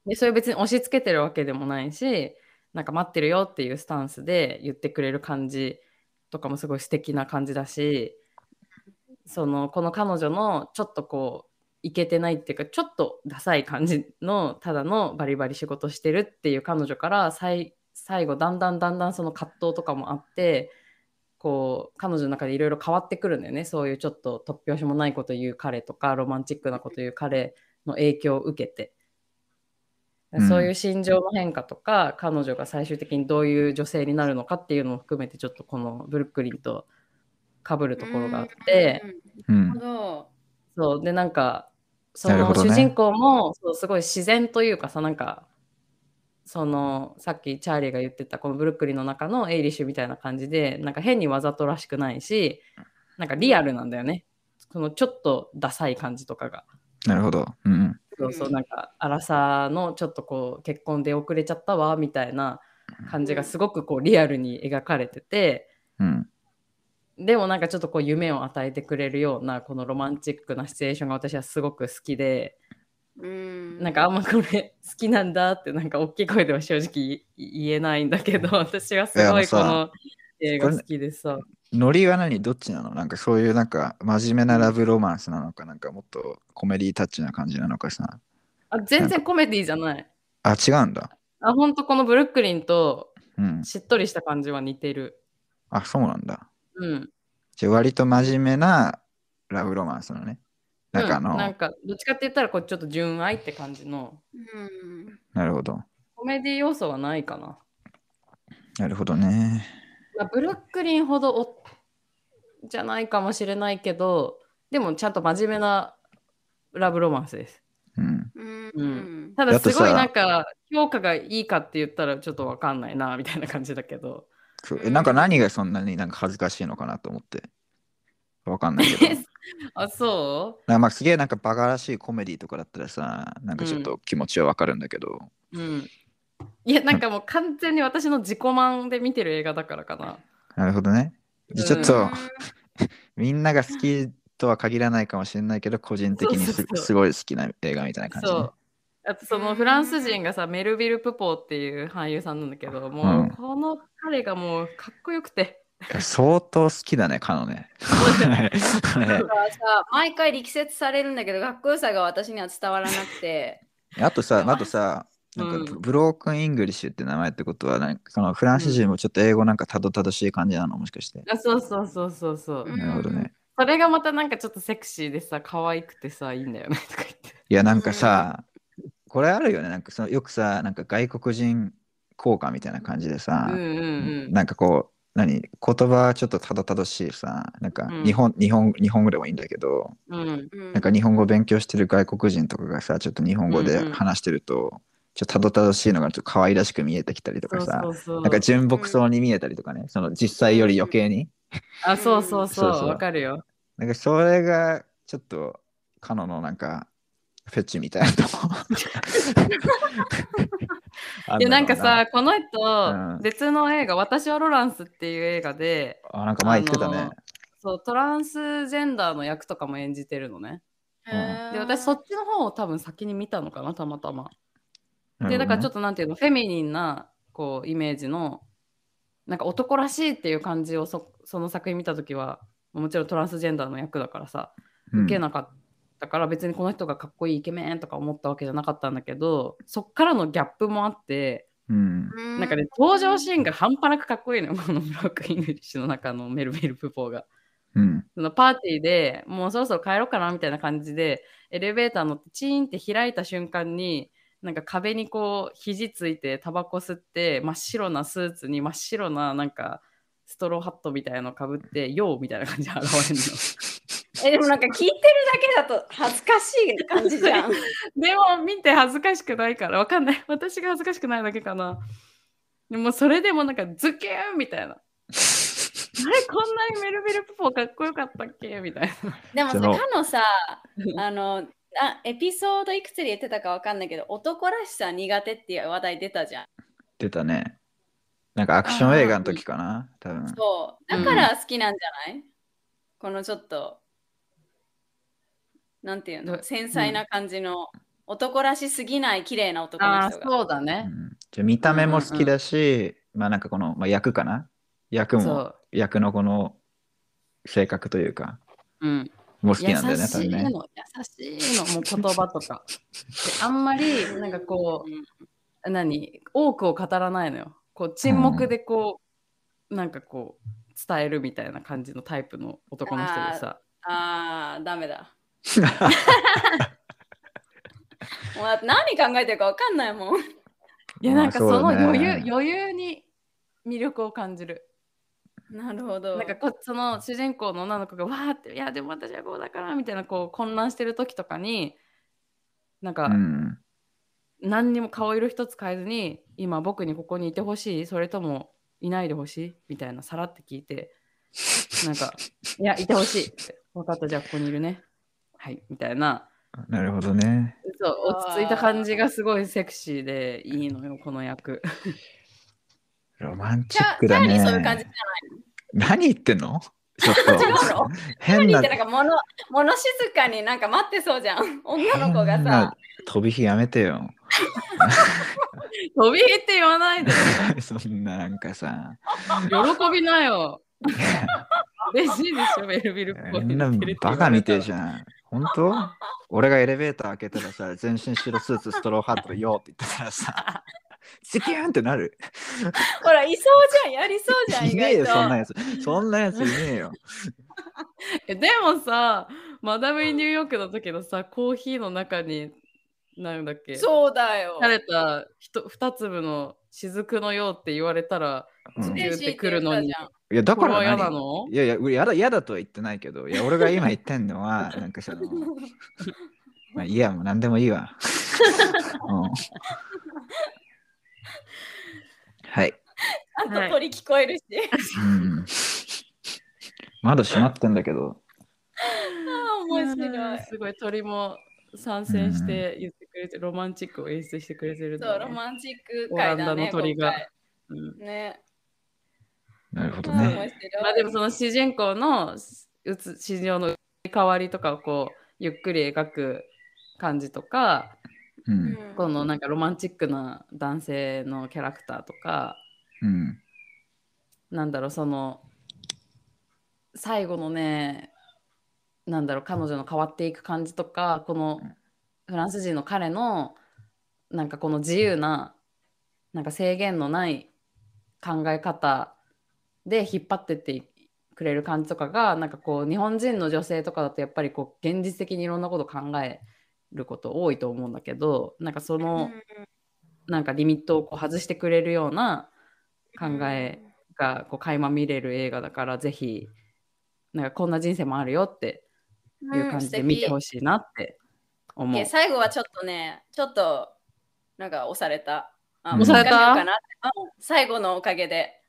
でそれ別に押し付けてるわけでもないしなんか待ってるよっていうスタンスで言ってくれる感じとかもすごい素敵な感じだしそのこの彼女のちょっとこういけてないっていうかちょっとダサい感じのただのバリバリ仕事してるっていう彼女から最最後だんだんだんだんその葛藤とかもあってこう彼女の中でいろいろ変わってくるんだよね。そういうちょっと突拍子もないこと言う彼とかロマンチックなこと言う彼の影響を受けて。うん。そういう心情の変化とか、彼女が最終的にどういう女性になるのかっていうのも含めてちょっとこのブルックリンと被るところがあって、うん。なるほ。ど。そう。でなんかその主人公もそうすごい自然というかさなんかそのさっきチャーリーが言ってたこのブルックリンの中のエイリッシュみたいな感じでなんか変にわざとらしくないしなんかリアルなんだよねそのちょっとダサい感じとかがなるほど。うん。そうそううんなんか荒さのちょっとこう結婚で遅れちゃったわみたいな感じがすごくこうリアルに描かれててうん。でもなんかちょっとこう夢を与えてくれるようなこのロマンチックなシチュエーションが私はすごく好きでうんなんかあんまこれ好きなんだってなんか大きい声では正直言えないんだけど私はすごいこの映画好きでさノリは何？どっちなの？なんかそういうなんか真面目なラブロマンスなのかなんかもっとコメディタッチな感じなのかさ。あ全然コメディじゃないあ、違うんだ。あ本当このブルックリンとうん。しっとりした感じは似てるあ、そうなんだ。うんじゃあ割と真面目なラブロマンスなのね。なんかあの、うんなんかどっちかって言ったらこうちょっと純愛って感じのうんなるほど。コメディ要素はないかな。なるほどね。まあ、ブルックリンほどおじゃないかもしれないけどでもちゃんと真面目なラブロマンスです。うん。うんうんただすごいなんか評価がいいかって言ったらちょっとわかんないなみたいな感じだけど。なんか何がそんなになんか恥ずかしいのかなと思って。わかんないけど。なんあそかまあすげえなんかバカらしいコメディとかだったらさ、なんかちょっと気持ちはわかるんだけど。ううん。いやなんかもう完全に私の自己満で見てる映画だからかな。なるほどね。じゃあちょっと、みんなが好きとは限らないかもしれないけど、個人的にすそうそうそうすごい好きな映画みたいな感じ、ね。そう。あとそのフランス人がさメルビル・プポーっていう俳優さんなんだけどもう、うんこの彼がもうかっこよくて相当好きだね、からさ毎回力説されるんだけどかっこよさが私には伝わらなくて。あとさ、あとさ、なんかうん。ブロークン・イングリッシュって名前ってことは、なんかそのフランス人もちょっと英語なんかたどたどしい感じなのもしかして。あそうそうそうそうそう、うんなるほどね。それがまたなんかちょっとセクシーでさ可愛くてさいいんだよねとか言って。いや、なんかさ、これあるよね。なんかそのよくさ、なんか外国人効果みたいな感じでさ、なんかこう、何？言葉はちょっとたどたどしいさ、なんかうん。日本、日本、日本語でもいいんだけど、うん。ななんか日本語勉強してる外国人とかがさ、ちょっと日本語でうんうん。話してると、ちょっとたどたどしいのがちょっと可愛らしく見えてきたりとかさ、そうそうなんか純朴そうに見えたりとかね、その実際より余計に。あそうそうそう。そうそう。わかるよ。なんかそれがちょっと、カノのなんか、フェチみたいなとこ。あいやなんかさこの人、うん。別の映画「私はロランス」っていう映画であ、なんか前言ってたね。そうトランスジェンダーの役とかも演じてるのね。で私そっちの方を多分先に見たのかなたまたま。でだからちょっと、となんていうのフェミニンなこうイメージのなんか男らしいっていう感じをそその作品見た時はもちろんトランスジェンダーの役だからさうん。受けなかったから別にこの人がかっこいいイケメンとか思ったわけじゃなかったんだけどそっからのギャップもあってうん。なんかね登場シーンが半端なくかっこいいのよこのブロークンイングリッシュの中のメルビル・プポーが。うん。そのパーティーでもうそろそろ帰ろうかなみたいな感じでエレベーター乗ってチーンって開いた瞬間になんか壁にこう肘ついてタバコ吸って真っ白なスーツに真っ白ななんかストローハットみたいなのかぶって「ヨー」みたいな感じで現れるえでもなんか聞いてるだけだと恥ずかしい感じじゃん。の でも見て恥ずかしくないからわかんない 私が恥ずかしくないだけかなでもそれでもなんかズキューンみたいな あれこんなにメルベルプポーかっこよかったっけ？みたいなでもさ、そのかのさ、あの、あエピソードいくつで言ってたかわかんないけど、男らしさ苦手っていう話題出たじゃん。出たね。なんかアクション映画の時かな多分。そう。だから好きなんじゃない、このちょっと、なんていうの？ど繊細な感じの、男らしすぎない綺麗な男の人が。うそうだね、んじゃあ見た目も好きだし、まあなんかこの、まあ、役かな？役も役のこの性格というか、うん、もう好きなんだよね、優多分ね。しいの、優しいの、もう言葉とか。であんまり、なんかこう、何、多くを語らないのよ。こう、沈黙でこう、なんかこう、伝えるみたいな感じのタイプの男の人でさ。ああ、ダメだ。もう何考えてるかわかんないもん。いや、なんかそのまあそうだね余裕、余裕に魅力を感じる。なるほど。なんかこその主人公の女の子がわーって、いや、でも私はこうだからみたいな、こう混乱してる時とかに、なんか、うん。何にも顔色一つ変えずに今僕にここにいてほしいそれともいないでほしいみたいなさらって聞いてなんかいやいてほしい分かったじゃあここにいるねはいみたいななるほどね。そう落ち着いた感じがすごいセクシーでいいのよこの役ロマンチックだね。そういう感じじ何言ってんの？ちょっと変ななんか物物静かになんか待ってそうじゃん。女の子が変なさ。飛び火やめてよ。飛び火って言わないで そんななんかさ、喜びなよ嬉しいでしょベルビルっぽいみんなバカみてえじゃん。本当？俺がエレベーター開けたらさ、全身白スーツ、ストローハットよって言ってたらさ、チキューンってなる。ほら、いそうじゃん。やりそうじゃん。意 いねえよ。そんなやつ。そんなやついねえよ。えでもさマダム・イン・ニューヨークの時のさコーヒーの中になんだっけ？そうだよ。垂れたひと二粒の雫のようって言われたらうん言ってくるのにいや、だから何嫌なの？いやいや、だ、嫌だとは言ってないけど、いや、俺が今言ってんのは、なんかその、まあいいや、もう何でもいいわ。うんはい。あと鳥聞こえるし。うん、窓閉まってんだけど、あー面白い。すごい鳥も参戦して言ってくれて、ロマンチックを演出してくれてるんそう、だねロマンチックオランダ会だね。の鳥が今うん回ね。なるほど面ね。まあでもその主人公のうつ市場の変わりとかをこうゆっくり描く感じとかう。うんんこのなんかロマンチックな男性のキャラクターとかうん。なんだろうその最後のねなんだろう彼女の変わっていく感じとかこのフランス人の彼のなんかこの自由ななんか制限のない考え方で引っ張ってってくれる感じとかがなんかこう日本人の女性とかだとやっぱりこう現実的にいろんなこと考えること多いと思うんだけどなんかそのなんかリミットをこう外してくれるような考えがこう垣間見れる映画だからぜひなんかこんな人生もあるよっていう感じで見てほししいなって思う。最後はちょっとね、ちょっとなんか押された。あ押された？最後のおかげで。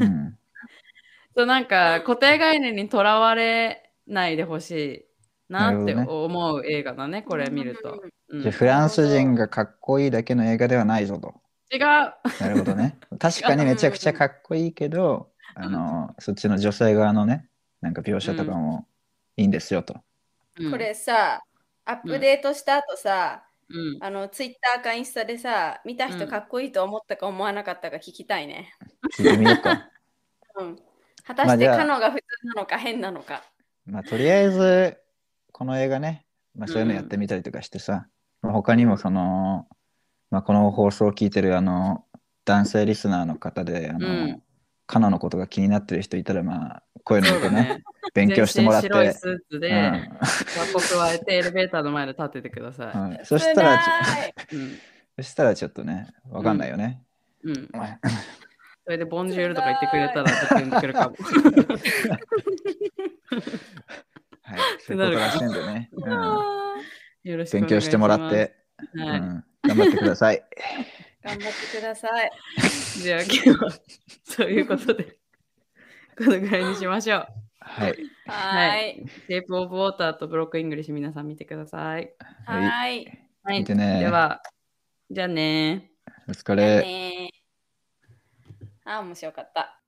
うん そうなんか固定概念にとらわれないでほしいなって思う映画だねこれ見ると。うんじゃあフランス人がかっこいいだけの映画ではないぞと。違うなるほどね。確かにめちゃくちゃかっこいいけど、あの、そっちの女性側のね、なんか描写とかもいいんですよと。うんこれさ、アップデートした後さ、うん。あの、ツイッターかインスタでさ、見た人かっこいいと思ったか思わなかったか聞きたいね。聞いてみようか。うん。果たしてカノが普通なのか変なのか。まあ、とりあえず、この映画ね、まあ、そういうのやってみたりとかしてさ、まあ、他にもその、まあ、この放送を聞いてるあの、男性リスナーの方で、あの、うんカナのことが気になってる人いたら、まあ、声そういてね、ね。勉強してもらって。全身白いスーツで、うん加えてエレベーターの前で立っててくださはいそしたら。うん。そしたらちょっとね、わかんないよね。うん。はいそれでボンジュールとか言ってくれたらちょっと言ってくるかも。はい、そういうことらしいんでね。うんよろしくお願いします勉強してもらって、うはい。ん、頑張ってください。頑張ってください。じゃあ今日はそういうことで、このぐらいにしましょう。はい。はーい。シェイプオブウォーターとブロークンイングリッシュ皆さん見てください。ははい。はい。見てねでは、じゃあねお疲れ。あー、面白かった。